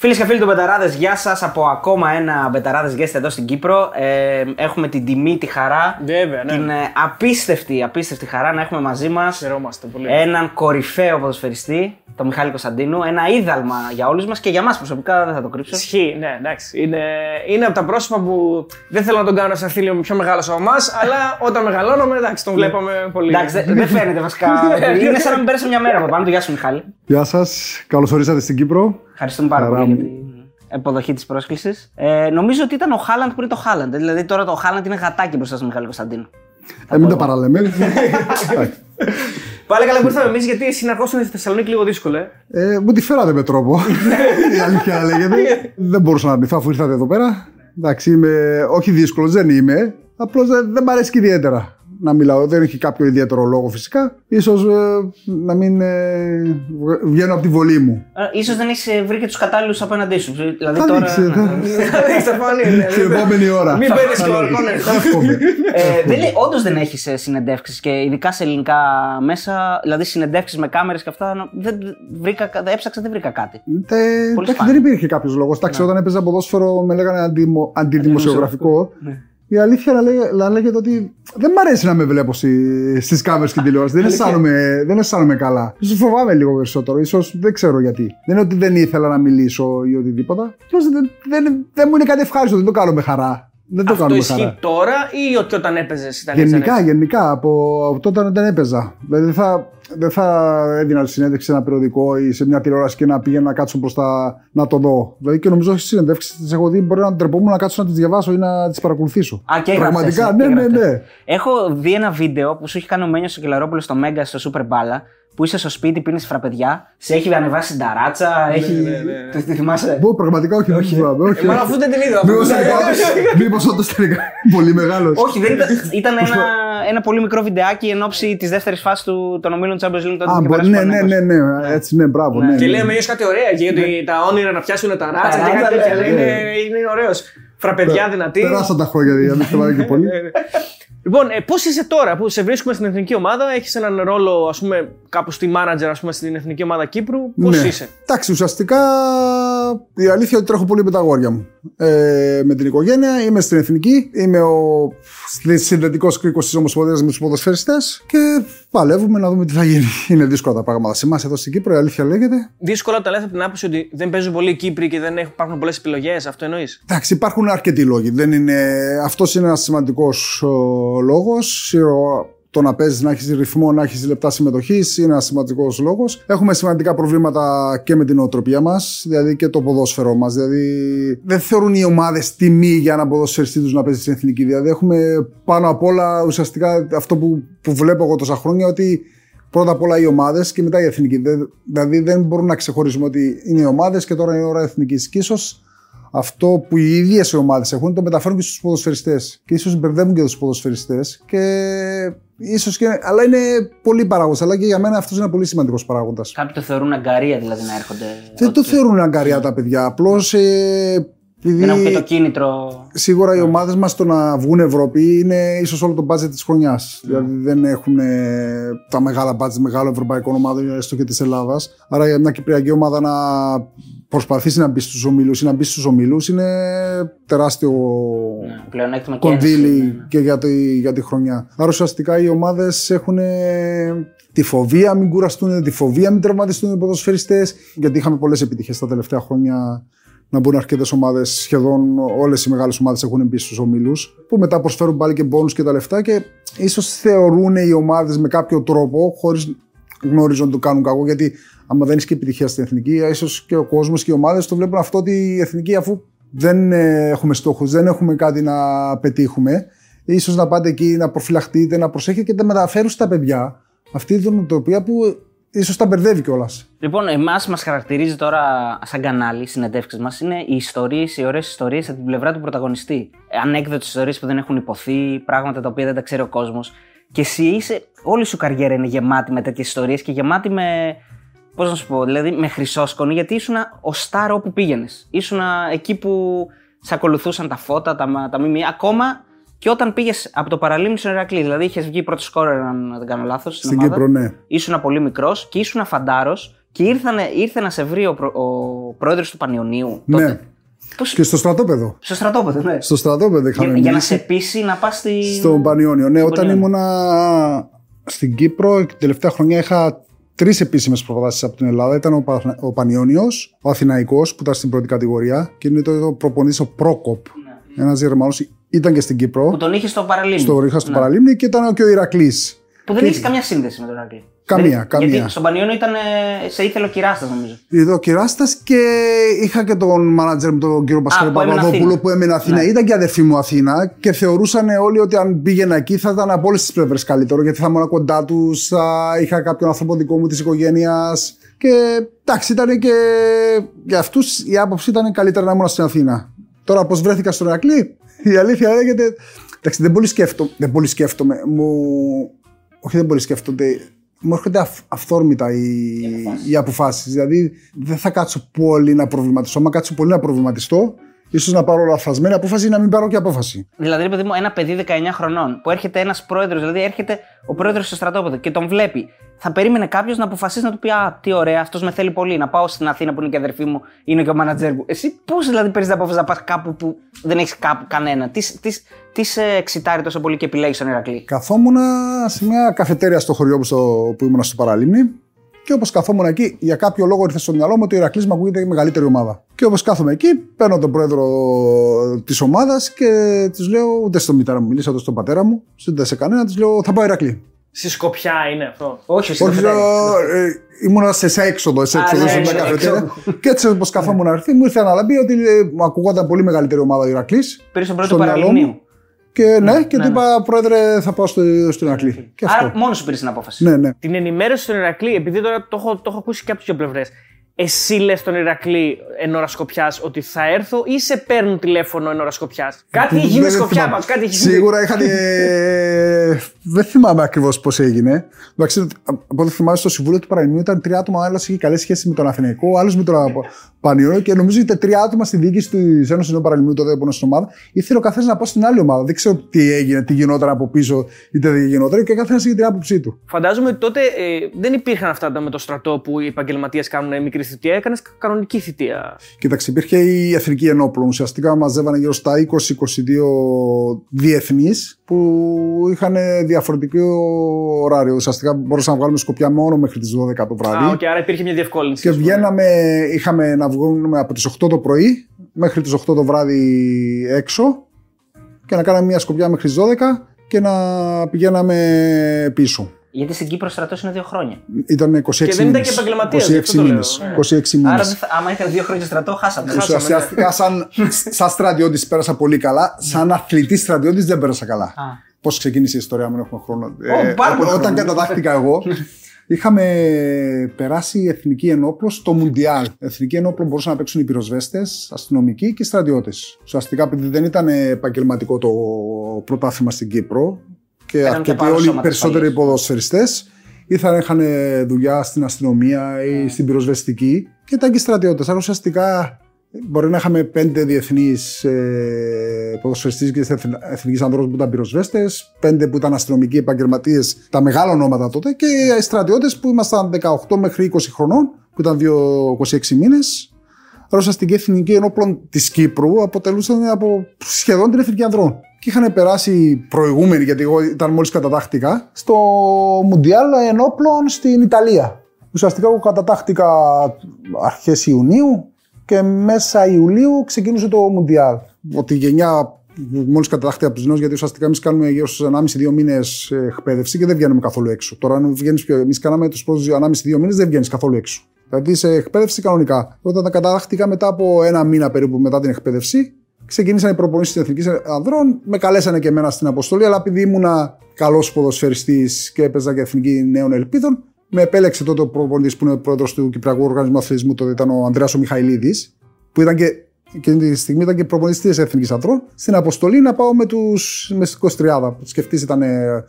Φίλες και φίλοι του Betarades, γεια σας από ακόμα ένα Betarades Guest εδώ στην Κύπρο. Ε, έχουμε την τιμή, τη χαρά, Βέβαια, ναι. την ε, απίστευτη, απίστευτη χαρά να έχουμε μαζί μας Χαιρόμαστε πολύ. έναν κορυφαίο ποδοσφαιριστή, τον Μιχάλη Κωνσταντίνου. Ένα ίνδαλμα για όλους μας και για μας προσωπικά, δεν θα το κρύψω. Ισχύει, ναι, εντάξει. Είναι, είναι από τα πρόσωπα που δεν θέλω να τον κάνω σαν φίλο μου πιο μεγάλο από εμάς, αλλά όταν μεγαλώναμε, εντάξει, τον βλέπαμε πολύ. Εντάξει, δεν δεν φαίνεται βασικά. Είναι σαν να μην πέρασε μια μέρα από πάνω του. Γεια σου, Μιχάλη. Γεια σας, καλώς ορίσατε στην Κύπρο. Ευχαριστούμε πάρα Χαρά πολύ για μου. την αποδοχή της πρόσκλησης. Ε, νομίζω ότι ήταν ο Χάλαντ πριν το Χάλαντ. Δηλαδή τώρα το Χάλαντ είναι γατάκι μπροστά στον Μιχάλη Κωνσταντίνου. Ε, μην τα παραλέμε. Εντάξει. Πάλι καλά που ήρθαμε εμείς, γιατί συνεχώ είναι στη Θεσσαλονίκη λίγο δύσκολο. Ε. ε, μου τη φέρατε με τρόπο. Η αλήθεια λέγεται. δεν μπορούσα να αρνηθώ αφού ήρθατε εδώ πέρα. Εντάξει, είμαι όχι δύσκολος, δεν είμαι. Απλώς δεν, δεν μ' αρέσει και ιδιαίτερα να μιλάω. Δεν έχει κάποιο ιδιαίτερο λόγο φυσικά. Ίσως ε, να μην ε, βγα- βγαίνω από τη βολή μου. Ε, ίσως δεν έχεις βρει και τους κατάλληλους απέναντί σου. Δηλαδή Θα τώρα. δείξει, θα- Δεν στα φανεί, ναι. Την επόμενη ώρα. Μην παίρνεις και ορκών Εύχομαι. ε, δεν, όντως δεν έχεις συνεντεύξεις και ειδικά σε ελληνικά μέσα, δηλαδή συνεντεύξεις με κάμερες και αυτά. νο- Δεν, βρήκα, δεν έψαξα, δεν βρήκα κάτι. Ε, εντάξει, σπάνιο. δεν υπήρχε κάποιος λόγος. Εντάξει, όταν έπαιζα ποδόσφαιρο με λέγανε αντιμο- αντιδημοσιογραφικό. Ναι. Η αλήθεια να, λέγε- να λέγεται ότι δεν μ' αρέσει να με βλέπω στι στις κάμερες και τηλεόραση. δεν, αισθάνομαι, δεν αισθάνομαι καλά. Ίσως φοβάμαι λίγο περισσότερο. Ίσως δεν ξέρω γιατί. Δεν είναι ότι δεν ήθελα να μιλήσω ή οτιδήποτε. Απλώς δεν, δεν, δεν μου είναι κάτι ευχάριστο. Δεν το κάνω με χαρά. Δεν το Αυτό κάνω με χαρά. ισχύει τώρα ή ότι όταν έπαιζες ήταν έτσι, Γενικά, ναι. γενικά, από, από τότε όταν έπαιζα. Δηλαδή δεν θα, δεν θα έδινα συνέντευξη σε ένα περιοδικό ή σε μια τηλεόραση και να πήγαινα να κάτσω μπροστά να το δω. Δηλαδή και νομίζω ότι στις συνέντευξει τις έχω δει μπορεί να τρεπόμουν να κάτσω να τις διαβάσω ή να τις παρακολουθήσω. Α, και Πραγματικά, γραφτές, ε, ναι, και ναι, γραφτές. ναι. Έχω δει ένα βίντεο που σου έχει κάνει ο Μένιος ο Κελαρόπουλο στο Μέγκα στο Super Balla. Που είσαι στο σπίτι, πίνεις φραπεδιά, σε έχει ανεβάσει την ταράτσα, έχει. Το τη θυμάσαι; Μπο, πραγματικά όχι, όχι. θυμάμαι, όχι. Ε, Μάλλον αφού δεν την είδα. Μήπως αφού- όντως- Μήπως όντω τελικά πολύ μεγάλος. Όχι, δεν ήταν, ήταν ένα, ένα πολύ μικρό βιντεάκι εν ώψη της δεύτερης φάσης του, των ομίλων Champions League. τότε Α, που είχε μπο- περάσει ο ναι, ναι, Παναθηναϊκός. ναι, ναι, έτσι, ναι, μπράβο. ναι, Και ναι. λέει με κάτι ωραία εκεί, γιατί τα όνειρα να πιάσουν τα ράτσα και ράτσα, κάτι τέτοια. ναι, λέει, ναι. Είναι, είναι ωραίος. Φραπεδιά δυνατή. Περάσαν τα χρόνια, δηλαδή, δεν θυμάμαι και πολύ. Λοιπόν, ε, πώς είσαι τώρα που σε βρίσκουμε στην εθνική ομάδα, έχεις έναν ρόλο, ας πούμε, κάπου στη manager, ας πούμε, στην εθνική ομάδα Κύπρου. Πώς Ναι. είσαι; Εντάξει, ουσιαστικά η αλήθεια είναι ότι τρέχω πολύ με τα αγόρια μου. Ε, με την οικογένεια, είμαι στην εθνική, είμαι ο συνδετικός κρίκο τη Ομοσπονδίας με τους ποδοσφαιριστές και παλεύουμε να δούμε τι θα γίνει. Είναι δύσκολα τα πράγματα. Σε εμάς εδώ στην Κύπρο, η αλήθεια λέγεται. Δύσκολα τα λες από την άποψη ότι δεν παίζουν πολλοί Κύπροι και δεν έχουν- υπάρχουν πολλές επιλογές. Αυτό εννοείς; Εντάξει, υπάρχουν αρκετοί λόγοι. Δεν είναι... Αυτός είναι ένας σημαντικός λόγος. Το να παίζεις, να έχεις ρυθμό, να έχεις λεπτά συμμετοχής είναι ένας σημαντικός λόγος. Έχουμε σημαντικά προβλήματα και με την νοοτροπία μας, δηλαδή και το ποδόσφαιρο μας. Δηλαδή δεν θεωρούν οι ομάδες τιμή για ένα ποδοσφαιριστή τους να παίζει στην εθνική. Δηλαδή έχουμε πάνω απ' όλα ουσιαστικά αυτό που, που βλέπω εγώ τόσα χρόνια ότι πρώτα απ' όλα οι ομάδες και μετά η εθνική. Δεν- Δηλαδή δεν μπορούμε να ξεχωρίσουμε ότι είναι οι ομάδες και τώρα είναι η ώρα εθνικής. Και ίσω αυτό που οι ίδιες οι ομάδες έχουν το μεταφέρουν και στους ποδοσφαιριστές. Και ίσως μπερδεύουν και τους ποδοσφαιριστές. Και ίσως και. Αλλά είναι πολύ παράγοντας. Αλλά και για μένα αυτός είναι ένα πολύ σημαντικός παράγοντας. Κάποιοι το θεωρούν αγκαρία δηλαδή να έρχονται. Δεν το ότι θεωρούν αγκαριά τα παιδιά. Απλώς. Ε, Δεν έχουν και το επειδή κίνητρο. σίγουρα οι ομάδες μας το να βγουν Ευρώπη είναι ίσως όλο το budget της χρονιάς. Δηλαδή δεν έχουν ε, τα μεγάλα budget μεγάλων ευρωπαϊκών ομάδων, έστω και της Ελλάδας. Άρα για μια κυπριακή ομάδα να προσπαθήσει να μπεις στους ομίλους ή να μπεις στους ομίλους είναι τεράστιο Ναι, πλεονέκτημα και κονδύλι ένωση, ναι, ναι. και για τη, για τη χρονιά. Άρα ουσιαστικά οι ομάδες έχουν τη φοβία μην κουραστούν, τη φοβία μην τραυματιστούν οι ποδοσφαιριστές. Γιατί είχαμε πολλές επιτυχίες τα τελευταία χρόνια να μπουν αρκετές ομάδες, σχεδόν όλες οι μεγάλες ομάδες έχουν μπει στους ομίλους, που μετά προσφέρουν πάλι και μπόνου και τα λεφτά και ίσως θεωρούν οι ομάδες με κάποιο τρόπο, χωρίς γνωρίζουν ότι το κάνουν κακό, γιατί άμα δεν έχεις και επιτυχία στην εθνική, ίσως και ο κόσμος και οι ομάδες το βλέπουν αυτό ότι η εθνική, αφού δεν ε, έχουμε στόχους, δεν έχουμε κάτι να πετύχουμε, ίσως να πάτε εκεί να προφυλαχτείτε, να προσέχετε και να μεταφέρουν στα παιδιά αυτή την νοοτροπία που ίσως τα μπερδεύει κιόλας. Λοιπόν, εμάς μας χαρακτηρίζει τώρα σαν κανάλι, οι συνεντεύξεις μας, είναι οι ιστορίες, οι ωραίες ιστορίες από την πλευρά του πρωταγωνιστή. Ανέκδοτες ιστορίες που δεν έχουν υποθεί, πράγματα τα οποία δεν τα ξέρει ο κόσμος. Και εσύ είσαι, όλη σου καριέρα είναι γεμάτη με τέτοιες ιστορίες και γεμάτη με. Πώς να σου πω, δηλαδή με χρυσόσκονη, γιατί ήσουν ο στάρ όπου πήγαινες. Ήσουν εκεί που σε ακολουθούσαν τα φώτα, τα, τα μήμη. Ακόμα και όταν πήγες από το παραλίμνη στον Ηρακλή. Δηλαδή είχες βγει πρώτος σκόρερ, αν δεν κάνω λάθος. Στην Κύπρο, ναι. Ήσουν πολύ μικρός και ήσουν φαντάρο Και ήρθανε, ήρθε να σε βρει ο, προ, ο πρόεδρος του Πανιωνίου. Ναι. Τότε. Πώς- Και στο στρατόπεδο. Στο στρατόπεδο, ναι. Στο στρατόπεδο είχαμε Για, για να μιλήσει. σε πείσει να πας στη. Στον Πανιόνιο. Ναι, Στον όταν Πανιόνιο. ήμουνα στην Κύπρο, την τελευταία χρονιά είχα τρεις επίσημες προπονήσει από την Ελλάδα. Ήταν ο, Πα- ο Πανιόνιος, ο Αθηναϊκός που ήταν στην πρώτη κατηγορία και είναι το προπονητής ο Πρόκοπ. Ένας Γερμανός ήταν και στην Κύπρο. Ναι. Που τον είχε στο παραλίμνη. Στο Ρίχα στο Ναι. Παραλίμνη και ήταν και ο Ηρακλής. Που δεν έχει καμιά σύνδεση με τον Ηρακλή. Καμία, Δεν- καμία. Γιατί στον Πανιόνιο ήταν. ε, σε ήθελε ο Κυράστας, νομίζω. Εδώ ο Κυράστας και είχα και τον μάνατζερ μου, τον κύριο Πασχαλή που έμενε Παπαδόπουλο Αθήνα. που έμενε Αθήνα. Ναι. Ήταν και αδερφή μου Αθήνα και θεωρούσαν όλοι ότι αν πήγαινα εκεί θα ήταν από όλες τις πλευρές καλύτερο γιατί θα ήμουν κοντά τους, θα είχα κάποιον άνθρωπο δικό μου της οικογένειας. Και εντάξει, ήταν και για αυτούς η άποψη ήταν καλύτερα να ήμουν στην Αθήνα. Τώρα, πώς βρέθηκα στον Ερακλή, η αλήθεια λέγεται. Εντάξει, δεν πολύ σκέφτομαι. Δεν πολύ σκέφτομαι. Μου... Όχι, δεν πολύ σκέφτονται. Μου έρχονται αυ- αυθόρμητα οι, οι αποφάσεις. Δηλαδή, δεν θα κάτσω πολύ να προβληματιστώ. Αν κάτσω πολύ να προβληματιστώ, ίσως να πάρω λαθασμένη απόφαση ή να μην πάρω και απόφαση. Δηλαδή, ρε παιδί μου, ένα παιδί 19 χρονών που έρχεται ένας πρόεδρος, δηλαδή έρχεται ο πρόεδρος στο στρατόπεδο και τον βλέπει. Θα περίμενε κάποιος να αποφασίσει να του πει Α, τι ωραία, αυτός με θέλει πολύ. Να πάω στην Αθήνα που είναι και αδερφή μου, είναι και ο μάνατζερ μου. Εσύ πώς δηλαδή παίρνεις την απόφαση να πας κάπου που δεν έχεις κάπου κανένα. Τι, τι, τι σε εξητάρει τόσο πολύ και επιλέγεις τον Ηρακλή; Καθόμουν σε μια καφετέρια στο χωριό μου στο, που ήμουν στο Παραλίμνη και όπως καθόμουν εκεί, για κάποιο λόγο ήρθε στο μυαλό μου ότι ο Ηρακλής μου ακούγεται η μεγαλύτερη ομάδα. Και όπως κάθομαι εκεί, παίρνω τον πρόεδρο της ομάδας και της λέω, ούτε στον μητέρα μου μιλήσα, ούτε στον πατέρα μου, ούτε σε κανένα, της λέω, θα πάω Ηρακλή. Στη Σκοπιά είναι αυτό; Όχι, εσύ το Όχι, φετέρι. λέω, ε, ήμουνα σε, σε έξοδο, σε Α, έξοδο ναι, σε μια έξοδο, καφετέρια. έξοδο. Και έτσι όπως καθόμουν να έρθει, μου ήρθε αναλαμπή ότι ε, μου ακούγονταν πολύ μεγαλύτερη ομάδα ο Ηρακλής. Πήρε τον πρώτο στο μυαλό Παραλιμνίου. μου. Και ναι, και ναι, του ναι. είπα, Πρόεδρε, θα πάω στο, στον Ηρακλή. Και Άρα αυτό. μόνος σου πήρες την απόφαση. Ναι, ναι. Την ενημέρωση στον Ηρακλή, επειδή τώρα το έχω, το έχω ακούσει και από τις δύο πλευρές. Εσύ λες στον Ηρακλή εν ώρα σκοπιάς ότι θα έρθω ή σε παίρνουν τηλέφωνο εν ώρα σκοπιάς; Κάτι έχει γίνει Δεν σκοπιά θυμάμαι. μας, κάτι έχει γίνει. Σίγουρα είχαν. ε, δεν θυμάμαι ακριβώς πώς έγινε. Εντάξει, από ό,τι θυμάμαι στο Συμβούλιο του Παραλιμνίου ήταν τρία άτομα. Άλλος είχε καλές σχέσεις με τον Αθηναϊκό, άλλος με τον Πανιόνιο και νομίζω ότι τρία άτομα στη διοίκηση της Ένωσης Νέου Παραλιμνίου τότε που ήμουν στην ομάδα. Ήθελε ο καθένας να πάει στην άλλη ομάδα. Δεν ξέρω τι έγινε, τι γινόταν από πίσω, είτε δεν γινόταν και ο καθένας είχε την άποψή του. Φαντάζομαι ότι τότε ε, δεν υπήρχαν αυτά τα με το στρατό που οι επαγγελματίες κάνουν μικρή θητεία. Έκανες κανονική θητεία. Κοίταξε, υπήρχε η Εθνική Ενόπλων. Ουσιαστικά μαζεύανε γύρω στα 20-22 διεθνείς που είχαν διαφορετικό ωράριο. Ουσιαστικά μπορούσαμε να βγάλουμε σκοπιά μόνο μέχρι τις 12 το βράδυ. Α, οκ, άρα υπήρχε μια διευκόλυνση. Και ας πούμε. βγαίναμε, είχαμε να βγούμε από τις 8 το πρωί μέχρι τις 8 το βράδυ έξω και να κάναμε μια σκοπιά μέχρι τις 12 και να πηγαίναμε πίσω. Γιατί στην Κύπρο στρατός είναι δύο χρόνια. Ήταν 26 Και δεν ήταν και μήνες. επαγγελματίας, 26 γι' αυτό το λέω. μήνες. Ναι. 26 Άρα, μήνες. δεν θα- άμα ήταν δύο χρόνια στρατό, χάσαμε. Χάσαμε. Ουσιαστικά σαν, σαν στρατιώτης πέρασα πολύ καλά, σαν αθλητής στρατιώτης δεν πέρασα καλά. Α. Πώς ξεκίνησε η ιστορία μου, δεν έχουμε χρόνο. Ω, πάρα πολύ όταν χρόνο. κατατάχθηκα εγώ, είχαμε περάσει η Εθνική Ενόπλος στο Μουντιάλ. Εθνική Ενόπλο μπορούσαν να παίξουν οι πυροσβέστες, αστυνομικοί και στρατιώτες. Ουσιαστικά, επειδή δεν ήταν επαγγελματικό το πρωτάθλημα στην Κύπρο και Παίρνουν και αρκετοί πάνω όλοι οι σώματα περισσότεροι ασφαλείας. ποδοσφαιριστές ήθελαν είχαν δουλειά στην αστυνομία ή στην πυροσβεστική και ήταν και στρατιώτες. Άρα ουσιαστικά Μπορεί να είχαμε πέντε διεθνείς ε, ποδοσφαιριστές και εθνική ανδρών που ήταν πυροσβέστες, πέντε που ήταν αστυνομικοί επαγγελματίες, τα μεγάλα ονόματα τότε, και στρατιώτες που ήμασταν 18 μέχρι 20 χρονών, που ήταν 2, 26 μήνες. Άρα ουσιαστική εθνική ενόπλων της Κύπρου αποτελούσαν από σχεδόν την εθνική ανδρών. Και είχαν περάσει προηγούμενοι, γιατί εγώ ήταν μόλις κατατάχτηκα, στο Μουντιάλ ενόπλων στην Ιταλία. Ουσιαστικά εγώ κατατάχτηκα αρχές Ιουνίου και μέσα Ιουλίου ξεκίνησε το Μουντιάλ. Ότι η γενιά μόλις κατατάχθηκε από τους νέους, γιατί ουσιαστικά εμείς κάνουμε γύρω στους 1,5-2 μήνες εκπαίδευση και δεν βγαίνουμε καθόλου έξω. Τώρα, αν βγαίνεις πιο. Εμείς κάναμε τους πρώτους 1,5-2 μήνες, δεν βγαίνεις καθόλου έξω. Δηλαδή σε εκπαίδευση κανονικά. Όταν τα κατατάχτηκα μετά από ένα μήνα περίπου μετά την εκπαίδευση, ξεκίνησαν οι προπονήσεις της Εθνικής Ανδρών. Με καλέσανε και εμένα στην αποστολή, αλλά επειδή ήμουνα καλός ποδοσφαιριστής και έπαιζα και Εθνική Νέων Ελπίδων, με επέλεξε τότε ο προπονητής που είναι πρόεδρος του Κυπριακού Οργανισμού Αθλητισμού, τότε ήταν ο Ανδρέας ο Μιχαηλίδης, που ήταν και εκείνη τη στιγμή ήταν και προπονητής της Εθνικής Ανδρών, στην αποστολή να πάω με τους με στην 23. Σκεφτείς ήταν ε,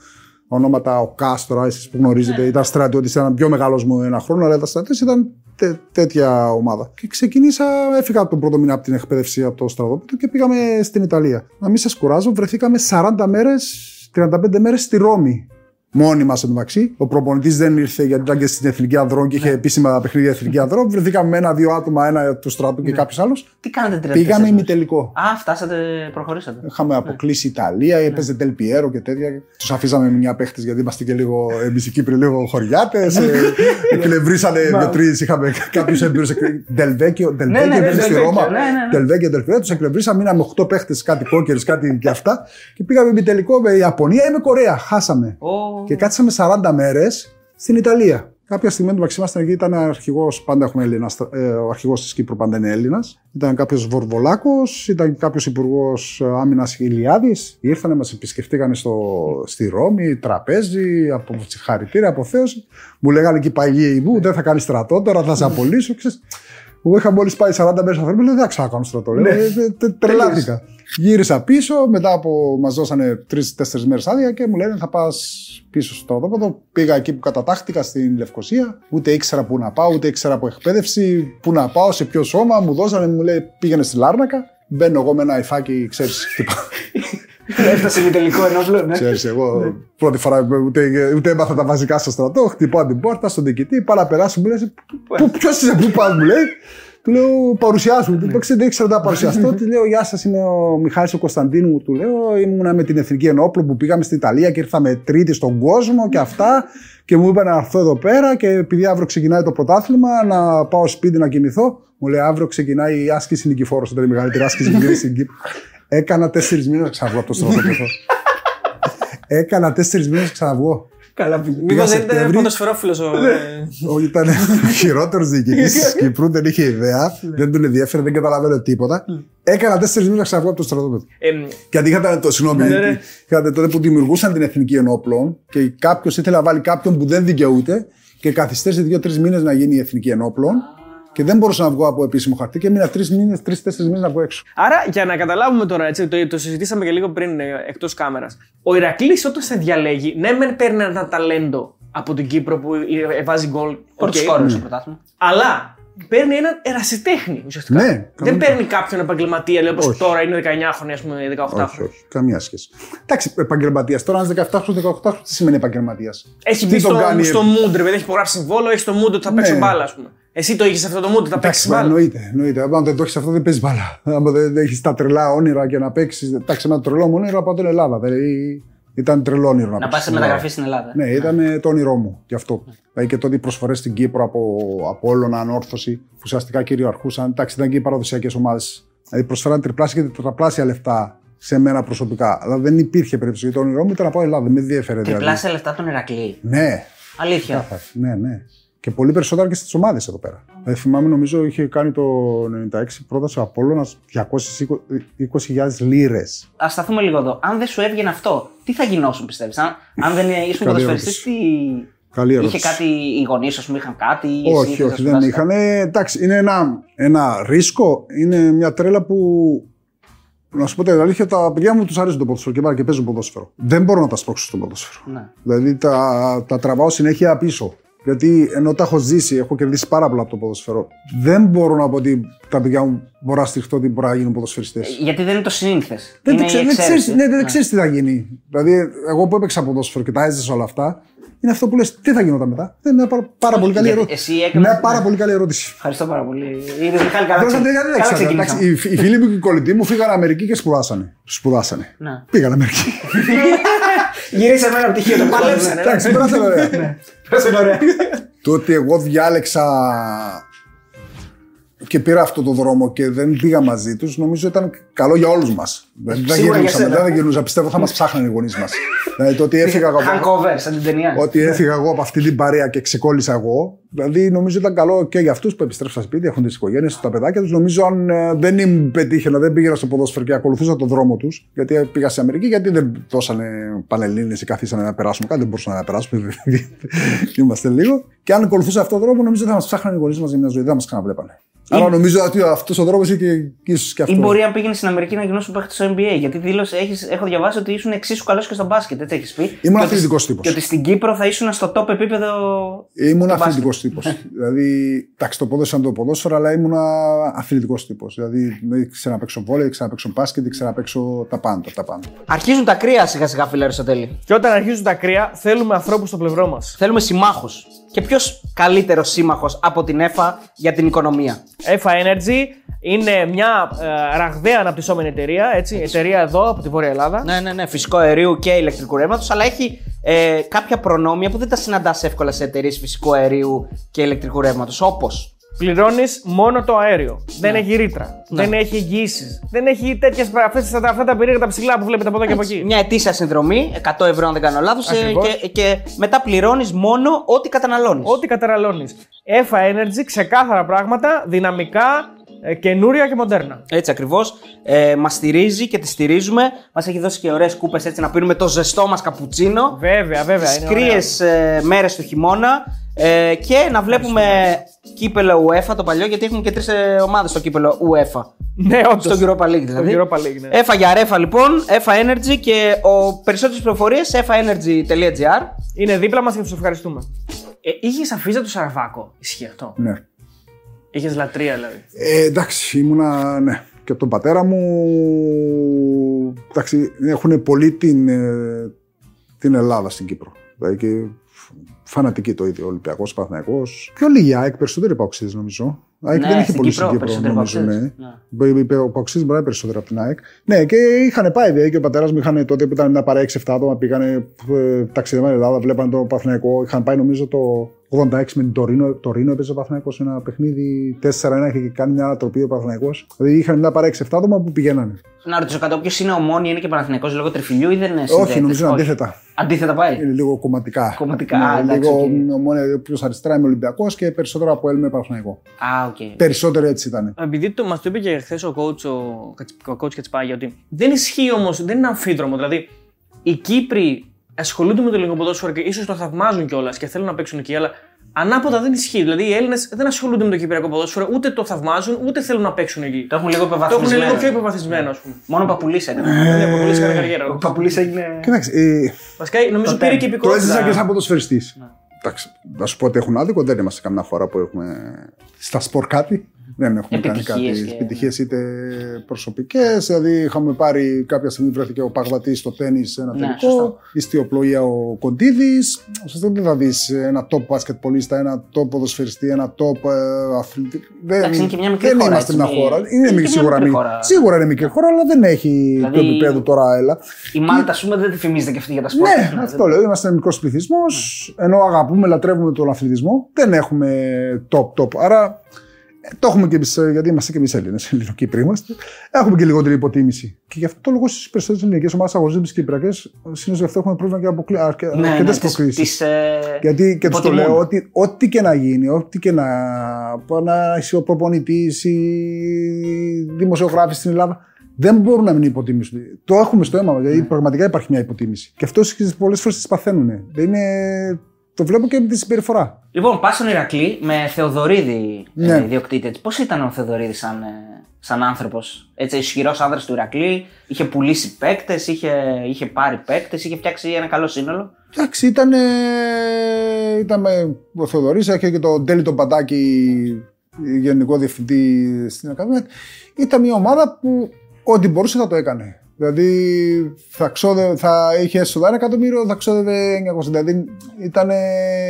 ονόματα ο Κάστορα, εσείς που γνωρίζετε, ήταν στρατιώτης, ήταν πιο μεγάλος μου ένα χρόνο, αλλά ήταν στρατιώτη, ήταν τέ, τέτοια ομάδα. Και ξεκίνησα, έφυγα από τον πρώτο μήνα από την εκπαίδευση από το στρατόπεδο και πήγαμε στην Ιταλία. Να μην σας κουράζω, βρεθήκαμε 40 μέρες, 35 μέρες στη Ρώμη. Μόνοι μα εντωμεταξύ. Ο προπονητής δεν ήρθε γιατί ήταν και στην Εθνική Ανδρών και είχε επίσημα παιχνίδια Εθνική Ανδρών. Βρεθήκαμε με ένα-δύο άτομα, ένα του στρατού και κάποιος άλλος. Τι κάνετε τρία Πήγαμε ημιτελικό. Α, φτάσατε, προχωρήσατε. Είχαμε αποκλείσει Ιταλία, έπαιζε Del Piero και τέτοια. Τους αφήσαμε μια παίχτε γιατί είμαστε και λίγο εμείς οι Κύπροι, λίγο χωριάτες. Εκνευρίσανε δύο-τρει. Είχαμε κάποιους εμπειρού. Δελβέκιο, ναι, ναι, Δελβέκιο ναι, στη Δελβέκιο, Ρώμα. ναι, ναι, ναι. Δελβέκιο, Δελφιέ. Τους εκνευρίσαμε. Μείναμε 8 παίχτες, κάτι κόκκερε, κάτι και αυτά. Και πήγαμε ημιτελικό με Ιαπωνία ή με Κορέα. Χάσαμε. Ω, Και κάτσαμε 40 μέρες στην Ιταλία. Κάποια στιγμή του ήμασταν εκεί, ήταν αρχηγός, πάντα έχουμε Έλληνας, ε, ο αρχηγός της Κύπρου πάντα είναι Έλληνας. Ήταν κάποιος Βορβολάκος, ήταν κάποιος υπουργός άμυνας Ηλιάδη. Ήρθανε, μας επισκεφτήκανε στο, στη Ρώμη, τραπέζι, από συγχαρητήρια, αποθέωση. Μου λέγανε εκεί παγίοι μου, δεν θα κάνεις στρατό, τώρα θα σε απολύσω. Ξέρεις, εγώ είχα μόλις πάει 40 μέρες στο μου, λέω δεν θα ξανακάνω στρατό. Λέω, «Ε, τε- τε- Τρελάθηκα. Γύρισα πίσω, μετά από μας δώσανε τρει-τέσσερι μέρες άδεια και μου λένε θα πας πίσω στο στρατόπεδο. Πήγα εκεί που κατατάχτηκα στην Λευκοσία. Ούτε ήξερα πού να πάω, ούτε ήξερα από εκπαίδευση, πού να πάω, σε ποιο σώμα. Μου δώσανε, μου λέει πήγαινε στη Λάρνακα. Μπαίνω εγώ με ένα υφάκι, ξέρεις, Έφτασε ημιτελικό ενόπλο, ναι. Ξέρεις, εγώ πρώτη φορά ούτε, ούτε έμαθα τα βασικά στο στρατό. Χτυπάω την πόρτα στον διοικητή, πάω να περάσω. Μου λέει, Ποιος είσαι, πού πας, μου λέει. Του λέω, παρουσιάσου. Του λέω, δεν ήξερα να παρουσιαστώ. Του λέω, Γεια σας, είμαι ο Μιχάλης ο Κωνσταντίνου. Του λέω, ήμουνα με την Εθνική Ενόπλου που πήγαμε στην Ιταλία και ήρθαμε τρίτη στον κόσμο και αυτά. Και μου είπε να έρθω εδώ πέρα και επειδή αύριο ξεκινάει το πρωτάθλημα, να πάω σπίτι να κοιμηθώ. Μου λέει, αύριο ξεκινάει η άσκηση νικηφόρο, ήταν η μεγαλύτερη άσκηση που γίνεται στην Κύπρο. Έκανα τέσσερις μήνες να ξαναβγώ από το στρατόπεδο. Έκανα τέσσερις μήνες να ξαναβγώ. Καλά πήγε. Μήπω δεν ήταν Σεπτέμβρη. ποδοσφαιρόφιλος ο. ε, Όχι, ήταν ο χειρότερος διοικητής τη Κύπρου, δεν είχε ιδέα, δεν τον ενδιαφέρει, δεν καταλαβαίνω τίποτα. Έκανα τέσσερις μήνες να ξαναβγώ από το στρατόπεδο. εμ, Γιατί είχατε το, συγγνώμη, Ναι, ναι. είχατε τότε που δημιουργούσαν την Εθνική Ενόπλων και κάποιος ήθελε να βάλει κάποιον που δεν δικαιούται και καθυστέρησε δύο-τρεις μήνες να γίνει η Εθνική Ενόπλων και δεν μπορούσα να βγω από επίσημο χαρτί και έμεινα τρεις μήνες, τρει-τέσσερι μήνες να βγω έξω. Άρα, για να καταλάβουμε τώρα, έτσι, το, το συζητήσαμε και λίγο πριν εκτός κάμερας. Ο Ηρακλής όταν σε διαλέγει, ναι, μεν παίρνει ένα ταλέντο από την Κύπρο που ε, βάζει γκολ. Πρώτο οκ, σκόρερ στο πρωτάθλημα. Αλλά παίρνει έναν ερασιτέχνη ουσιαστικά. Ναι, Δεν κανονικά. παίρνει κάποιον επαγγελματία, λέει, όπως Όχι. τώρα είναι 19χρονοι, ας πούμε, 18χρονοι. Όχι, όχι, καμία σχέση. Εντάξει, επαγγελματίας. Τώρα, ένα 17χρονο, 18χρονο, τι σημαίνει επαγγελματίας; Έχει μπει στο, στο mood, ρε παιδί, έχει υπογράψει συμβόλο, έχει το mood ότι θα παίξω Ναι. μπάλα, ας πούμε. Εσύ το είχες αυτό το mood ότι θα παίξεις Εντάξει, μπάλα; εννοείται, εννοείται. Αν δεν το έχεις αυτό, δεν παίζεις μπάλα. Αν δεν έχεις τα τρελά όνειρα και να παίξεις. Εντάξει, ένα τρελό μου όνειρο από την Ελλάδα. Δηλαδή, ήταν τρελό όνειρο να, Να πας παίξεις σε στην μεταγραφή Ελλάδα. στην Ελλάδα. Ναι, ήταν ε, το όνειρό μου γι' αυτό. Δηλαδή και τότε οι προσφορέ στην Κύπρο από, από όλων ανόρθωση που ουσιαστικά κυριαρχούσαν. Εντάξει, ήταν και οι παραδοσιακές ομάδες. Δηλαδή προσφέραν τριπλάσια και τετραπλάσια λεφτά σε μένα προσωπικά. Αλλά δεν υπήρχε περίπτωση. Γιατί το όνειρό μου ήταν να πάω Ελλάδα. Δεν με ενδιαφέρε δηλαδή. Τριπλάσια λεφτά τον Ηρακλή. Ναι, Αλήθεια. Κάθαρα. Ναι, ναι. Και πολύ περισσότερα και στις ομάδες εδώ πέρα. Δηλαδή, θυμάμαι, νομίζω είχε κάνει το 96 πρόταση ο Απόλλωνας 220.000 λίρες. Α σταθούμε λίγο εδώ. Αν δεν σου έβγαινε αυτό, τι θα γινόσουν, πιστεύεις. Αν, αν δεν ήσουν Καλή ποδοσφαιριστής, τι. Καλή ερώτηση. Είχε κάτι οι γονείς, α πούμε, είχαν κάτι. ή εσύ Όχι, ήθελες όχι, να δεν σπουδάσεις είχαν. Εντάξει, είναι ένα, ένα ρίσκο. Είναι μια τρέλα που. Να σου πω την αλήθεια, τα παιδιά μου τους αρέσει το ποδόσφαιρο και πάνε και παίζουν ποδόσφαιρο. Δεν μπορώ να τα σπρώξω στο ποδόσφαιρο. κάτι. Ναι. Δηλαδή τα, τα τραβάω συνέχεια πίσω. Γιατί ενώ τα έχω ζήσει, έχω κερδίσει πάρα πολλά από το ποδόσφαιρο. Δεν μπορώ να πω ότι τα παιδιά μου μπορώ να στηριχτώ ότι μπορεί να γίνουν ποδοσφαιριστέ. Γιατί δεν είναι το συνήθε. Δεν, είναι το ξέρει, η δεν, ξέρεις, εξαίρεση. ναι, δεν ξέρεις τι θα γίνει. Δηλαδή, εγώ που έπαιξα ποδόσφαιρο και τα έζησα όλα αυτά, είναι αυτό που λες, τι θα γινόταν μετά. Δεν είναι μια πάρα, πάρα πολύ καλή γιατί ερώτηση. εσύ έκανες- Μια πάρα πολύ καλή ερώτηση. Ευχαριστώ πάρα πολύ. Είδες Μιχάλη, καλά, Δεν ξε... δεν- δεν καλά ήξερα. ξεκινήσαμε. Εντάξει, Οι οι φίλοι μου και οι κολλητοί μου φύγανε Αμερική και σπουδάσανε. Σπουδάσανε. Ναι. Πήγαν Αμερική. Γυρίσε με ένα πτυχίο, το παλέψανε. Εντάξει, πέρασαν ωραία. Πέρασαν ωραία. Το ότι εγώ διάλεξα και πήρα αυτό το δρόμο και δεν πήγα μαζί τους, νομίζω ήταν καλό για όλους μας. Δεν θα Σίγουρα για γυρνούσαμε, σένα. δεν θα γυρνούσα. Πιστεύω θα μας ψάχνανε οι γονείς μας. δηλαδή το ότι έφυγα εγώ. Hangover, σαν την ταινία. Ότι έφυγα εγώ από αυτή την παρέα και ξεκόλλησα εγώ. Δηλαδή, νομίζω ήταν καλό και για αυτούς που επιστρέφουν στα σπίτια, έχουν τις οικογένειες του, τα παιδάκια τους. Νομίζω αν ε, δεν ήμουν πετύχαινα, δεν πήγαινα στο ποδόσφαιρο και ακολουθούσα τον δρόμο τους, γιατί πήγα στην Αμερική, γιατί δεν δώσανε πανελλήνες ή καθίσανε να περάσουμε κάτι, δεν μπορούσαν να περάσουμε. Είμαστε λίγο. Και αν ακολουθούσα αυτόν τον δρόμο, νομίζω θα μας ψάχνανε οι γονείς μας για μια ζωή, δεν θα μας ξαναβλέπανε. Άρα νομίζω ότι αυτός ο δρόμος είναι και ίσως και αυτό. Ή μπορεί αν πήγαινε στην Αμερική να γινώσουν παίχτη στο NBA. Γιατί δήλωσε, έχεις, έχω διαβάσει ότι ήσουν εξίσου καλός και στο μπάσκετ. Έτσι έχεις πει. Ήμουν Και ότι- αθλητικό τύπος. Και ότι στην Κύπρο θα ήσουν στο top επίπεδο. Ήμουν του μπάσκετ. αθλητικός τύπος. δηλαδή, εντάξει, το ποδόσφαιρο ήταν το ποδόσφαιρο, αλλά ήμουν αθλητικός τύπος. Δηλαδή, ήξερα να παίξω βόλεϊ, ήξερα να παίξω μπάσκετ, ήξερα να παίξω τα πάντα. Τα πάντα. Αρχίζουν τα κρύα σιγά σιγά, φίλε Αριστοτέλη. Και όταν αρχίζουν τα κρύα, θέλουμε ανθρώπους στο πλευρό μας. Θέλουμε συμμάχους. Και ποιος καλύτερος σύμμαχος από την ΕΦΑ για την οικονομία; EFA Energy είναι μια ε, ραγδαία αναπτυσσόμενη εταιρεία, έτσι, εταιρεία εδώ από τη Βόρεια Ελλάδα. Ναι, ναι, ναι. Φυσικό αερίου και ηλεκτρικού ρεύματος, αλλά έχει ε, κάποια προνόμια που δεν τα συναντάς εύκολα σε εταιρείες φυσικού αερίου και ηλεκτρικού ρεύματος. Όπως. Πληρώνεις μόνο το αέριο. Δεν Ναι. έχει ρήτρα. Δεν έχει εγγυήσει. Δεν έχει τέτοιες αυτές, αυτά, αυτά τα περίεργα τα ψηλά που βλέπετε από εδώ και από εκεί. Μια ετήσια συνδρομή, 100 ευρώ αν δεν κάνω λάθος, Ακριβώς. και, και μετά πληρώνεις μόνο ό,τι καταναλώνεις. Ό,τι καταναλώνεις. EFA Energy, ξεκάθαρα πράγματα, δυναμικά, ε, καινούρια και μοντέρνα. Έτσι ακριβώς. Ε, μας στηρίζει και τη στηρίζουμε. Μας έχει δώσει και ωραίες κούπες έτσι να πίνουμε το ζεστό μας καπουτσίνο. Βέβαια, βέβαια. Τις είναι ωραία. κρύε ε, μέρες του χειμώνα. Ε, και να βλέπουμε κύπελο UEFA το παλιό, γιατί έχουμε και τρεις ε, ομάδες στο κύπελο UEFA. Ναι, όντως. Στο Europa League δηλαδή. Europa League, ναι. ΕΦΑ για ρέφα λοιπόν, ΕΦΑ Energy και ο περισσότερες πληροφορίες efaenergy.gr. Είναι δίπλα μας και τους ευχαριστούμε. Ε, Είχες αφήσει το Σαραβάκο. Ισχύει αυτό; Ναι. Είχες λατρεία δηλαδή. Ε, εντάξει, ήμουνα. Ναι. Και από τον πατέρα μου. Εντάξει, έχουν πολύ την, ε, την Ελλάδα στην Κύπρο. Δηλαδή και φανατική το ίδιο. Ολυμπιακός, Παναθυναϊκό. Πιο λίγοι ΑΕΚ, περισσότεροι Παοξίδε νομίζω. ΑΕΚ Ναι, δεν είχε στην πολύ Κύπρο, στην Κύπρο περισσότεροι νομίζω. Ναι. Παοξίδες. Ναι. Μπορεί- είπε, Ο Παοξίδε μπορεί να είναι περισσότερο από την ΑΕΚ. Ναι, και είχαν πάει δηλαδή, και ο πατέρας μου είχαν τότε που ήταν μια παρέα 6-7 άτομα. Πήγανε ε, ταξιδεύανε Ελλάδα, βλέπανε το Παναθηναϊκό. Είχαν πάει νομίζω το 86 με την Τορίνο. Τορίνο έπαιζε ο Παναθηναϊκός ένα παιχνίδι 4-1. Είχε κάνει μια ανατροπή ο Παναθηναϊκός. Δηλαδή είχαν μια παρέα 6-7 άτομα που πηγαίνανε. Να ρωτήσω κάτι, όποιος είναι Ομόνοια, είναι και Παναθηναϊκός λόγω τριφυλλιού ή δεν είναι Όχι, συνδέεται; νομίζω είναι Όχι. αντίθετα. Αντίθετα πάει. Είναι λίγο κομματικά. Κομματικά, α, Ναι, εντάξει, λίγο οκ. μόνο πιο αριστερά είναι Ολυμπιακός και περισσότερο ΑΠΟΕΛ είναι με Παναθηναϊκό. Α, οκ. Περισσότερο έτσι ήταν. Επειδή το, μας το είπε και χθες ο coach, ο, Κατσ- ο coach Κετσπάγια ότι δεν ισχύει όμως, δεν είναι αμφίδρομο. Δηλαδή, οι Κύπροι ασχολούνται με το ελληνικό ποδόσφαιρο και ίσως το θαυμάζουν κιόλας και θέλουν να παίξουν εκεί, αλλά ανάποδα δεν ισχύει. Δηλαδή, οι Έλληνες δεν ασχολούνται με το κυπριακό ποδόσφαιρο, ούτε το θαυμάζουν, ούτε θέλουν να παίξουν εκεί. Το έχουν λίγο Το έχουν υποβαθμισμένο. λίγο πιο υποβαθμισμένο, ας πούμε. Μόνο ο Παπουλής έκανε. Ναι, από πολύ καλή καριέρα. Ο Παπουλής έγινε. Κοιτάξτε, ε, Βασικά, νομίζω Το πήρε τέμ. και Το υπηκότητα. έζησα και σαν ποδοσφαιριστής. Ναι. Εντάξει, να σου πω ότι έχουν άδικο, δεν είμαστε καμιά φορά που έχουμε στα σπορ κάτι. Δεν έχουμε κάνει Επιτυχίες κάτι. και- Επιτυχίες είτε προσωπικές. Δηλαδή, είχαμε πάρει κάποια στιγμή βρέθηκε ο Παγβατή στο τέννη σε ένα Ναι, τελικό. σωστό. Η στιοπλοεία ο Κοντίδης. Ωστόσο, δεν θα δεις ένα top μπασκετπολίστα, ένα top ποδοσφαιριστή, ένα top ε, αθλητή. Δεν, Εντάξει, είναι και μια μικρή δεν χώρα, είμαστε έτσι, μια μη- χώρα. είναι Είναι και μικρή, μια σίγουρα, μικρή μη- χώρα. σίγουρα είναι μικρή χώρα, αλλά δεν έχει Δηλαδή- το επίπεδο τώρα, έλα. Η Μάλτα, ας πούμε, δεν τη φημίζεται και αυτή για τα σπορ. Ναι, αυτό λέω. Είμαστε μικρός πληθυσμός. Ενώ αγαπούμε, λατρεύουμε τον αθλητισμό, δεν έχουμε top-top. Άρα ε, το έχουμε και εμείς, γιατί είμαστε και εμείς Έλληνες, Ελληνοκύπροι είμαστε. Έχουμε και λιγότερη υποτίμηση. Και γι' αυτό το λόγο στις περισσότερες ελληνικές ομάδες αγωνίζονται τις Κυπριακέ. Συνήθως γι' αυτό έχουμε πρόβλημα και αποκλει... αρκε... Ναι, αρκετές ναι, τις- προκλήσει. τις, ε, Γιατί και τους το υποτιμούν. λέω ότι ό,τι και να γίνει, ό,τι και να. να είσαι ο προπονητής, οι δημοσιογράφοι στην Ελλάδα, δεν μπορούν να μην υποτιμήσουν. Το έχουμε στο αίμα μας. Δηλαδή, πραγματικά υπάρχει μια υποτίμηση. Και αυτό πολλές φορές τις παθαίνουν. Δεν είναι... Το βλέπω και με τη συμπεριφορά. Λοιπόν, πας στον Ηρακλή με Θεοδωρίδη Ναι. ε, ιδιοκτήτης. Πώς ήταν ο Θεοδωρίδης σαν, ε, σαν άνθρωπος, έτσι ισχυρός άνδρα του Ηρακλή, είχε πουλήσει παίκτες, είχε, είχε πάρει παίκτες, είχε φτιάξει ένα καλό σύνολο; Εντάξει, ήταν. Ήταν με ο Θεοδωρής, είχε και τον Τέλη τον Παντάκη, γενικό διευθυντή στην Ακαδημία. Ήταν μια ομάδα που ό,τι μπορούσε θα το έκανε. Δηλαδή θα, ξόδε, θα είχε έσοδα ένα εκατομμύριο, θα ξόδευε 900. Δηλαδή ήταν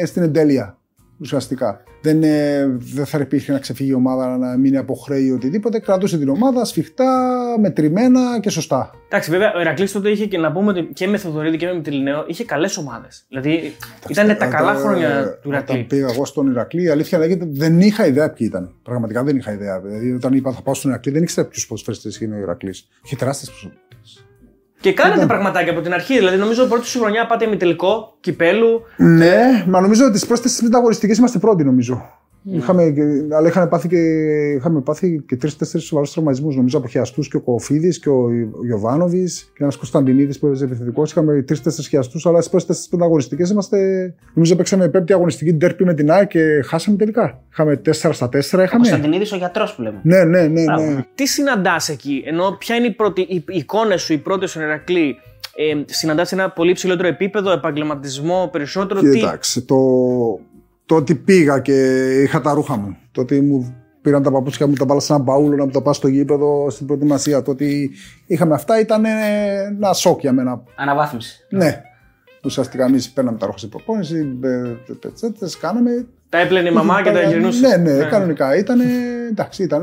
στην εντέλεια ουσιαστικά. Δεν, ε, δεν θα υπήρχε να ξεφύγει η ομάδα να μείνει από χρέη ή οτιδήποτε. Κρατούσε την ομάδα σφιχτά, μετρημένα και σωστά. Εντάξει, βέβαια, ο Ηρακλή τότε είχε και να πούμε ότι και με Θεοδωρίδη και με Μητυλινέο είχε καλές ομάδες. Δηλαδή ήταν τα Όταν- καλά χρόνια του Όταν Ηρακλή. πήγα εγώ στον Ηρακλή, η αλήθεια λέγεται δεν είχα ιδέα ποιοι ήταν. Πραγματικά δεν είχα ιδέα. Δηλαδή, όταν είπα θα πάω στον Ηρακλή, δεν ήξερα ποιους ποδοσφαιριστές είναι ο Ηρακλή. Είχε τεράστιες προσωπικότητε. Και κάνατε πραγματάκια από την αρχή. Δηλαδή, νομίζω πρώτη σου χρονιά πάτε με τελικό κυπέλου. Ναι, μα νομίζω ότι τις πρώτε μεταγωνιστικέ είμαστε πρώτοι, νομίζω. Είχαμε, και- αλλά είχαμε πάθει και, είχαμε πάθει και τρει-τέσσερι σοβαρούς τραυματισμούς. Νομίζω από χιαστούς και ο Κοφίδης και ο Γιωβάνοβη και ένας Κωνσταντινίδης που έπαιζε επιθετικός. Είχαμε τρει-τέσσερι χιαστούς, αλλά στις πρώτες τέσσερις πενταγωνιστικές είμαστε. Νομίζω παίξαμε πέμπτη αγωνιστική ντέρπι με την ΑΕΚ και χάσαμε τελικά. Είχαμε 4 στα 4. Ο Είχαμε. Κωνσταντινίδης ο γιατρός που λέμε. Ναι, ναι, ναι. Μπράβο. ναι. Τι συναντάς εκεί, ενώ ποια είναι η πρώτη, οι, οι εικόνες σου, οι πρώτε στον Ερακλή. Ε, συναντάς ένα πολύ ψηλότερο επίπεδο, επαγγελματισμό περισσότερο. Τι, Κοίταξε, το, το ότι πήγα και είχα τα ρούχα μου, το ότι μου πήραν τα παπούτσια μου, τα βάλα σε ένα μπαούλο να μου τα πάω στο γήπεδο στην προετοιμασία, το ότι είχαμε αυτά ήταν ένα σοκ για μένα. Αναβάθμιση. Ναι. Ουσιαστικά εμείς παίρναμε τα ρούχα στην προπόνηση, πετσέτε, κάναμε. Τα έπλαινε η μαμά και τα γυρνούσε. Ναι, ναι, κανονικά. Ήταν. Εντάξει, ήταν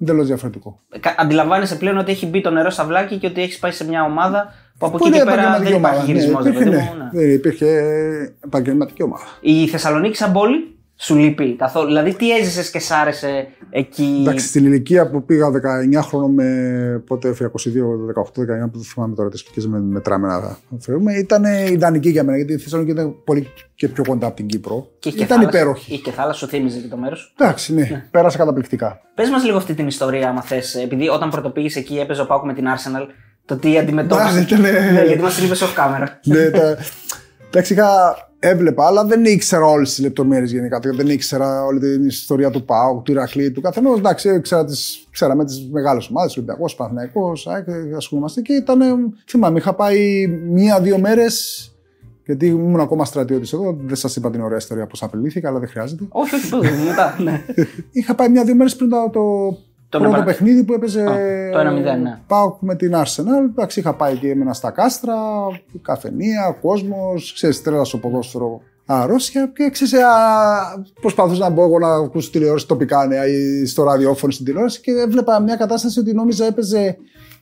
εντελώς διαφορετικό. Ε, κα- Αντιλαμβάνεσαι πλέον ότι έχει μπει το νερό στα βλάκια και ότι έχεις πάει σε μια ομάδα που από Που εκεί είναι και πέρα επαγγελματική δεν υπάρχει ομάδα. Ναι, χειρισμός. υπήρχε, ναι. Δεν υπήρχε επαγγελματική ομάδα. Η Θεσσαλονίκη σαν πόλη σου λείπει καθόλου; Δηλαδή, τι έζησες και σ' άρεσε εκεί; Εντάξει, στην ηλικία που πήγα 19 χρόνο με πότε έφυγα 22, 18, 19, που δεν θυμάμαι τώρα τις σπουδέ με μετράμε να φέρουμε, ήταν ιδανική για μένα γιατί η Θεσσαλονίκη ήταν πολύ και πιο κοντά από την Κύπρο. Και είχε και ήταν θάλασσα. υπέροχη. Είχε και θάλασσα, σου θύμιζε και το μέρος. Εντάξει, ναι, πέρασα καταπληκτικά. Πες μας λίγο αυτή την ιστορία, άμα θες. Επειδή όταν πρωτοπήγε εκεί έπαιζε ο Πάκου με την Arsenal, το τι αντιμετώπισε. Ναι, ήταν- Ναι, γιατί μας είπες off camera. ναι, τα... Εντάξει, είχα, έβλεπα, αλλά δεν ήξερα όλες τις λεπτομέρειες γενικά. Δεν ήξερα όλη την ιστορία του ΠΑΟΚ, του Ηρακλή, του καθενός. Εντάξει, ήξερα τις, ξέραμε τις μεγάλες ομάδες, Ολυμπιακό, Παναθυναϊκό, ασχολούμαστε και ήταν. Θυμάμαι, είχα πάει μία-δύο μέρες. Γιατί ήμουν ακόμα στρατιώτης εδώ, δεν σας είπα την ωραία ιστορία πώ απελήθηκα, αλλά δεν χρειάζεται. όχι, όχι, πού, μετά. Ναι. Είχα πάει μία-δύο μέρες πριν το, το Το πρώτο νεμα- παιχνίδι που έπαιζε. Α, το 1-0, ναι. Πάω με την Arsenal. Εντάξει, είχα πάει και έμενα στα κάστρα, καφενεία, κόσμος, ξέρεις, τρέλα στο ποδόσφαιρο. Αρρώστια και ξέρεις, προσπαθούσα να μπω εγώ να ακούσω τηλεόραση τοπικά νέα ή στο ραδιόφωνο στην τηλεόραση και έβλεπα μια κατάσταση ότι νόμιζα έπαιζε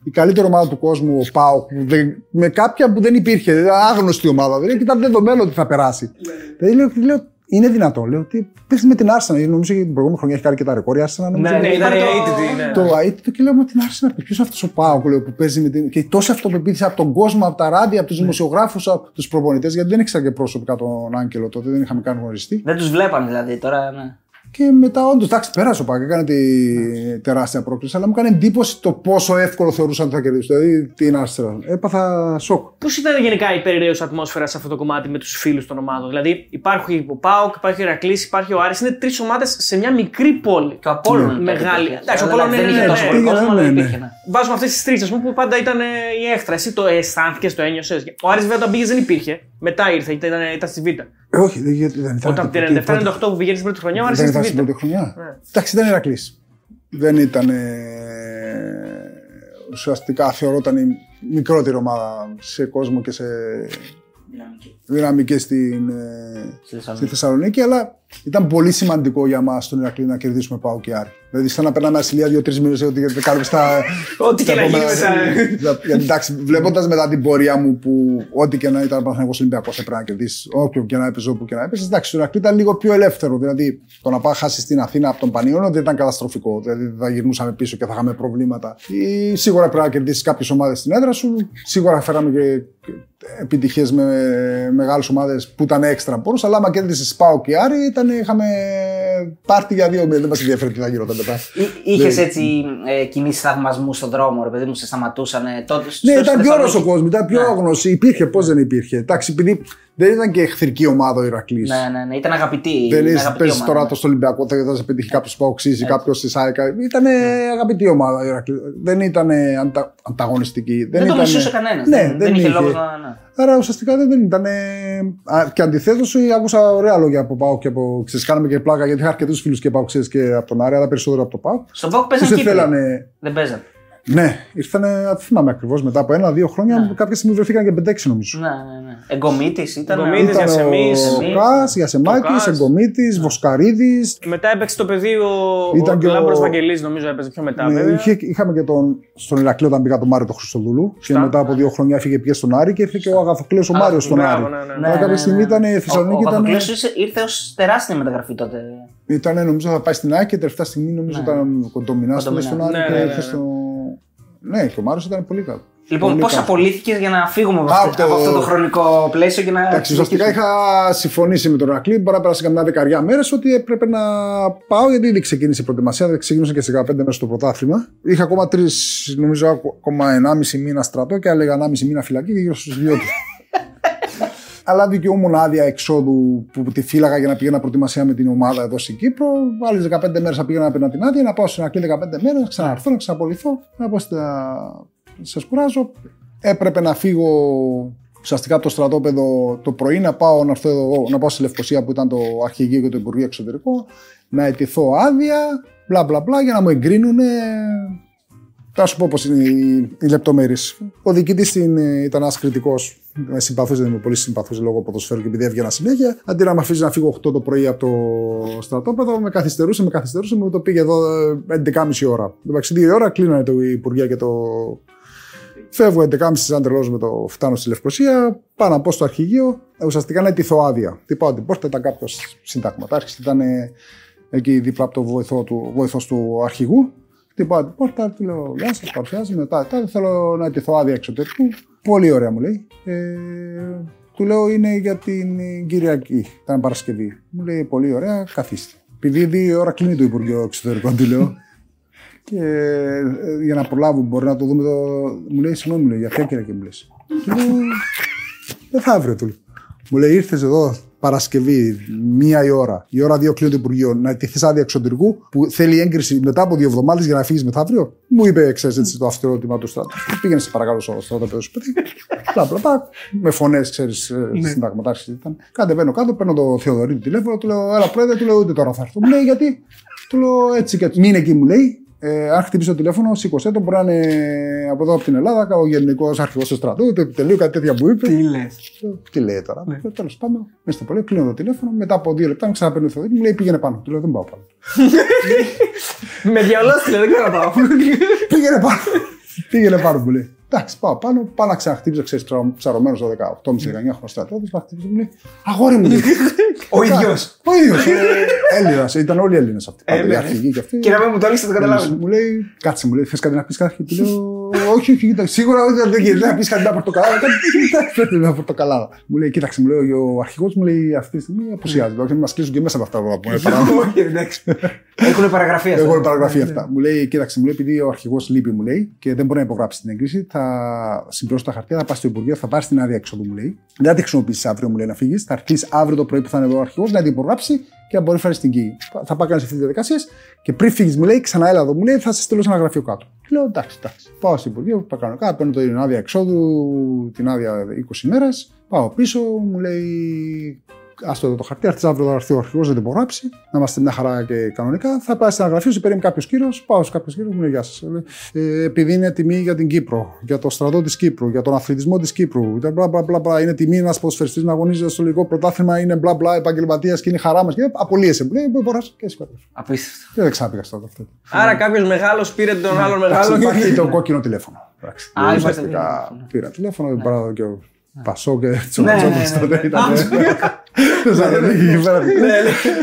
η καλύτερη ομάδα του κόσμου, ο ΠΑΟΚ, που δεν- με κάποια που δεν υπήρχε, δηλαδή άγνωστη ομάδα. Δηλαδή, και ήταν δεδομένο ότι θα περάσει. Δηλαδή, λέω, λέω, είναι δυνατόν. Λέω ότι παίζει με την Arsenal. Νομίζω ότι την προηγούμενη χρονιά έχει κάνει και τα ρεκόρ. η Arsenal, νομίζω, Ναι, ναι, ήταν η το- αίτητη. Ναι. το αίτητο και λέω με την Arsenal. Ποιος είναι αυτός ο Πάοκ λέω, που παίζει με την. και τόση αυτοπεποίθηση από τον κόσμο, από τα ράδια, από τους δημοσιογράφους, από τους προπονητές, γιατί δεν ήξερα και προσωπικά τον Άγγελο τότε, δεν είχαμε καν γνωριστεί. Δεν τους βλέπαν δηλαδή τώρα. Ναι. Και μετά, όντως, εντάξει, πέρασε ο Πάοκ, έκανε τη τεράστια πρόκληση, αλλά μου έκανε εντύπωση το πόσο εύκολο θεωρούσαν ότι θα κερδίσουν. Δηλαδή την Arsenal. Έπαθα σοκ. Πώς ήταν γενικά η περιραίωση ατμόσφαιρα σε αυτό το κομμάτι με τους φίλους των ομάδων; Δηλαδή, υπάρχει ο Πάοκ, υπάρχει ο Ηρακλής, υπάρχει ο Άρης. Είναι τρεις ομάδες σε μια μικρή πόλη. Και ο Απόλλων. τότε Μεγάλη. υπήρχε. Εντάξει, ο Δηλαδή, Απόλλων δεν είναι- είχε ναι, τόσο ναι, πολύ πήγαινε, κόσμο, αλλά ναι, ναι. υπήρχε. ναι. Βάζουμε αυτές τις τρεις, ας πούμε, που πάντα ήταν ε, η έχτρα. Εσύ το αισθάνθηκες, το ένιωσες; Ο Άρης βέβαια όταν πήγε δεν υπήρχε. Μετά ήρθε, ήταν, ήταν στη Β. Ε, όχι, δεν, γιατί δεν ήταν. Όταν από την εκεί, 97-98 πρώτη- που πηγαίνει στην πρώτη χρονιά, ο Άρης Δεν ήταν ήταν στη στην Β. πρώτη χρονιά. Ναι. Εντάξει, ήταν Ηρακλή. Δεν ήταν. ε, ουσιαστικά θεωρόταν η μικρότερη ομάδα σε κόσμο και σε Δυναμική. δυναμική στην, ε, Στη Θεσσαλονίκη. στη Θεσσαλονίκη, αλλά ήταν πολύ σημαντικό για μας τον Ηρακλή να κερδίσουμε Πάο και Άρη. Δηλαδή, σαν να περνάμε ασυλία δύο-τρεις μήνες ότι δεν κάνουμε στα. Ό,τι στα και να γίνει επόμενα- μετά. Γιατί εντάξει, βλέποντας μετά την πορεία μου που ό,τι και να ήταν Παναθανικό Ολυμπιακός έπρεπε να κερδίσει, όποιο και να έπαιζε, όπου και να έπαιζε. Εντάξει, το Ηρακλή ήταν λίγο πιο ελεύθερο. Δηλαδή, το να πάει χάσει στην Αθήνα από τον Πανιόνιο δεν ήταν καταστροφικό. Δηλαδή, θα γυρνούσαμε πίσω και θα είχαμε προβλήματα. Ή, σίγουρα πρέπει να κερδίσεις κάποιες ομάδες στην έδρα σου. Σίγουρα φέραμε και επιτυχίες με μεγάλες ομάδες που ήταν έξτρα πόρου. Αλλά άμα κέρδισες Πάο και Άρη, ήταν, είχαμε πάρτι για δύο μήνες. Δεν μας ενδιαφέρει τι θα γινόταν μετά. Είχες Ναι. έτσι ε, κινήσεις θαυμασμού στον δρόμο, ρε παιδί μου, σε σταματούσαν τότε. Ναι, στο- ήταν στη πιο Θεσσαλονίκη. ωραίο ο κόσμος, ήταν πιο Ναι. άγνωση. Υπήρχε, πώς δεν υπήρχε. Εντάξει, επειδή δεν ήταν και εχθρική ομάδα ο Ηρακλής. Ναι, ναι, ναι, ήταν αγαπητή. Δεν είναι είσαι αγαπητή παίζει ομάδα. τώρα το στο Ολυμπιακό, θα θα σε πετύχει κάποιος Παοξή ή κάποιος τη ΣΑΕΚΑ. Ήταν αγαπητή ομάδα ο Ηρακλή. Δεν ήταν αντα, ανταγωνιστική. Δεν, το ήταν- μισούσε κανένας. Ναι, δεν, δεν είχε λόγος να. Ναι. Άρα ουσιαστικά δεν, δεν ήταν. Και αντιθέτως, άκουσα ωραία λόγια από Πάο και από. Ξέρεις, κάναμε και πλάκα γιατί είχα αρκετούς φίλους και Πάο και από τον Άρη, αλλά περισσότερο από το Πάο. Στον Πάοκ Τους παίζαν δεν Κύπρο. Θέλανε. Δεν παίζαν. Ναι, ήρθανε, δεν θυμάμαι ακριβώς μετά από ένα-δύο χρόνια. Ναι. Κάποια στιγμή βρεθήκαν και 5-6 νομίζω. Ναι, ναι, ναι. Εγκομίτης ήταν. Εγκομίτης, Ήταν Γιασεμής, ο Εμείς. Κάς, Γιασεμάκης, Κάς. Εγκομίτης, Βοσκαρίδης. Μετά έπαιξε το παιδί ο, Ήταν ο, και ο- Λάμπρος Βαγγελής, νομίζω έπαιζε πιο μετά. Ναι, βέβαια. είχε- είχαμε και τον, στον Ηρακλή όταν πήγα τον Μάριο τον Χριστοδούλου. Και Σωστά. μετά από δύο χρόνια έφυγε πια στον Άρη και ήρθε και ο Αγαθοκλέος ο Α, Μάριος στον μπράβο, Άρη. ναι, ναι, ναι. Ναι, Αλλά κάποια ναι, στιγμή ναι. ήταν η Ο, Θεσσαλονίκη. ο ήταν, Παπακλέος ήρθε- ήρθε ως τεράστια μεταγραφή τότε. ήταν, νομίζω θα πάει στην Άκη και τελευταία στιγμή νομίζω Ναι. ήταν κοντομινάς στον Κοντομινά. Άρη Ναι, και ναι, ναι, ήρθε ναι. στο. Ναι, και ο Μάριο ήταν πολύ καλό. Λοιπόν, Πολύ πώς καλά. απολύθηκες για να φύγουμε από, Α, αυτό, από το- από αυτό το χρονικό πλαίσιο και να. Εντάξει, ουσιαστικά είχα συμφωνήσει με τον Ρακλή. Μπορεί να πέρασε καμιά δεκαριά μέρες ότι έπρεπε να πάω γιατί ήδη ξεκίνησε η προετοιμασία. Δεν ξεκίνησα και σε 15 μέρες στο πρωτάθλημα. Είχα ακόμα τρεις, νομίζω, ακόμα 1,5 μήνα στρατό και έλεγα 1,5 μήνα φυλακή και γύρω στους 2 του. Αλλά δικαιούμουν άδεια εξόδου που τη φύλαγα για να πηγαίνα προετοιμασία με την ομάδα εδώ στην Κύπρο. Άλλες 15 μέρες θα πήγαινα να παίρνω την άδεια, να πάω στην Ακλή 15 μέρες, να ξαναρθώ, να ξαναπολυθώ. Να πω στα... σας κουράζω. Έπρεπε να φύγω ουσιαστικά από το στρατόπεδο το πρωί, να πάω, να, έρθω εδώ, να πάω στη Λευκοσία που ήταν το αρχηγείο και το Υπουργείο Εξωτερικό, να αιτηθώ άδεια, μπλα μπλα μπλα, για να μου εγκρίνουν θα σου πω πώς είναι οι, οι λεπτομέρειες. Ο διοικητής ήταν ένας κριτικός. Με συμπαθούσε, δεν είμαι πολύ συμπαθούσε λόγω ποδοσφαίρου και επειδή έβγαινα συνέχεια. Αντί να με αφήσει να φύγω 8 το πρωί από το στρατόπεδο, με καθυστερούσε, με καθυστερούσε, μου το πήγε εδώ ε, 11.30 ώρα. Εντάξει, 2 ώρα κλείνανε το Υπουργεία και το. Φεύγω 11.30 σαν τρελός με το φτάνω στη Λευκοσία, πάω να πω στο αρχηγείο, ε, ουσιαστικά να αιτηθώ άδεια. Τι πάω την πόρτα, ήταν κάποιος συνταγματάρχης, ήταν ε, εκεί δίπλα από το βοηθό του, βοηθός του αρχηγού. Χτυπάω την πόρτα, του λέω Γεια σας, παρουσιάζομαι. Μετά, μετά θέλω να αιτηθώ άδεια εξωτερικού. Πολύ ωραία μου λέει. Ε, του λέω είναι για την ε, Κυριακή, ήταν Παρασκευή. Μου λέει πολύ ωραία, καθίστε. Επειδή δύο ώρα κλείνει το Υπουργείο Εξωτερικών, του λέω. Και ε, για να προλάβουμε, μπορεί να το δούμε. Το... Μου λέει, συγγνώμη, μου λέει, για ποια Κυριακή μου λες. Του λέω, δεν θα αύριο, του λέω. Μου λέει, ήρθες εδώ Παρασκευή, μία η ώρα, η ώρα δύο κλείνει το Υπουργείο, να αιτηθεί άδεια εξωτερικού που θέλει έγκριση μετά από δύο εβδομάδες για να φύγεις μεθαύριο. Μου είπε, ξέρεις έτσι, το αυστηρό τιμά του στράτου. Πήγαινε σε παρακαλώ στο στράτο σου παιδί. Μπλα μπλα μπλα. Με φωνές, ξέρεις, συνταγματάρχη ήταν. Κατεβαίνω κάτω, παίρνω το Θεοδωρίδη τηλέφωνο, του λέω, Έλα πρόεδρε, του λέω ούτε τώρα θα έρθω. Μου λέει γιατί. Του λέω έτσι και έτσι. Μείνε εκεί, μου λέει. Ε, αν χτυπήσει το τηλέφωνο, σήκωσέ το. Μπορεί να είναι από εδώ από την Ελλάδα, ο γενικός αρχηγός του στρατού, του επιτελείου, κάτι τέτοια που είπε. Τι λες. Τι λέει τώρα. Ναι. Τέλος πάντων, μέσα στο πολύ, κλείνω το τηλέφωνο. Μετά από δύο λεπτά, με ξαναπαίρνει ο Θεοδωρίδη, μου λέει πήγαινε πάνω. Του λέω δεν πάω πάνω. Με διαολόστηλε, δεν ξέρω να πάω. πήγαινε πάνω. πήγαινε πάνω, μου λέει. Εντάξει, πάω πάνω, πάω να ξαναχτύπησα, ξέρεις, ψαρωμένος το 18,5-19 χρόνο στρατιώτη. Να χτύπησε, μου λέει Αγόρι μου, λέει. Ο ίδιος. Ο ίδιος. Έλληνας, ήταν όλοι Έλληνες αυτοί. Ε, πάντα, οι ναι. αρχηγοί και αυτοί. Και να μην μου το λύσει, το καταλάβω. Μου λέει, κάτσε μου λέει, θες κάτι να πεις κάτι. Του λέω, Όχι, όχι, κοίτα, σίγουρα όχι, δεν γίνεται να πεις κάτι να πορτοκαλάδα. Κάτι πρέπει να πορτοκαλάδα. Μου λέει, κοίταξε, μου λέει, ο αρχηγός μου λέει αυτή τη στιγμή απουσιάζει. Όχι, μας κλείσουν και μέσα από αυτά που πούμε. Όχι, εντάξει. Έχουν παραγραφεί αυτά. Έχω παραγραφεί αυτά. Μου λέει, κοίταξε, μου λέει, επειδή ο αρχηγός λείπει, μου λέει, και δεν μπορεί να υπογράψει την έγκριση, θα συμπληρώσει τα χαρτιά, θα πας στο Υπουργείο, θα πάρεις την άδεια έξοδου, μου λέει. Δεν θα τη χρησιμοποιήσεις αύριο, μου λέει, να φύγεις. Θα αρχίσεις αύριο το πρωί που θα είναι εδώ ο αρχηγός να την υπογράψει και να μπορεί να φέρεις στην κοίη. Θα πάει κάνεις αυτή τη διαδικασία και πριν φύγεις, μου λέει, ξανά έλα εδώ, μου λέει, θα σε στείλω σε ένα γραφείο κάτω. Του Λέω εντάξει, εντάξει. Πάω στο Υπουργείο, πάω κανονικά, παίρνω την άδεια εξόδου, την άδεια 20 μέρες. Πάω πίσω, μου λέει, Άστο εδώ το χαρτί, έρθει αύριο θα έρθει ο αρχηγός να την υπογράψει, να είμαστε μια χαρά και κανονικά. Θα πάει σε ένα γραφείο, σε παίρνει κάποιος κύριος, πάω σε κάποιο κύριο, μου λέει Γεια σας. Ε, επειδή είναι τιμή για την Κύπρο, για το στρατό της Κύπρου, για τον αθλητισμό της Κύπρου, ήταν μπλα, μπλα, μπλα, μπλα, είναι τιμή ένας ποδοσφαιριστής να αγωνίζεται στο ελληνικό πρωτάθλημα, είναι μπλα μπλα επαγγελματίας και είναι χαρά μας. Και απολύεσαι. Μου λέει, μπορεί και εσύ κατέβει. Απίστευτο. Και δεν ξαναπήγα στο αυτό. Άρα κάποιος μεγάλος πήρε τον άλλον Εντάξει, μεγάλο. Υπάρχει το κόκκινο τηλέφωνο. Εντάξει. Α, υπάρχει το Ουσιαστικά τηλέφωνο. Πήρα τηλέφωνο, δεν παράδο και ο Πασό και Ναι, Τσολατζόπουλο ναι, τότε ναι. ήταν. Θεσσαλονίκη εκεί πέρα.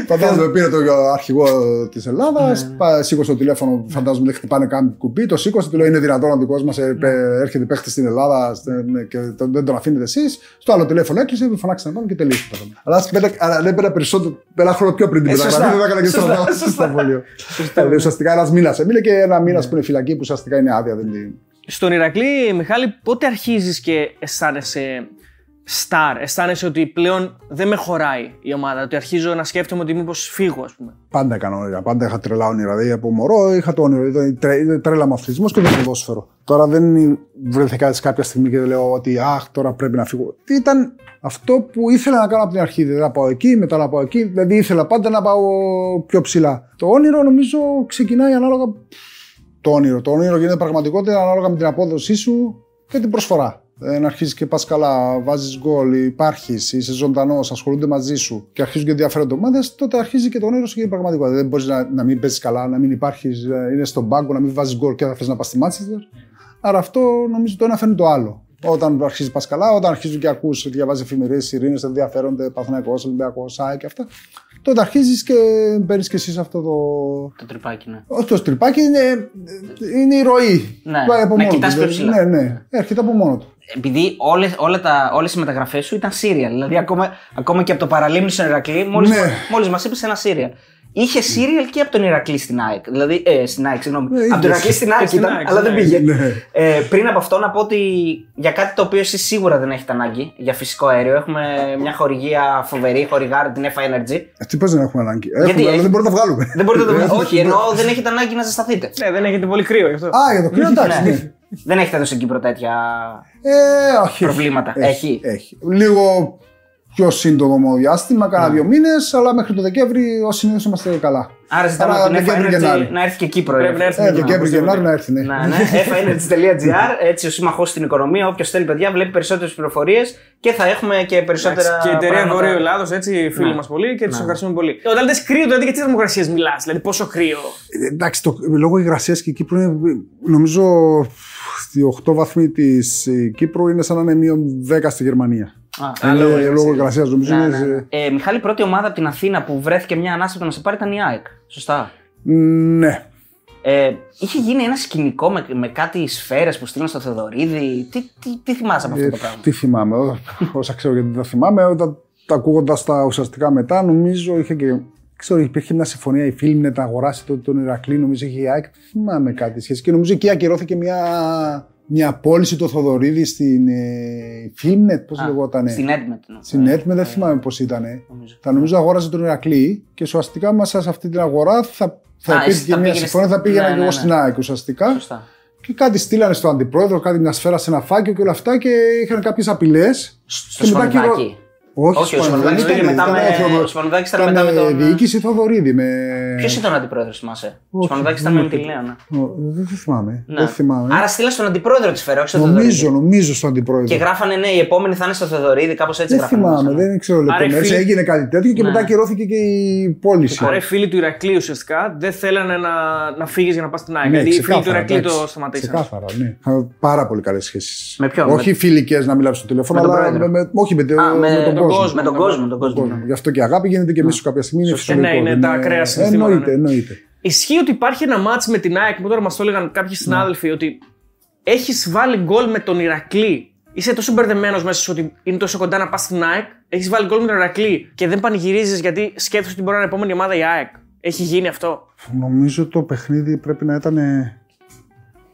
Φαντάζομαι πήρε το αρχηγό της Ελλάδας, σήκωσε το τηλέφωνο, φαντάζομαι δεν χτυπάνε καν κουμπί, το σήκωσε, του λέω είναι δυνατόν ο δικός μας έρχεται παίχτης στην Ελλάδα στε- και τον- δεν τον αφήνετε εσείς. Στο άλλο τηλέφωνο έκλεισε, με φωνάξατε να πάμε και τελείωσε το θέμα. Αλλά ας πέντε- αλλά δεν πέρα περισσότερο, ένα χρόνο πιο πριν την Ε, σωστά. μεταγραφή, δεν έκανα και στο Σωστά, στο σχολείο. Ε, Ουσιαστικά ένας μήνας έμεινε και ένα μήνας που είναι φυλακή που ουσιαστικά είναι άδεια. δεν είναι- Στον Ηρακλή, Μιχάλη, πότε αρχίζεις και αισθάνεσαι star, αισθάνεσαι ότι πλέον δεν με χωράει η ομάδα, ότι αρχίζω να σκέφτομαι ότι μήπως φύγω, ας πούμε; Πάντα έκανα όνειρα. Πάντα είχα τρελά όνειρα. Δηλαδή από μωρό είχα το όνειρο. Ήταν τρε- ήταν τρέλα με αθλητισμό και δεν ποδόσφαιρο. Τώρα δεν βρεθήκα σε κάποια στιγμή και λέω ότι Αχ, τώρα πρέπει να φύγω. Τι Ήταν αυτό που ήθελα να κάνω από την αρχή. Δηλαδή να πάω εκεί, μετά να πάω εκεί. Δηλαδή ήθελα πάντα να πάω πιο ψηλά. Το όνειρο νομίζω ξεκινάει ανάλογα. Το όνειρο. Το όνειρο γίνεται πραγματικότητα ανάλογα με την απόδοσή σου και την προσφορά. Δεν αρχίζεις και πας καλά, βάζεις γκολ, υπάρχεις, είσαι ζωντανός, ασχολούνται μαζί σου και αρχίζουν και ενδιαφέρονται ομάδε, τότε αρχίζει και το όνειρο σου και η πραγματικότητα. Δεν μπορείς να, να μην παίζει καλά, να μην υπάρχεις, είναι στον πάγκο, να μην βάζεις γκολ και να θες να πας στη Μάντσεστερ. Άρα αυτό νομίζω το ένα φέρνει το άλλο. Όταν αρχίζει πας καλά, όταν αρχίζουν και ακούς, διαβάζεις εφημερίδες, ειρήνε, ενδιαφέρονται, Παθηναϊκό, Ολυμπιακός, ΣΑΕ και αυτά. Τότε αρχίζει και παίρνει και εσύ αυτό το. Το τρυπάκι, ναι. Όχι το τρυπάκι, είναι, είναι η ροή. Ναι, Πάει από να μόνο κοιτάς του. πιο ψηλά. Ναι, ναι, έρχεται από μόνο του. Επειδή όλες, όλα τα, όλες οι μεταγραφές σου ήταν serial. Δηλαδή, ακόμα, ακόμα και από το παραλίμνη στον Ηρακλή, μόλις, Ναι. μόλις μας είπες ένα serial. Είχε serial και από τον Ηρακλή στην ΑΕΚ. Δηλαδή, ε, στην ΑΕΚ, συγγνώμη. Ναι, από τον είδες. Ηρακλή στην ΑΕΚ στην ήταν, ΑΕΚ, αλλά δεν ναι. πήγε. Ναι. Ε, πριν από αυτό, να πω ότι για κάτι το οποίο εσύ σίγουρα δεν έχετε ανάγκη, για φυσικό αέριο, έχουμε μια χορηγία φοβερή, χορηγάρα την FA Energy. Ε, Τι πώς δεν έχουμε ανάγκη; Έχουμε, αλλά έχει- δεν μπορούμε να τα βγάλουμε. Δεν μπορείτε να το Ε, βγάλετε. Όχι, ενώ δεν έχετε ανάγκη να ζεσταθείτε. Ναι, δεν έχετε πολύ κρύο γι' αυτό. Α, για το κρύο, εντάξει. Ναι. ναι. Δεν έχετε εδώ στην Κύπρο τέτοια. Ε, όχι. Προβλήματα. Έχει. έχει. Λίγο πιο σύντομο διάστημα, κάνα Ναι. δύο μήνες, αλλά μέχρι το Δεκέμβρη ως συνήθως είμαστε καλά. Άρα ζητάμε Άρα από την FA Δεκέμβρη, Γενάρη. Energy να έρθει και Κύπρο. Πρέπει να έρθει Ε, και Δεκέμβρη, οπωσδήποτε. Γενάρη να έρθει, ναι. Ναι, ναι. faenergy.gr, έτσι ο σύμμαχο στην οικονομία. Όποιος θέλει, παιδιά, βλέπει περισσότερες πληροφορίες και θα έχουμε και περισσότερα. Εντάξει, Και η εταιρεία πράγματα. Βορείου Ελλάδος, έτσι, φίλοι Ναι. μας πολύ και τους ευχαριστούμε πολύ. Όταν λες κρύο, δηλαδή για τι θερμοκρασίες μιλάς, δηλαδή πόσο κρύο; Ε, Εντάξει, το, λόγω υγρασίας και η Κύπρου είναι, νομίζω, οι 8 βαθμοί της Κύπρου είναι σαν να είναι μείον 10 στη Γερμανία. Α, Είναι λόγω υγρασίας. λόγω υγρασία, νομίζω. ναι, είναι ναι, ναι. σε- Ε, Μιχάλη, η πρώτη ομάδα από την Αθήνα που βρέθηκε μια ανάσπρο να σε πάρει ήταν η ΑΕΚ. Σωστά; Ναι. Ε, είχε γίνει ένα σκηνικό με, με κάτι σφαίρες που στείλαν στο Θεοδωρίδη. Τι, τι, τι θυμάσαι από αυτό το Ε, πράγμα; Τι θυμάμαι, ό- όσα ξέρω γιατί δεν θυμάμαι, όταν τα ακούγοντας τα ουσιαστικά μετά, νομίζω είχε και. Ξέρω, υπήρχε μια συμφωνία η Φίλμνετ να αγοράσει τον, τον Ηρακλή, νομίζω είχε η ΑΕΚ. Δεν θυμάμαι κάτι σχέση. Και νομίζω εκεί ακυρώθηκε μια, μια πώληση του Θοδωρίδη στην ε, Φίλμνετ, πώς Α, λεγότανε; Στην Έντμετ. ναι. Στην ΕΤΜΕ δεν θυμάμαι πώς ήταν. Νομίζω. Θα νομίζω αγόραζε τον Ηρακλή και ουσιαστικά μέσα σε αυτή την αγορά θα, θα Α, υπήρχε εσύ και θα μια πήγαινες- συμφωνία, θα πήγαινα ναι, και ναι, εγώ ναι. στην ΑΕΚ ουσιαστικά. Σωστά. Και κάτι στείλανε στον αντιπρόεδρο, κάτι μια σφαίρα σε ένα φάκιο και όλα αυτά και είχαν κάποιες απειλές. Στο Σπανουδάκι. Όχι, Όχι, ο Σπανουδάκης Σπανουδάκης πήγε ήταν- μετά ήταν με- Θεοδο- ο Σπανουδάκης ήταν ήταν μετά με τον- διοίκηση Θοδωρίδη. Με... Ποιος ήταν ο αντιπρόεδρος, θυμάσαι; Ο Όχι, Σπανουδάκη δεν ήταν με με- την Λέωνα. Ω, Δεν θυμάμαι. Ναι. Δεν θυμάμαι. Άρα στείλα στον αντιπρόεδρο της Φέρα, όχι στον νομίζω, Θεοδωρίδη. νομίζω στον αντιπρόεδρο. Και γράφανε ναι, η επόμενη θα είναι στο Θεοδωρίδη, κάπως έτσι δεν γράφανε. θυμάμαι, μέσα, ναι. δεν ξέρω Άρα οι λεπτομέρειες. φίλοι- Έγινε κάτι τέτοιο και Ναι. μετά ακυρώθηκε και η πώληση. Άρα οι φίλοι του Ηρακλή ουσιαστικά δεν θέλανε να, να φύγεις για να πας στην ΑΕΚ. Ναι, δηλαδή οι φίλοι του ξεκάθαρα, Ηρακλή το εντάξει. σταματήσαν. Ξεκάθαρα, ναι. Είχαμε πάρα πολύ καλές σχέσεις. Με ποιον, Όχι με- φιλικές να μιλάω στο τηλέφωνο, Με τον αλλά πρόεδρο. με, με- όχι με, το- Α, με τον τον κόσμο. κόσμο. Με τον κόσμο, με τον κόσμο. κόσμο. ναι. Γι' αυτό και η αγάπη γίνεται και μίσο κάποια στιγμή. Είναι Σωστά. φυσιολογικό. Ναι, είναι δεν τα ακραία συναισθήματα, Εννοείται, ναι. εννοείται. Ισχύει ότι υπάρχει ένα μάτς με την ΑΕΚ που τώρα μας το έλεγαν κάποιοι συνάδελφοι ότι έχεις βάλει γκολ με τον Ηρακλή. Είσαι τόσο μπερδεμένος μέσα σου ότι είναι τόσο κοντά να πας στην ΑΕΚ. Έχεις βάλει γκολ με τον Ηρακλή και δεν πανηγυρίζεις γιατί σκέφτεσαι ότι μπορεί να είναι η επόμενη ομάδα η ΑΕΚ. Έχει γίνει αυτό; Νομίζω το παιχνίδι πρέπει να ήταν.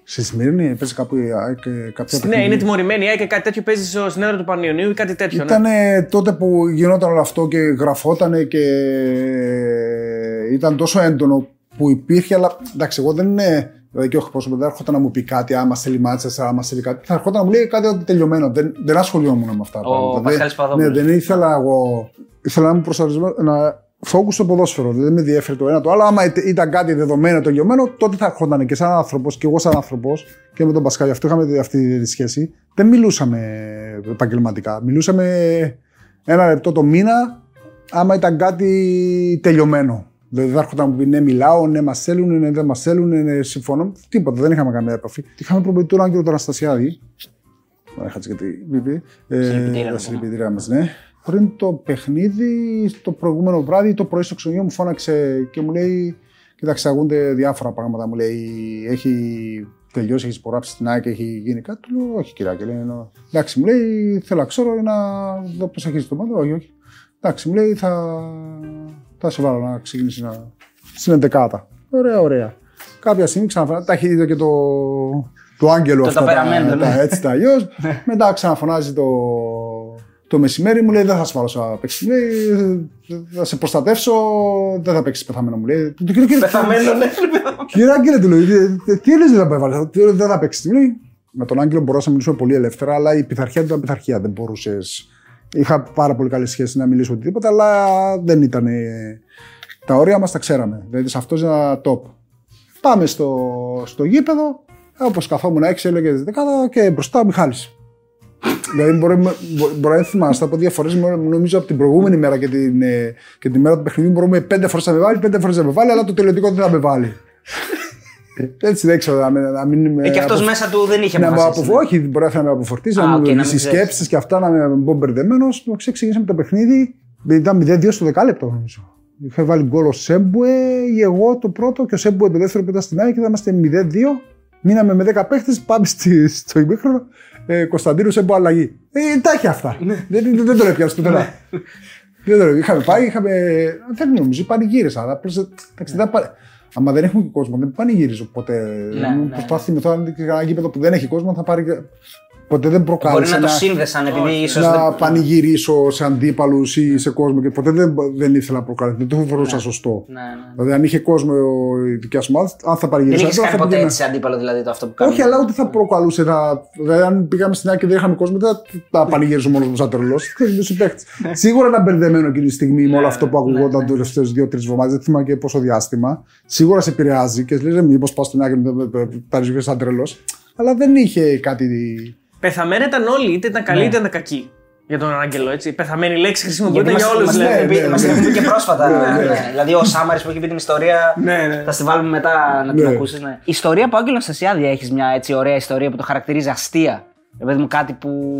Ε, Στη Σμύρνη, έπαιζε κάπου η ΑΕΚ, ε, κάποιο Ναι, παιχνίδι. είναι τιμωρημένη η ΑΕΚ και κάτι τέτοιο παίζει στο συνέδριο του Πανιωνίου ή κάτι τέτοιο. Ναι. Ήταν τότε που γινόταν όλο αυτό και γραφόταν και ήταν τόσο έντονο που υπήρχε, αλλά εντάξει, εγώ δεν είναι. Δηλαδή και ο εκπρόσωπο δεν έρχονταν να μου πει κάτι, άμα θέλει μάτσα, άμα θέλει κάτι. Θα έρχονταν να μου λέει κάτι ότι τελειωμένο. Δεν, δεν ασχολιόμουν με αυτά. τα Ο πράγματα. Πασχάλης Δεν- Παδόπουλος. Ναι, δεν ήθελα εγώ. Ήθελα να είμαι προσαρμοσμένο. Να φόκους στο ποδόσφαιρο. Δεν με διέφερε το ένα το άλλο. Άμα είτε- ήταν κάτι δεδομένο, τελειωμένο, τότε θα έρχονταν και σαν άνθρωπος και εγώ σαν άνθρωπος και με τον Πασχάλη. Αυτό είχαμε αυτή τη σχέση. Δεν μιλούσαμε επαγγελματικά. Μιλούσαμε ένα λεπτό το μήνα, άμα ήταν κάτι τελειωμένο. Δηλαδή δεν έρχονταν να μου πει ναι, μιλάω, ναι, μας θέλουν, ναι, δεν μας θέλουν, ναι, συμφωνώ. Τίποτα, δεν είχαμε καμία επαφή. Είχαμε προπονητή τον Άγγελο τον Αναστασιάδη. Ωραία, χάτσες γιατί. Βιβί. Συλληπιτήρια, τα ναι. συλληπιτήρια μας, ναι. Πριν το παιχνίδι, το προηγούμενο βράδυ, το πρωί στο ξενοδοχείο μου φώναξε και μου λέει: Κοίταξε, αγούνται διάφορα πράγματα. Μου λέει: Έχει τελειώσει, έχεις υπογράψει την ΑΕΚ, έχει γίνει κάτι. Του λέω: Όχι, κυράκι. Λέει, «εννοώ». Εντάξει, μου λέει: Θέλω να ξέρω να δω πώς θα το μάτι. Όχι, όχι. Εντάξει, μου λέει: Θα, θα σε βάλω να ξεκινήσει να. στην 11. Ωραία, ωραία. Κάποια στιγμή ξαναφωνάζει. Τα έχει δει και το, το άγγελο Το αυτά. τα, ταπεραμέντο, ναι. τα, έτσι τα αλλιώ. Μετά ξαναφωνάζει το, το μεσημέρι μου λέει: Δεν θα σε βάλω να παίξεις. Μου λέει: Θα σε προστατεύσω, δεν θα παίξεις πεθαμένο. Μου λέει: «Το κύριο, κύριε, Πεθαμένο, ναι. Κύριε Άγγελε, του λέω: «Τι- Τι έλεγε δεν θα βάλεις, τι έλεγες, δεν θα παίξεις. Μου λέει: Με τον Άγγελο μπορούσα να μιλήσουμε πολύ ελεύθερα, αλλά η πειθαρχία του ήταν πειθαρχία. Δεν μπορούσες. Είχα πάρα πολύ καλή σχέση να μιλήσω οτιδήποτε, αλλά δεν ήταν. ε, Τα όρια μας τα ξέραμε. Δηλαδή σε αυτό ένα top. Πάμε στο, στο γήπεδο, όπως καθόμουν έξω, έλεγε δεκάδα και μπροστά ο Μιχάλης. Δηλαδή μπορεί, μπορεί, μπορεί να θυμάστε από δύο φορές, νομίζω από την προηγούμενη μέρα και, την, ε, και τη μέρα του παιχνιδιού μπορούμε πέντε φορές να με βάλει, πέντε φορές να με βάλει, αλλά το τελειωτικό δεν θα με βάλει. Έτσι δεν ξέρω να, μην- να μην με. Ε, και αυτός απο- μέσα του δεν είχε να με αποφασίσει. αποφ... Όχι, μπορεί να με αποφορτήσει, Α, να οκ, μου να δεις μην ξέρεις. σκέψεις και αυτά, να με μπω μπερδεμένο. Ξεκινήσαμε το παιχνίδι. Ήταν 0-2 στο δεκάλεπτο, νομίζω. Είχε βάλει γκολ ο Σέμπουε ή εγώ το πρώτο και ο Σέμπουε το δεύτερο που ήταν στην ΑΕΚ και θα είμαστε 0-2. Μείναμε με 10 παίχτες, πάμε στη, στο ημίχρονο. Ε, Κωνσταντίνος Σέμπου αλλαγή. Ε, τα έχει αυτά. δεν, δεν, δεν το έπιασε πουθενά. δεν το Είχαμε πάει, είχαμε. Δεν νομίζω, πανηγύρισα. Αλλά απλώς, εντάξει, δεν πα- Άμα δεν έχουμε και κόσμο, δεν πανηγύριζω ποτέ. Ναι, Μου ναι. Προσπάθησε με τώρα ένα γήπεδο που δεν έχει κόσμο, θα πάρει. Και- Ποτέ δεν Μπορεί προκάλεσε να το να, σύνδεσαν επειδή ίσως. να πανηγυρίσω σε αντίπαλους ή σε κόσμο και ποτέ δεν, δεν ήθελα να προκαλέσω. Δεν το θεωρούσα σωστό. Ναι, ναι. Δηλαδή, αν είχε κόσμο η δικιά σου ομάδα, αν θα Δεν πανηγυρίσω. είχες κάνει ποτέ έτσι αντίπαλο δηλαδή το αυτό που κάνει. Όχι, αλλά ούτε θα προκαλούσε να. Δηλαδή, αν πήγαμε στην άκρη και δεν είχαμε κόσμο, δεν θα πανηγύριζω μόνο σαν τρελό. Σίγουρα ήταν μπερδεμένο εκείνη τη στιγμή με όλο αυτό που ακουγόταν τους τελευταίους δύο-τρεις εβδομάδε. Δεν θυμάμαι και πόσο διάστημα. Σίγουρα σε επηρεάζει και λες, μήπως πάω στην άκρη να παρουσιάσει σαν τρελός. Αλλά δεν είχε κάτι. Πεθαμένα ήταν όλοι, είτε ήταν καλοί Ναι. είτε ήταν κακοί. Για τον Άγγελο, έτσι. Πεθαμένη λέξη χρησιμοποιείται Γιατί για μας, όλους. μας, ναι, την έχουν πει- ναι, μας την ναι. έχουν πει και πρόσφατα. Ναι, ναι. ναι. Δηλαδή ο Σάμαρης που έχει πει την ιστορία. Ναι, ναι. Θα στη βάλουμε μετά να την Ναι. ακούσεις. Ναι. Ιστορία που Άγγελος Στασιάδη έχει μια έτσι ωραία ιστορία που το χαρακτηρίζει αστεία. Ρε παιδί μου κάτι που.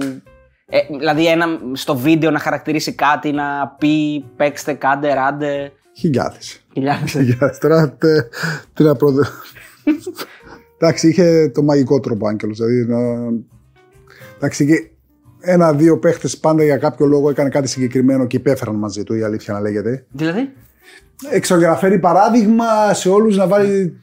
Ε, δηλαδή ένα, στο βίντεο να χαρακτηρίσει κάτι, να πει παίξτε, κάντε, ράντε. Χιλιάδες. Χιλιάδες. Χιλιάδες. Τώρα τε- τι να πρώτο. Εντάξει, είχε το μαγικό τρόπο ο Άγγελος. Δηλαδή, να- εντάξει, και ένα-δύο παίχτες πάντα για κάποιο λόγο έκανε κάτι συγκεκριμένο και υπέφεραν μαζί του, η αλήθεια να λέγεται. Δηλαδή; έξω για να φέρει παράδειγμα σε όλους να βάλει